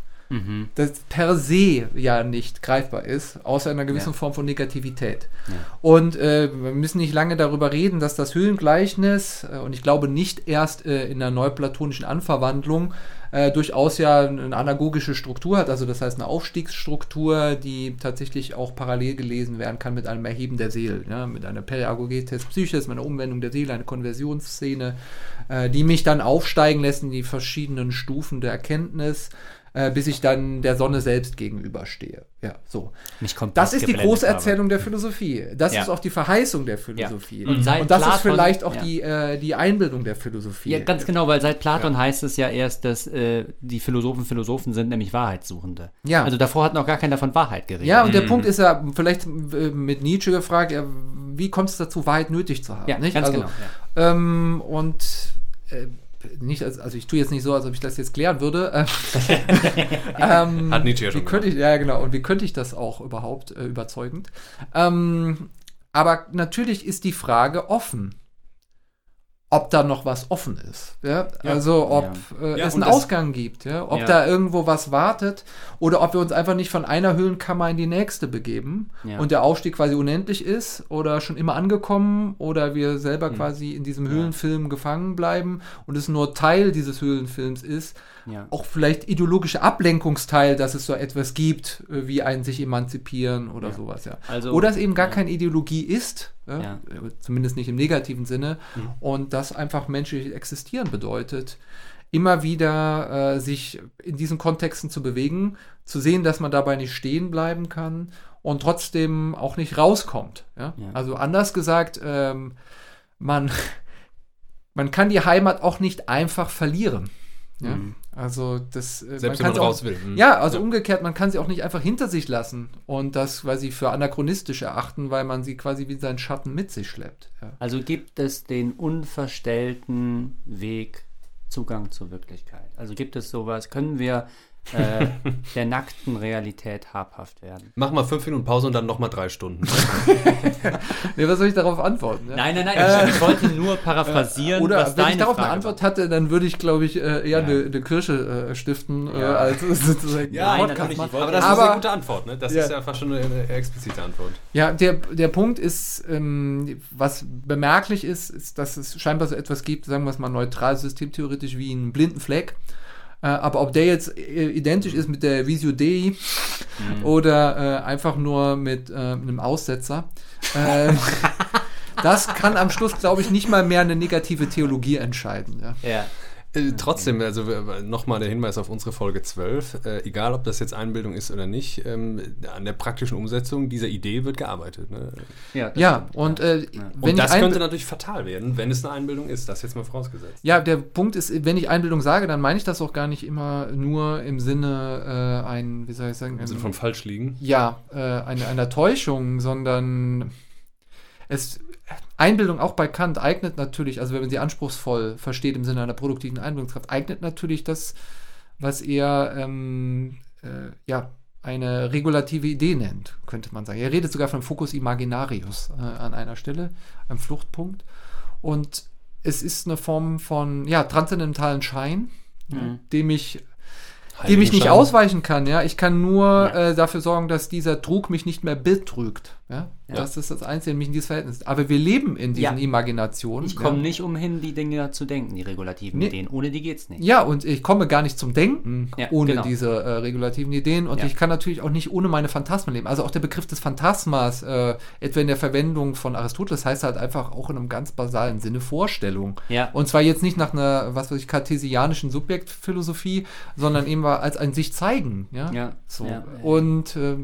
Das per se ja nicht greifbar ist, außer einer gewissen Ja. Form von Negativität. Und äh, wir müssen nicht lange darüber reden, dass das Höhlengleichnis, äh, und ich glaube nicht erst äh, in der neuplatonischen Anverwandlung, äh, durchaus ja eine anagogische Struktur hat, also das heißt eine Aufstiegsstruktur, die tatsächlich auch parallel gelesen werden kann mit einem Erheben der Seele, ja, mit einer Periagogetes Psyches, mit einer Umwendung der Seele, eine Konversionsszene, äh, die mich dann aufsteigen lässt in die verschiedenen Stufen der Erkenntnis, äh, bis ich dann der Sonne selbst gegenüberstehe. Ja, so. Das ist die geblendet große habe. Erzählung der Philosophie. Das Ja. ist auch die Verheißung der Philosophie. Und seit Und das ist Platon- vielleicht auch ja. die, äh, die Einbildung der Philosophie. Ja, ganz genau, weil seit Platon heißt es ja erst, dass äh, die Philosophen Philosophen sind, nämlich Wahrheitssuchende. Ja. Also davor hat noch gar keiner von Wahrheit geredet. Ja, und der Punkt ist ja vielleicht äh, mit Nietzsche gefragt, ja, wie kommt es dazu, Wahrheit nötig zu haben? Ja, nicht? ganz also, genau, Ähm, und äh, nicht, als, also ich tue jetzt nicht so, als ob ich das jetzt klären würde. ähm, Hat Nietzsche ja schon Wie könnte ich, ja, genau. Und wie könnte ich das auch überhaupt äh, überzeugend? Ähm, aber natürlich ist die Frage offen. Ob da noch was offen ist. Ja? Also ob Äh, Ja, es und einen Ausgang gibt, ja? ob Ja. da irgendwo was wartet oder ob wir uns einfach nicht von einer Höhlenkammer in die nächste begeben Ja. und der Aufstieg quasi unendlich ist oder schon immer angekommen oder wir selber Hm. quasi in diesem Höhlenfilm gefangen bleiben und es nur Teil dieses Höhlenfilms ist. Ja. Auch vielleicht ideologischer Ablenkungsteil, dass es so etwas gibt, äh, wie ein sich emanzipieren oder sowas, ja. Also- oder es eben gar ja. keine Ideologie ist, ja, Ja. äh, zumindest nicht im negativen Sinne, Mhm. und das einfach menschliches Existieren bedeutet. Immer wieder äh, sich in diesen Kontexten zu bewegen, zu sehen, dass man dabei nicht stehen bleiben kann und trotzdem auch nicht rauskommt. Ja? Ja. Also anders gesagt, ähm, man, man kann die Heimat auch nicht einfach verlieren. Ja? Mhm. Also das äh, Selbst wenn man sie auch- raus will. Mhm. Ja, also umgekehrt, man kann sie auch nicht einfach hinter sich lassen und das quasi für anachronistisch erachten, weil man sie quasi wie seinen Schatten mit sich schleppt. Ja. Also gibt es den unverstellten Weg Zugang zur Wirklichkeit. Also gibt es sowas, können wir äh, der nackten Realität habhaft werden. Mach mal fünf Minuten Pause und dann nochmal drei Stunden. Nee, was soll ich darauf antworten? Ja? Nein, nein, nein, ich, ich wollte nur paraphrasieren, Oder was wenn deine ich darauf Frage eine Antwort war. hatte, dann würde ich, glaube ich, äh, eher Ja. eine, Kirsche äh, stiften, äh, Ja. als sozusagen Ja, nein, natürlich, machen. Aber das ist Aber- eine gute Antwort, ne? Das Ja. ist ja fast schon eine, eine explizite Antwort. Ja, der, der Punkt ist, ähm, was bemerklich ist, ist, dass es scheinbar so etwas gibt, sagen wir es mal neutral systemtheoretisch wie einen blinden Fleck. Äh, aber ob der jetzt äh, identisch ist mit der Visio Dei oder äh, einfach nur mit äh, einem Aussetzer, äh, das kann am Schluss, glaube ich, nicht mal mehr eine negative Theologie entscheiden. Ja. Ja. Äh, trotzdem, also nochmal der Hinweis auf unsere Folge 12. Äh, egal, ob das jetzt Einbildung ist oder nicht, ähm, an der praktischen Umsetzung dieser Idee wird gearbeitet. Ne? Ja, ja und äh, wenn und das könnte natürlich fatal werden, wenn es eine Einbildung ist. Das jetzt mal vorausgesetzt. Ja, der Punkt ist, wenn ich Einbildung sage, dann meine ich das auch gar nicht immer nur im Sinne äh, ein, wie soll ich sagen, im Sinne von falsch liegen. Ja, äh, eine, einer Täuschung, sondern es Einbildung auch bei Kant eignet natürlich, also wenn man sie anspruchsvoll versteht im Sinne einer produktiven Einbildungskraft, eignet natürlich das, was er ähm, äh, ja, eine regulative Idee nennt, könnte man sagen. Er redet sogar von Focus Imaginarius äh, an einer Stelle, einem Fluchtpunkt. Und es ist eine Form von ja, transzendentalen Schein, mhm. dem ich dem ich nicht ausweichen kann, ja. Ich kann nur ja. äh, dafür sorgen, dass dieser Trug mich nicht mehr betrügt. Ja? ja? Das ist das Einzige, in dieses Verhältnis. Aber wir leben in diesen ja. Imaginationen. Ich komme nicht umhin, die Dinge zu denken, die regulativen nee. Ideen. Ohne die geht es nicht. Ja, und ich komme gar nicht zum Denken ohne genau. diese äh, regulativen Ideen. Und ich kann natürlich auch nicht ohne meine Phantasmen leben. Also auch der Begriff des Phantasmas, äh, etwa in der Verwendung von Aristoteles, heißt halt einfach auch in einem ganz basalen Sinne Vorstellung. Ja. Und zwar jetzt nicht nach einer, was weiß ich, kartesianischen Subjektphilosophie, sondern eben als ein sich zeigen. Ja. ja. So. Und äh,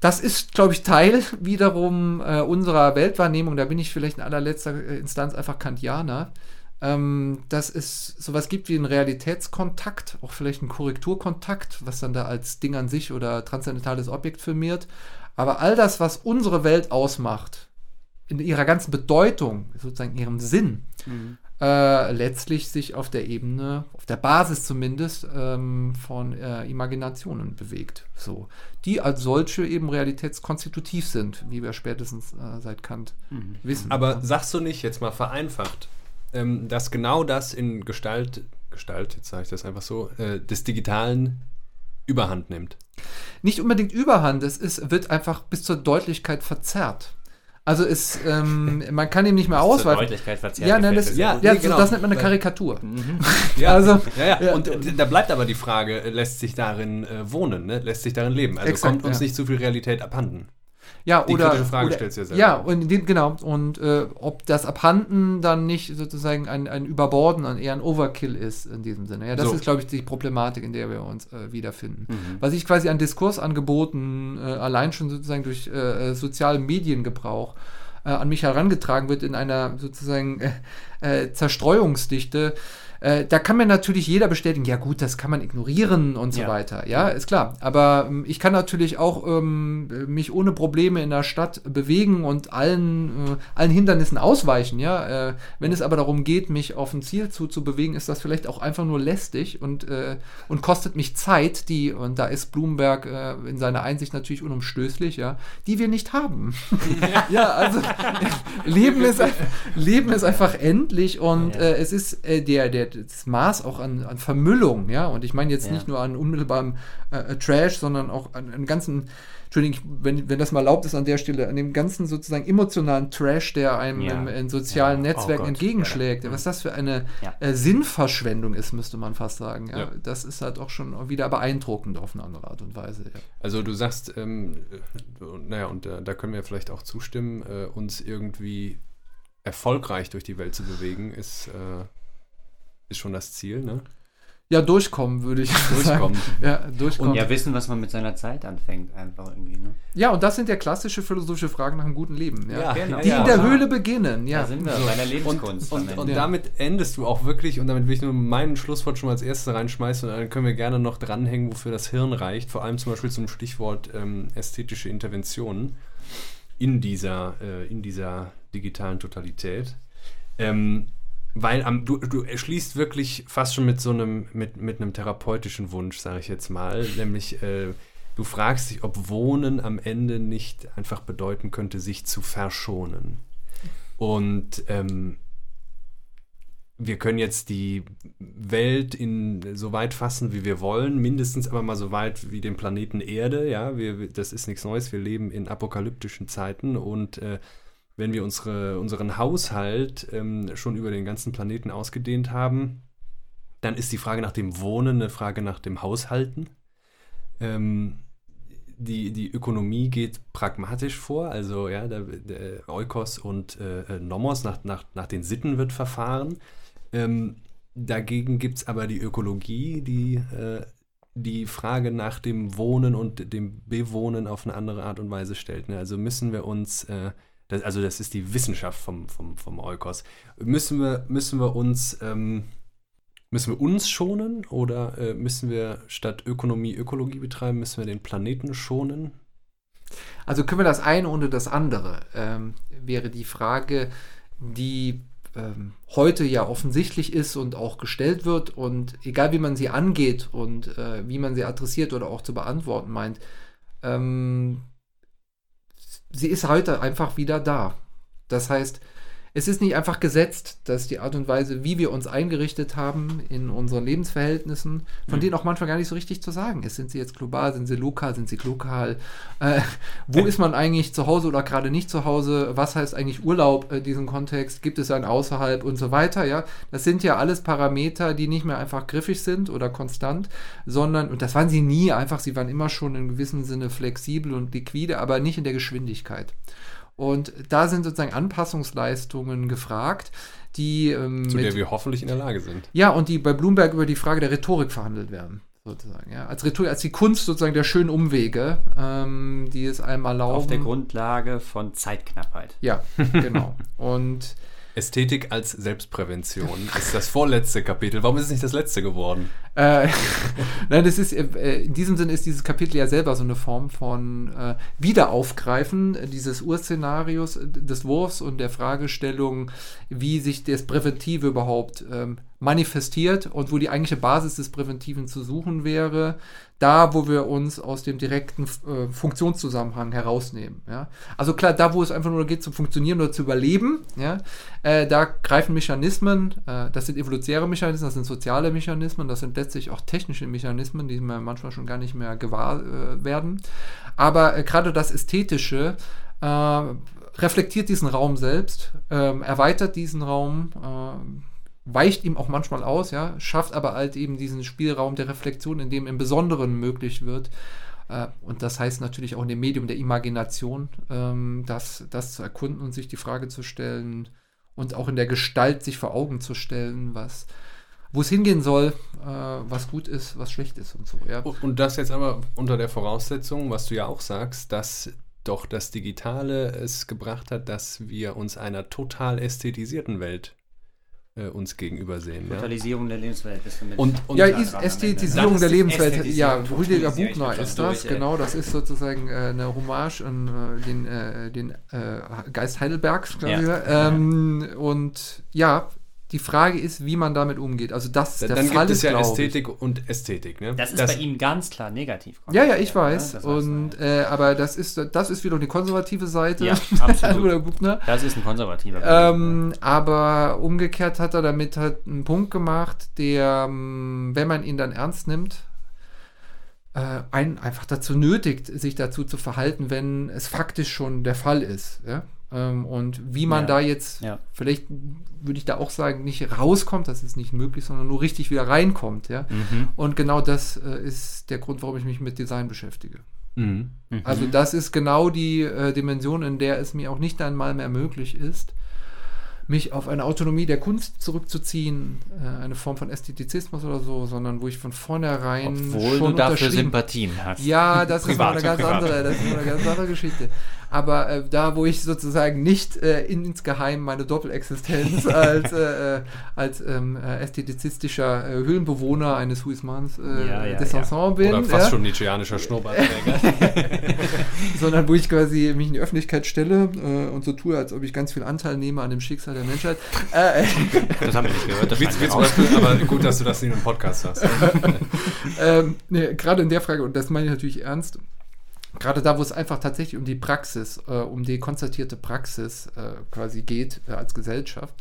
das ist, glaube ich, Teil wiederum äh, unserer Weltwahrnehmung. Da bin ich vielleicht in allerletzter äh, Instanz einfach Kantianer. Ähm, dass es sowas gibt wie einen Realitätskontakt, auch vielleicht einen Korrekturkontakt, was dann da als Ding an sich oder transzendentales Objekt firmiert. Aber all das, was unsere Welt ausmacht, in ihrer ganzen Bedeutung, sozusagen ihrem Sinn, mhm äh, letztlich sich auf der Ebene, auf der Basis zumindest, ähm, von äh, Imaginationen bewegt. So. Die als solche eben realitätskonstitutiv sind, wie wir spätestens äh, seit Kant mhm. wissen. Aber sagst du nicht, jetzt mal vereinfacht, ähm, dass genau das in Gestalt, Gestalt, jetzt sage ich das einfach so, äh, des Digitalen Überhand nimmt? Nicht unbedingt Überhand, es ist, wird einfach bis zur Deutlichkeit verzerrt. Also ist, ähm, man kann ihm nicht mehr ausweichen. Ja, nein, das, ja, ja nee, genau. das nennt man eine Karikatur. Mhm. Ja, also, ja, ja. Und äh, da bleibt aber die Frage, lässt sich darin äh, wohnen, ne? lässt sich darin leben? Also Exakt, kommt uns nicht zu viel Realität abhanden. Ja, die oder. Frage oder, stellst du ja selber. Ja, und genau. Und äh, ob das Abhanden dann nicht sozusagen ein, ein Überborden, ein, eher ein Overkill ist in diesem Sinne. Ja, das so. ist, glaube ich, die Problematik, in der wir uns äh, wiederfinden. Mhm. Was ich quasi an Diskursangeboten äh, allein schon sozusagen durch äh, äh, sozialen Mediengebrauch äh, an mich herangetragen wird in einer sozusagen äh, äh, Zerstreuungsdichte, äh, da kann mir natürlich jeder bestätigen, ja gut, das kann man ignorieren und so ja. weiter. Ja, ist klar. Aber ähm, ich kann natürlich auch ähm, mich ohne Probleme in der Stadt bewegen und allen, äh, allen Hindernissen ausweichen. Ja, äh, wenn es aber darum geht, mich auf ein Ziel zuzubewegen, ist das vielleicht auch einfach nur lästig und, äh, und kostet mich Zeit, die, und da ist Bloomberg äh, in seiner Einsicht natürlich unumstößlich, ja, die wir nicht haben. ja, also Leben, ist, Leben ist einfach endlich und es ist der, der das Maß auch an, an Vermüllung, ja, und ich meine jetzt ja. nicht nur an unmittelbarem äh, äh, Trash, sondern auch an, an ganzen, Entschuldigung, wenn, wenn das mal erlaubt ist an der Stelle, an dem ganzen sozusagen emotionalen Trash, der einem ja. im, in sozialen ja. Netzwerken oh entgegenschlägt. Was das für eine äh, Sinnverschwendung ist, müsste man fast sagen. Ja? Das ist halt auch schon wieder beeindruckend auf eine andere Art und Weise. Also du sagst, ähm, äh, naja, und äh, da können wir vielleicht auch zustimmen, äh, uns irgendwie erfolgreich durch die Welt zu bewegen, ist ist schon das Ziel, ne? Ja, durchkommen, würde ich durchkommen. sagen. Ja, durchkommen. Und ja, wissen, was man mit seiner Zeit anfängt, einfach irgendwie, ne? Ja, und das sind ja klassische philosophische Fragen nach einem guten Leben. Ja, ja genau. Die in der Höhle beginnen, ja. Da sind wir so. bei der Lebenskunst. Und, und, und ja. damit endest du auch wirklich, und damit will ich nur mein Schlusswort schon mal als erstes reinschmeißen, und dann können wir gerne noch dranhängen, wofür das Hirn reicht, vor allem zum Beispiel zum Stichwort ähm, ästhetische Interventionen in dieser, äh, in dieser digitalen Totalität. Ähm, weil am, du, du erschließt wirklich fast schon mit so einem, mit, mit einem therapeutischen Wunsch, sage ich jetzt mal, nämlich äh, du fragst dich, ob Wohnen am Ende nicht einfach bedeuten könnte, sich zu verschonen. Und ähm, wir können jetzt die Welt in so weit fassen, wie wir wollen, mindestens aber mal so weit wie den Planeten Erde. Ja, wir, das ist nichts Neues. Wir leben in apokalyptischen Zeiten und äh, wenn wir unsere, unseren Haushalt ähm, schon über den ganzen Planeten ausgedehnt haben, dann ist die Frage nach dem Wohnen eine Frage nach dem Haushalten. Ähm, die, die Ökonomie geht pragmatisch vor, also ja, der, der Eukos und äh, Nomos, nach, nach, nach den Sitten wird verfahren. Ähm, dagegen gibt es aber die Ökologie, die äh, die Frage nach dem Wohnen und dem Bewohnen auf eine andere Art und Weise stellt. Ne? Also müssen wir uns, äh, das, also das ist die Wissenschaft vom, vom, vom Eukos, müssen wir, müssen wir uns, ähm, müssen wir uns schonen oder äh, müssen wir statt Ökonomie Ökologie betreiben, müssen wir den Planeten schonen? Also können wir das eine ohne das andere, ähm, wäre die Frage, die ähm, heute ja offensichtlich ist und auch gestellt wird und egal wie man sie angeht und äh, wie man sie adressiert oder auch zu beantworten meint, ähm, sie ist heute einfach wieder da. Das heißt, es ist nicht einfach gesetzt, dass die Art und Weise, wie wir uns eingerichtet haben in unseren Lebensverhältnissen, von mhm. denen auch manchmal gar nicht so richtig zu sagen ist. Sind sie jetzt global, sind sie lokal, sind sie lokal? Äh, wo ist man eigentlich zu Hause oder gerade nicht zu Hause? Was heißt eigentlich Urlaub in diesem Kontext? Gibt es einen außerhalb und so weiter? Ja, das sind ja alles Parameter, die nicht mehr einfach griffig sind oder konstant, sondern, und das waren sie nie einfach, sie waren immer schon in gewissem Sinne flexibel und liquide, aber nicht in der Geschwindigkeit. Und da sind sozusagen Anpassungsleistungen gefragt, die. Ähm, Zu der wir hoffentlich in der Lage sind. Ja, und die bei Bloomberg über die Frage der Rhetorik verhandelt werden. Sozusagen, ja. Als Rhetorik, als die Kunst sozusagen der schönen Umwege, ähm, die es einem erlauben. Auf der Grundlage von Zeitknappheit. Ja, genau. und Ästhetik als Selbstprävention ist das vorletzte Kapitel. Warum ist es nicht das letzte geworden? Äh, nein, das ist, äh, in diesem Sinne ist dieses Kapitel ja selber so eine Form von äh, Wiederaufgreifen dieses Urszenarios des Wurfs und der Fragestellung, wie sich das Präventive überhaupt ähm, manifestiert und wo die eigentliche Basis des Präventiven zu suchen wäre, da, wo wir uns aus dem direkten äh, Funktionszusammenhang herausnehmen. Ja? Also klar, da, wo es einfach nur geht, zu funktionieren oder zu überleben, ja, äh, da greifen Mechanismen, äh, das sind evolutionäre Mechanismen, das sind soziale Mechanismen, das sind letztlich auch technische Mechanismen, die wir manchmal schon gar nicht mehr gewahr äh, werden. Aber äh, gerade das Ästhetische äh, reflektiert diesen Raum selbst, ähm, erweitert diesen Raum, weicht ihm auch manchmal aus, ja, schafft aber halt eben diesen Spielraum der Reflexion, in dem im Besonderen möglich wird. Äh, und das heißt natürlich auch in dem Medium der Imagination, ähm, das, das zu erkunden und sich die Frage zu stellen und auch in der Gestalt sich vor Augen zu stellen, was wo es hingehen soll, äh, was gut ist, was schlecht ist und so. Ja. Und das jetzt aber unter der Voraussetzung, was du ja auch sagst, dass doch das Digitale es gebracht hat, dass wir uns einer total ästhetisierten Welt äh, uns gegenüber sehen. Totalisierung ja? der Lebenswelt. Und, und ja, Ästhetisierung der Lebenswelt. Ja, Rüdiger Buchner ist das, durch, genau. Das ist sozusagen äh, eine Hommage an äh, den, äh, den äh, Geist Heidelbergs, glaube ich. Ähm, und ja, die Frage ist, wie man damit umgeht. Also das ist der Dann Fall gibt es ja Ästhetik ich. und Ästhetik. Ne? Das ist das bei ihm ganz klar negativ. Ja, ja, ich weiß. Ja, und äh, aber das ist das ist wieder die konservative Seite. Ja, absolut. das ist ein konservativer. Ähm, aber umgekehrt hat er damit halt einen Punkt gemacht, der, ähm, wenn man ihn dann ernst nimmt, äh, einen einfach dazu nötigt, sich dazu zu verhalten, wenn es faktisch schon der Fall ist. Ja? Ähm, und wie man ja. da jetzt, ja. vielleicht würde ich da auch sagen, nicht rauskommt, das ist nicht möglich, sondern nur richtig wieder reinkommt. Ja? Mhm. Und genau das äh, ist der Grund, warum ich mich mit Design beschäftige. Mhm. Mhm. Also das ist genau die äh, Dimension, in der es mir auch nicht einmal mehr möglich ist, mich auf eine Autonomie der Kunst zurückzuziehen, äh, eine Form von Ästhetizismus oder so, sondern wo ich von vornherein Obwohl schon du dafür Sympathien hast. Ja, das privat, ist eine ganz andere, das ist eine ganz andere Geschichte. Aber äh, da, wo ich sozusagen nicht äh, insgeheim meine Doppelexistenz als, äh, äh, als ähm, äh, ästhetizistischer äh, Höhlenbewohner eines Huismans äh, ja, ja, des ja. bin. Oder fast ja? schon Nietzscheanischer Schnurrbartträger. Sondern wo ich quasi mich in die Öffentlichkeit stelle und so tue, als ob ich ganz viel Anteil nehme an dem Schicksal der Menschheit. das haben wir nicht gehört. Das Witz, Witz, aber gut, dass du das nicht im Podcast hast. ähm, nee, Gerade in der Frage, und das meine ich natürlich ernst, gerade da, wo es einfach tatsächlich um die Praxis, äh, um die konstatierte Praxis äh, quasi geht äh, als Gesellschaft,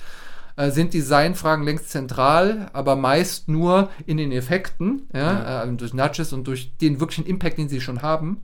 äh, sind Designfragen längst zentral, aber meist nur in den Effekten, ja, ja. Äh, durch Nudges und durch den wirklichen Impact, den sie schon haben.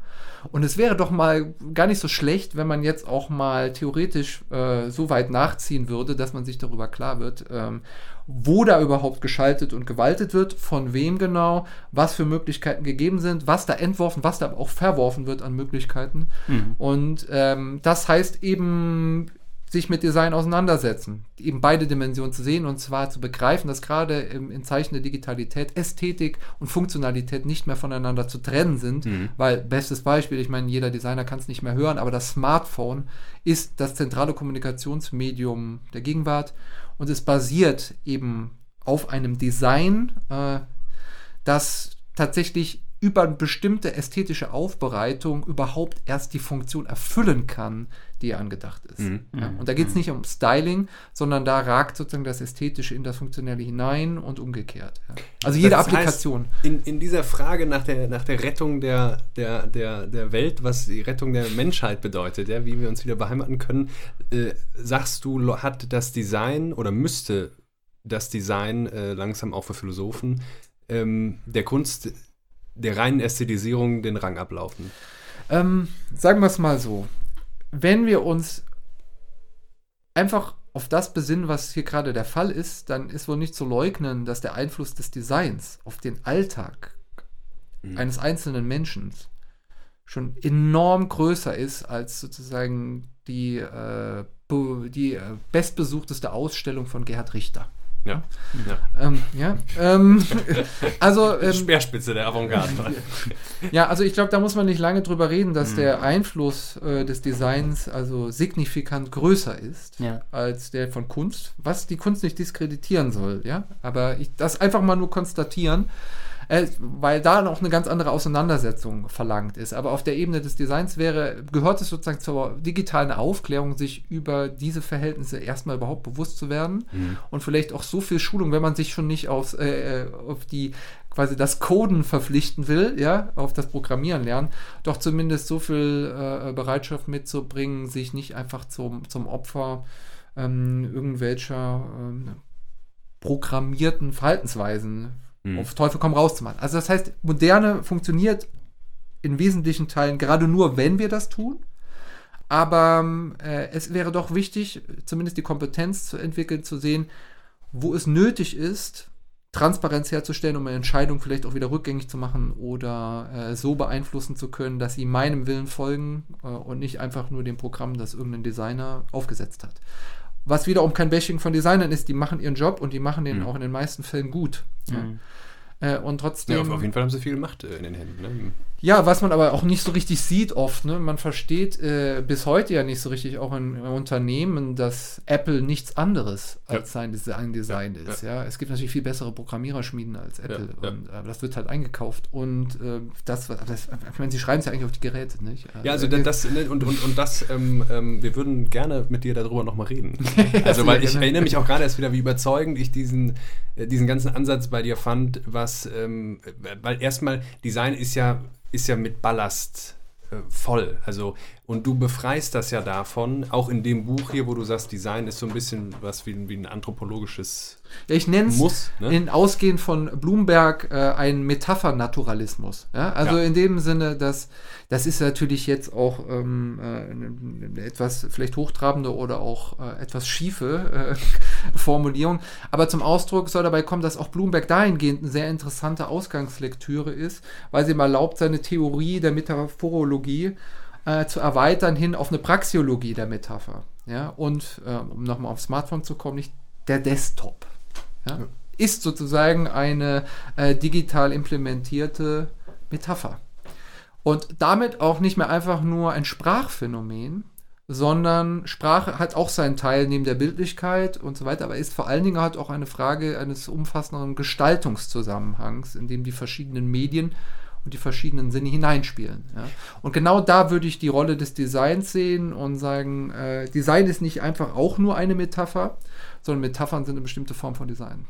Und es wäre doch mal gar nicht so schlecht, wenn man jetzt auch mal theoretisch äh, so weit nachziehen würde, dass man sich darüber klar wird, ähm, wo da überhaupt geschaltet und gewaltet wird, von wem genau, was für Möglichkeiten gegeben sind, was da entworfen, was da auch verworfen wird an Möglichkeiten. Mhm. Und ähm, das heißt eben sich mit Design auseinandersetzen, eben beide Dimensionen zu sehen und zwar zu begreifen, dass gerade im, in Zeichen der Digitalität Ästhetik und Funktionalität nicht mehr voneinander zu trennen sind, Mhm. weil bestes Beispiel, ich meine, jeder Designer kann es nicht mehr hören, aber das Smartphone ist das zentrale Kommunikationsmedium der Gegenwart und es basiert eben auf einem Design, äh, das tatsächlich über eine bestimmte ästhetische Aufbereitung überhaupt erst die Funktion erfüllen kann, die angedacht ist. Mhm. Ja, und da geht es nicht um Styling, sondern da ragt sozusagen das Ästhetische in das Funktionelle hinein und umgekehrt. Ja. Also jede Das heißt, Applikation. in, in dieser Frage nach der, nach der Rettung der, der, der, der Welt, was die Rettung der Menschheit bedeutet, ja, wie wir uns wieder beheimaten können, äh, sagst du, hat das Design oder müsste das Design äh, langsam auch für Philosophen ähm, der Kunst der reinen Ästhetisierung den Rang ablaufen? Ähm, sagen wir es mal so. Wenn wir uns einfach auf das besinnen, was hier gerade der Fall ist, dann ist wohl nicht zu leugnen, dass der Einfluss des Designs auf den Alltag Mhm. eines einzelnen Menschen schon enorm größer ist als sozusagen die, äh, die äh, bestbesuchteste Ausstellung von Gerhard Richter. Ja. ja. Ähm, ja, ähm, also ähm, Speerspitze der Avantgarde. ja, also ich glaube, da muss man nicht lange drüber reden, dass Mhm. der Einfluss äh, des Designs also signifikant größer ist Ja. als der von Kunst, was die Kunst nicht diskreditieren soll, ja. Aber ich das einfach mal nur konstatieren, äh, weil da noch eine ganz andere Auseinandersetzung verlangt ist. Aber auf der Ebene des Designs wäre, gehört es sozusagen zur digitalen Aufklärung, sich über diese Verhältnisse erstmal überhaupt bewusst zu werden Mhm. und vielleicht auch so viel Schulung, wenn man sich schon nicht aufs, äh, äh, auf die quasi das Coden verpflichten will, ja, auf das Programmieren lernen, doch zumindest so viel äh, Bereitschaft mitzubringen, sich nicht einfach zum, zum Opfer ähm, irgendwelcher ähm, programmierten Verhaltensweisen Mhm. auf Teufel komm raus zu machen. Also das heißt, Moderne funktioniert in wesentlichen Teilen gerade nur, wenn wir das tun. Aber ähm, äh, es wäre doch wichtig, zumindest die Kompetenz zu entwickeln, zu sehen, wo es nötig ist, Transparenz herzustellen, um eine Entscheidung vielleicht auch wieder rückgängig zu machen oder äh, so beeinflussen zu können, dass sie meinem Willen folgen äh, und nicht einfach nur dem Programm, das irgendein Designer aufgesetzt hat. Was wiederum kein Bashing von Designern ist, die machen ihren Job und die machen den Mhm. auch in den meisten Fällen gut. Mhm. Ja. Äh, und Ja, trotzdem. auf, auf jeden Fall haben sie viel Macht äh, in den Händen. Ne? Ja, was man aber auch nicht so richtig sieht oft, ne? Man versteht äh, bis heute ja nicht so richtig auch in, in Unternehmen, dass Apple nichts anderes als sein Design, Design Ja, ist. Ja. es gibt natürlich viel bessere Programmiererschmieden als Apple ja. und äh, das wird halt eingekauft und äh, das, das, ich meine, sie schreiben es ja eigentlich auf die Geräte, nicht? Ja, also äh, das, ne, und, und, und das, ähm, ähm, wir würden gerne mit dir darüber nochmal reden. Also, weil ich gerne. erinnere mich auch gerade erst wieder, wie überzeugend ich diesen, äh, diesen ganzen Ansatz bei dir fand, was, ähm, weil erstmal Design ist ja, ist ja mit Ballast äh, voll. Also, und du befreist das ja davon, auch in dem Buch hier, wo du sagst, Design ist so ein bisschen was wie, wie ein anthropologisches ja, ich nenne es. Ne? in ausgehend von Bloomberg äh, ein Metaphernaturalismus. Ja? Also Ja. in dem Sinne, dass das ist natürlich jetzt auch ähm, äh, etwas vielleicht hochtrabende oder auch äh, etwas schiefe äh, Formulierung. Aber zum Ausdruck soll dabei kommen, dass auch Bloomberg dahingehend eine sehr interessante Ausgangslektüre ist, weil sie ihm erlaubt, seine Theorie der Metaphorologie äh, zu erweitern hin auf eine Praxiologie der Metapher. Ja? Und äh, um nochmal aufs Smartphone zu kommen, nicht der Desktop. Ja? Ist sozusagen eine äh, digital implementierte Metapher. Und damit auch nicht mehr einfach nur ein Sprachphänomen, sondern Sprache hat auch seinen Teil neben der Bildlichkeit und so weiter, aber ist vor allen Dingen halt auch eine Frage eines umfassenderen Gestaltungszusammenhangs, in dem die verschiedenen Medien und die verschiedenen Sinne hineinspielen. Ja. Und genau da würde ich die Rolle des Designs sehen und sagen, äh, Design ist nicht einfach auch nur eine Metapher, sondern Metaphern sind eine bestimmte Form von Design.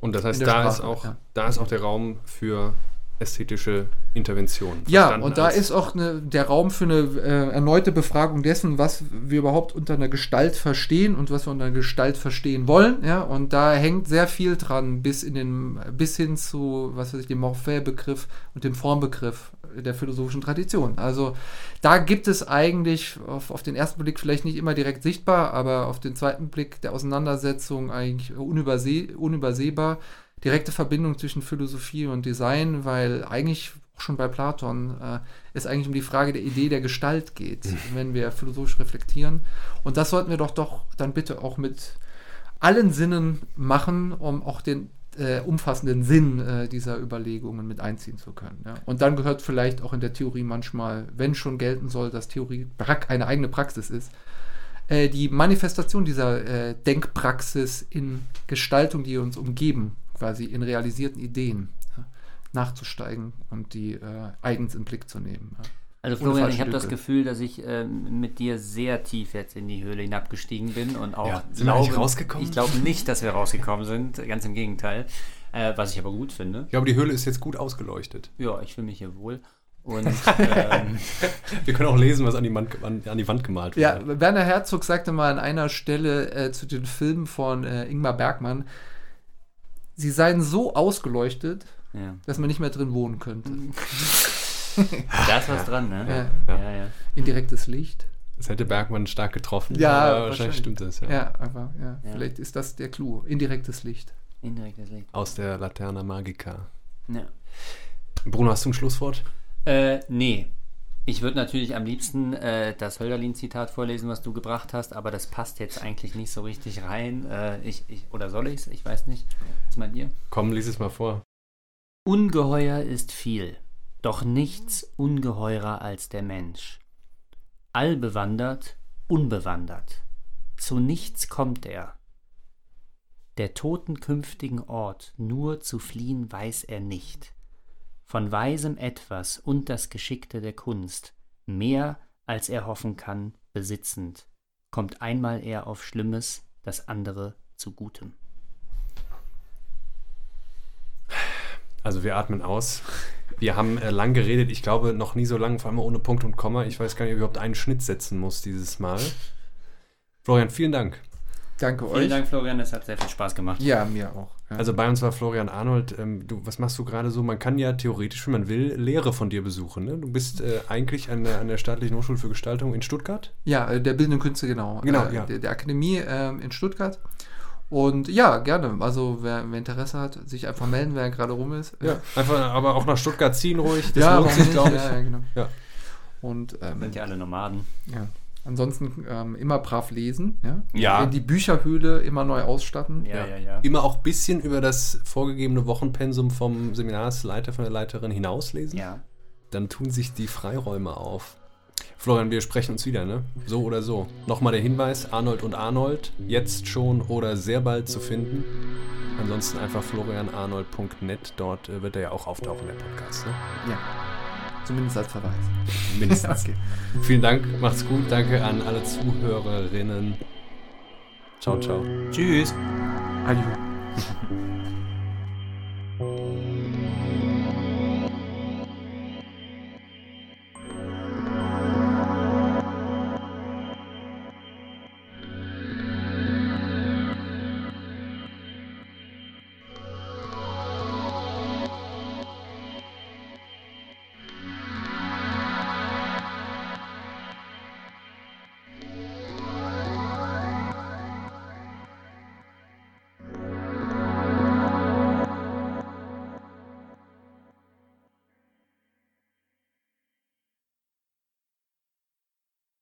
Und das heißt, da ist, Sprache, auch, ja. da ist auch der Raum für ästhetische Intervention. Ja, und da ist auch eine, der Raum für eine äh, erneute Befragung dessen, was wir überhaupt unter einer Gestalt verstehen und was wir unter einer Gestalt verstehen wollen. Ja, und da hängt sehr viel dran, bis in den, bis hin zu, was weiß ich, dem Morphä-Begriff und dem Formbegriff der philosophischen Tradition. Also da gibt es eigentlich auf, auf den ersten Blick vielleicht nicht immer direkt sichtbar, aber auf den zweiten Blick der Auseinandersetzung eigentlich unüberseh, unübersehbar direkte Verbindung zwischen Philosophie und Design, weil eigentlich auch schon bei Platon, äh, es eigentlich um die Frage der Idee der Gestalt geht, wenn wir philosophisch reflektieren. Und das sollten wir doch doch dann bitte auch mit allen Sinnen machen, um auch den äh, umfassenden Sinn äh, dieser Überlegungen mit einziehen zu können. Ja. Und dann gehört vielleicht auch in der Theorie manchmal, wenn schon gelten soll, dass Theorie eine eigene Praxis ist, äh, die Manifestation dieser äh, Denkpraxis in Gestaltung, die uns umgeben, quasi in realisierten Ideen ja, nachzusteigen und die äh, eigens in Blick zu nehmen. Ja. Also Florian, ich habe das Gefühl, dass ich ähm, mit dir sehr tief jetzt in die Höhle hinabgestiegen bin und auch ja, sind glaube, wir nicht rausgekommen? ich glaube nicht, dass wir rausgekommen sind, ganz im Gegenteil, äh, was ich aber gut finde. Ich glaube, die Höhle ist jetzt gut ausgeleuchtet. Ja, ich fühle mich hier wohl. Und, ähm, wir können auch lesen, was an die, Wand, an, an die Wand gemalt wurde. Ja, Werner Herzog sagte mal an einer Stelle äh, zu den Filmen von äh, Ingmar Bergmann, sie seien so ausgeleuchtet, ja. dass man nicht mehr drin wohnen könnte. da ist was dran, ne? Ja. Ja, ja. Indirektes Licht. Das hätte Bergmann stark getroffen. Ja, wahrscheinlich. wahrscheinlich stimmt das. Ja, ja aber ja. vielleicht ist das der Clou. Indirektes Licht. Indirektes Licht. Aus der Laterna Magica. Ja. Bruno, hast du ein Schlusswort? Äh, nee. Ich würde natürlich am liebsten äh, das Hölderlin-Zitat vorlesen, was du gebracht hast, aber das passt jetzt eigentlich nicht so richtig rein. Äh, ich, ich, oder soll ich es? Ich weiß nicht. Was meint ihr? Komm, lies es mal vor. Ungeheuer ist viel doch nichts ungeheurer als der Mensch. Allbewandert, unbewandert, zu nichts kommt er. Der Toten künftigen Ort nur zu fliehen weiß er nicht. Von weisem etwas und das Geschickte der Kunst, mehr als er hoffen kann, besitzend, kommt einmal er auf Schlimmes, das andere zu Gutem. Also wir atmen aus. Wir haben äh, lang geredet, ich glaube noch nie so lange, vor allem ohne Punkt und Komma. Ich weiß gar nicht, ob ich überhaupt einen Schnitt setzen muss dieses Mal. Florian, vielen Dank. Danke euch. Vielen Dank, Florian, es hat sehr viel Spaß gemacht. Ja, mir auch. Also bei uns war Florian Arnold. Ähm, du, was machst du gerade so? Man kann ja theoretisch, wenn man will, Lehre von dir besuchen. Ne? Du bist äh, eigentlich an der, an der Staatlichen Hochschule für Gestaltung in Stuttgart? Ja, äh, der Bildenden Künste, genau. Genau, äh, ja. Der, der Akademie äh, in Stuttgart. Und ja, gerne. Also wer, wer, Interesse hat, sich einfach melden, wer gerade rum ist. Ja, einfach, aber auch nach Stuttgart ziehen ruhig. Das ja, lohnt sich, glaube ich. Ja, ja, genau. Ja. Und, ähm, Sind ja alle Nomaden. Ja. Ansonsten ähm, immer brav lesen, ja. ja. Die Bücherhöhle immer neu ausstatten. Ja, ja, ja. Immer auch ein bisschen über das vorgegebene Wochenpensum vom Seminarsleiter, von der Leiterin hinauslesen. Ja. Dann tun sich die Freiräume auf. Florian, wir sprechen uns wieder, ne? So oder so. Nochmal der Hinweis: Arnold und Arnold, jetzt schon oder sehr bald zu finden. Ansonsten einfach florianarnold.net, dort äh, wird er ja auch auftauchen, der Podcast, ne? Ja. Zumindest als Verweis. Mindestens. okay. Vielen Dank, macht's gut. Danke an alle Zuhörerinnen. Ciao, ciao. Tschüss. Adieu.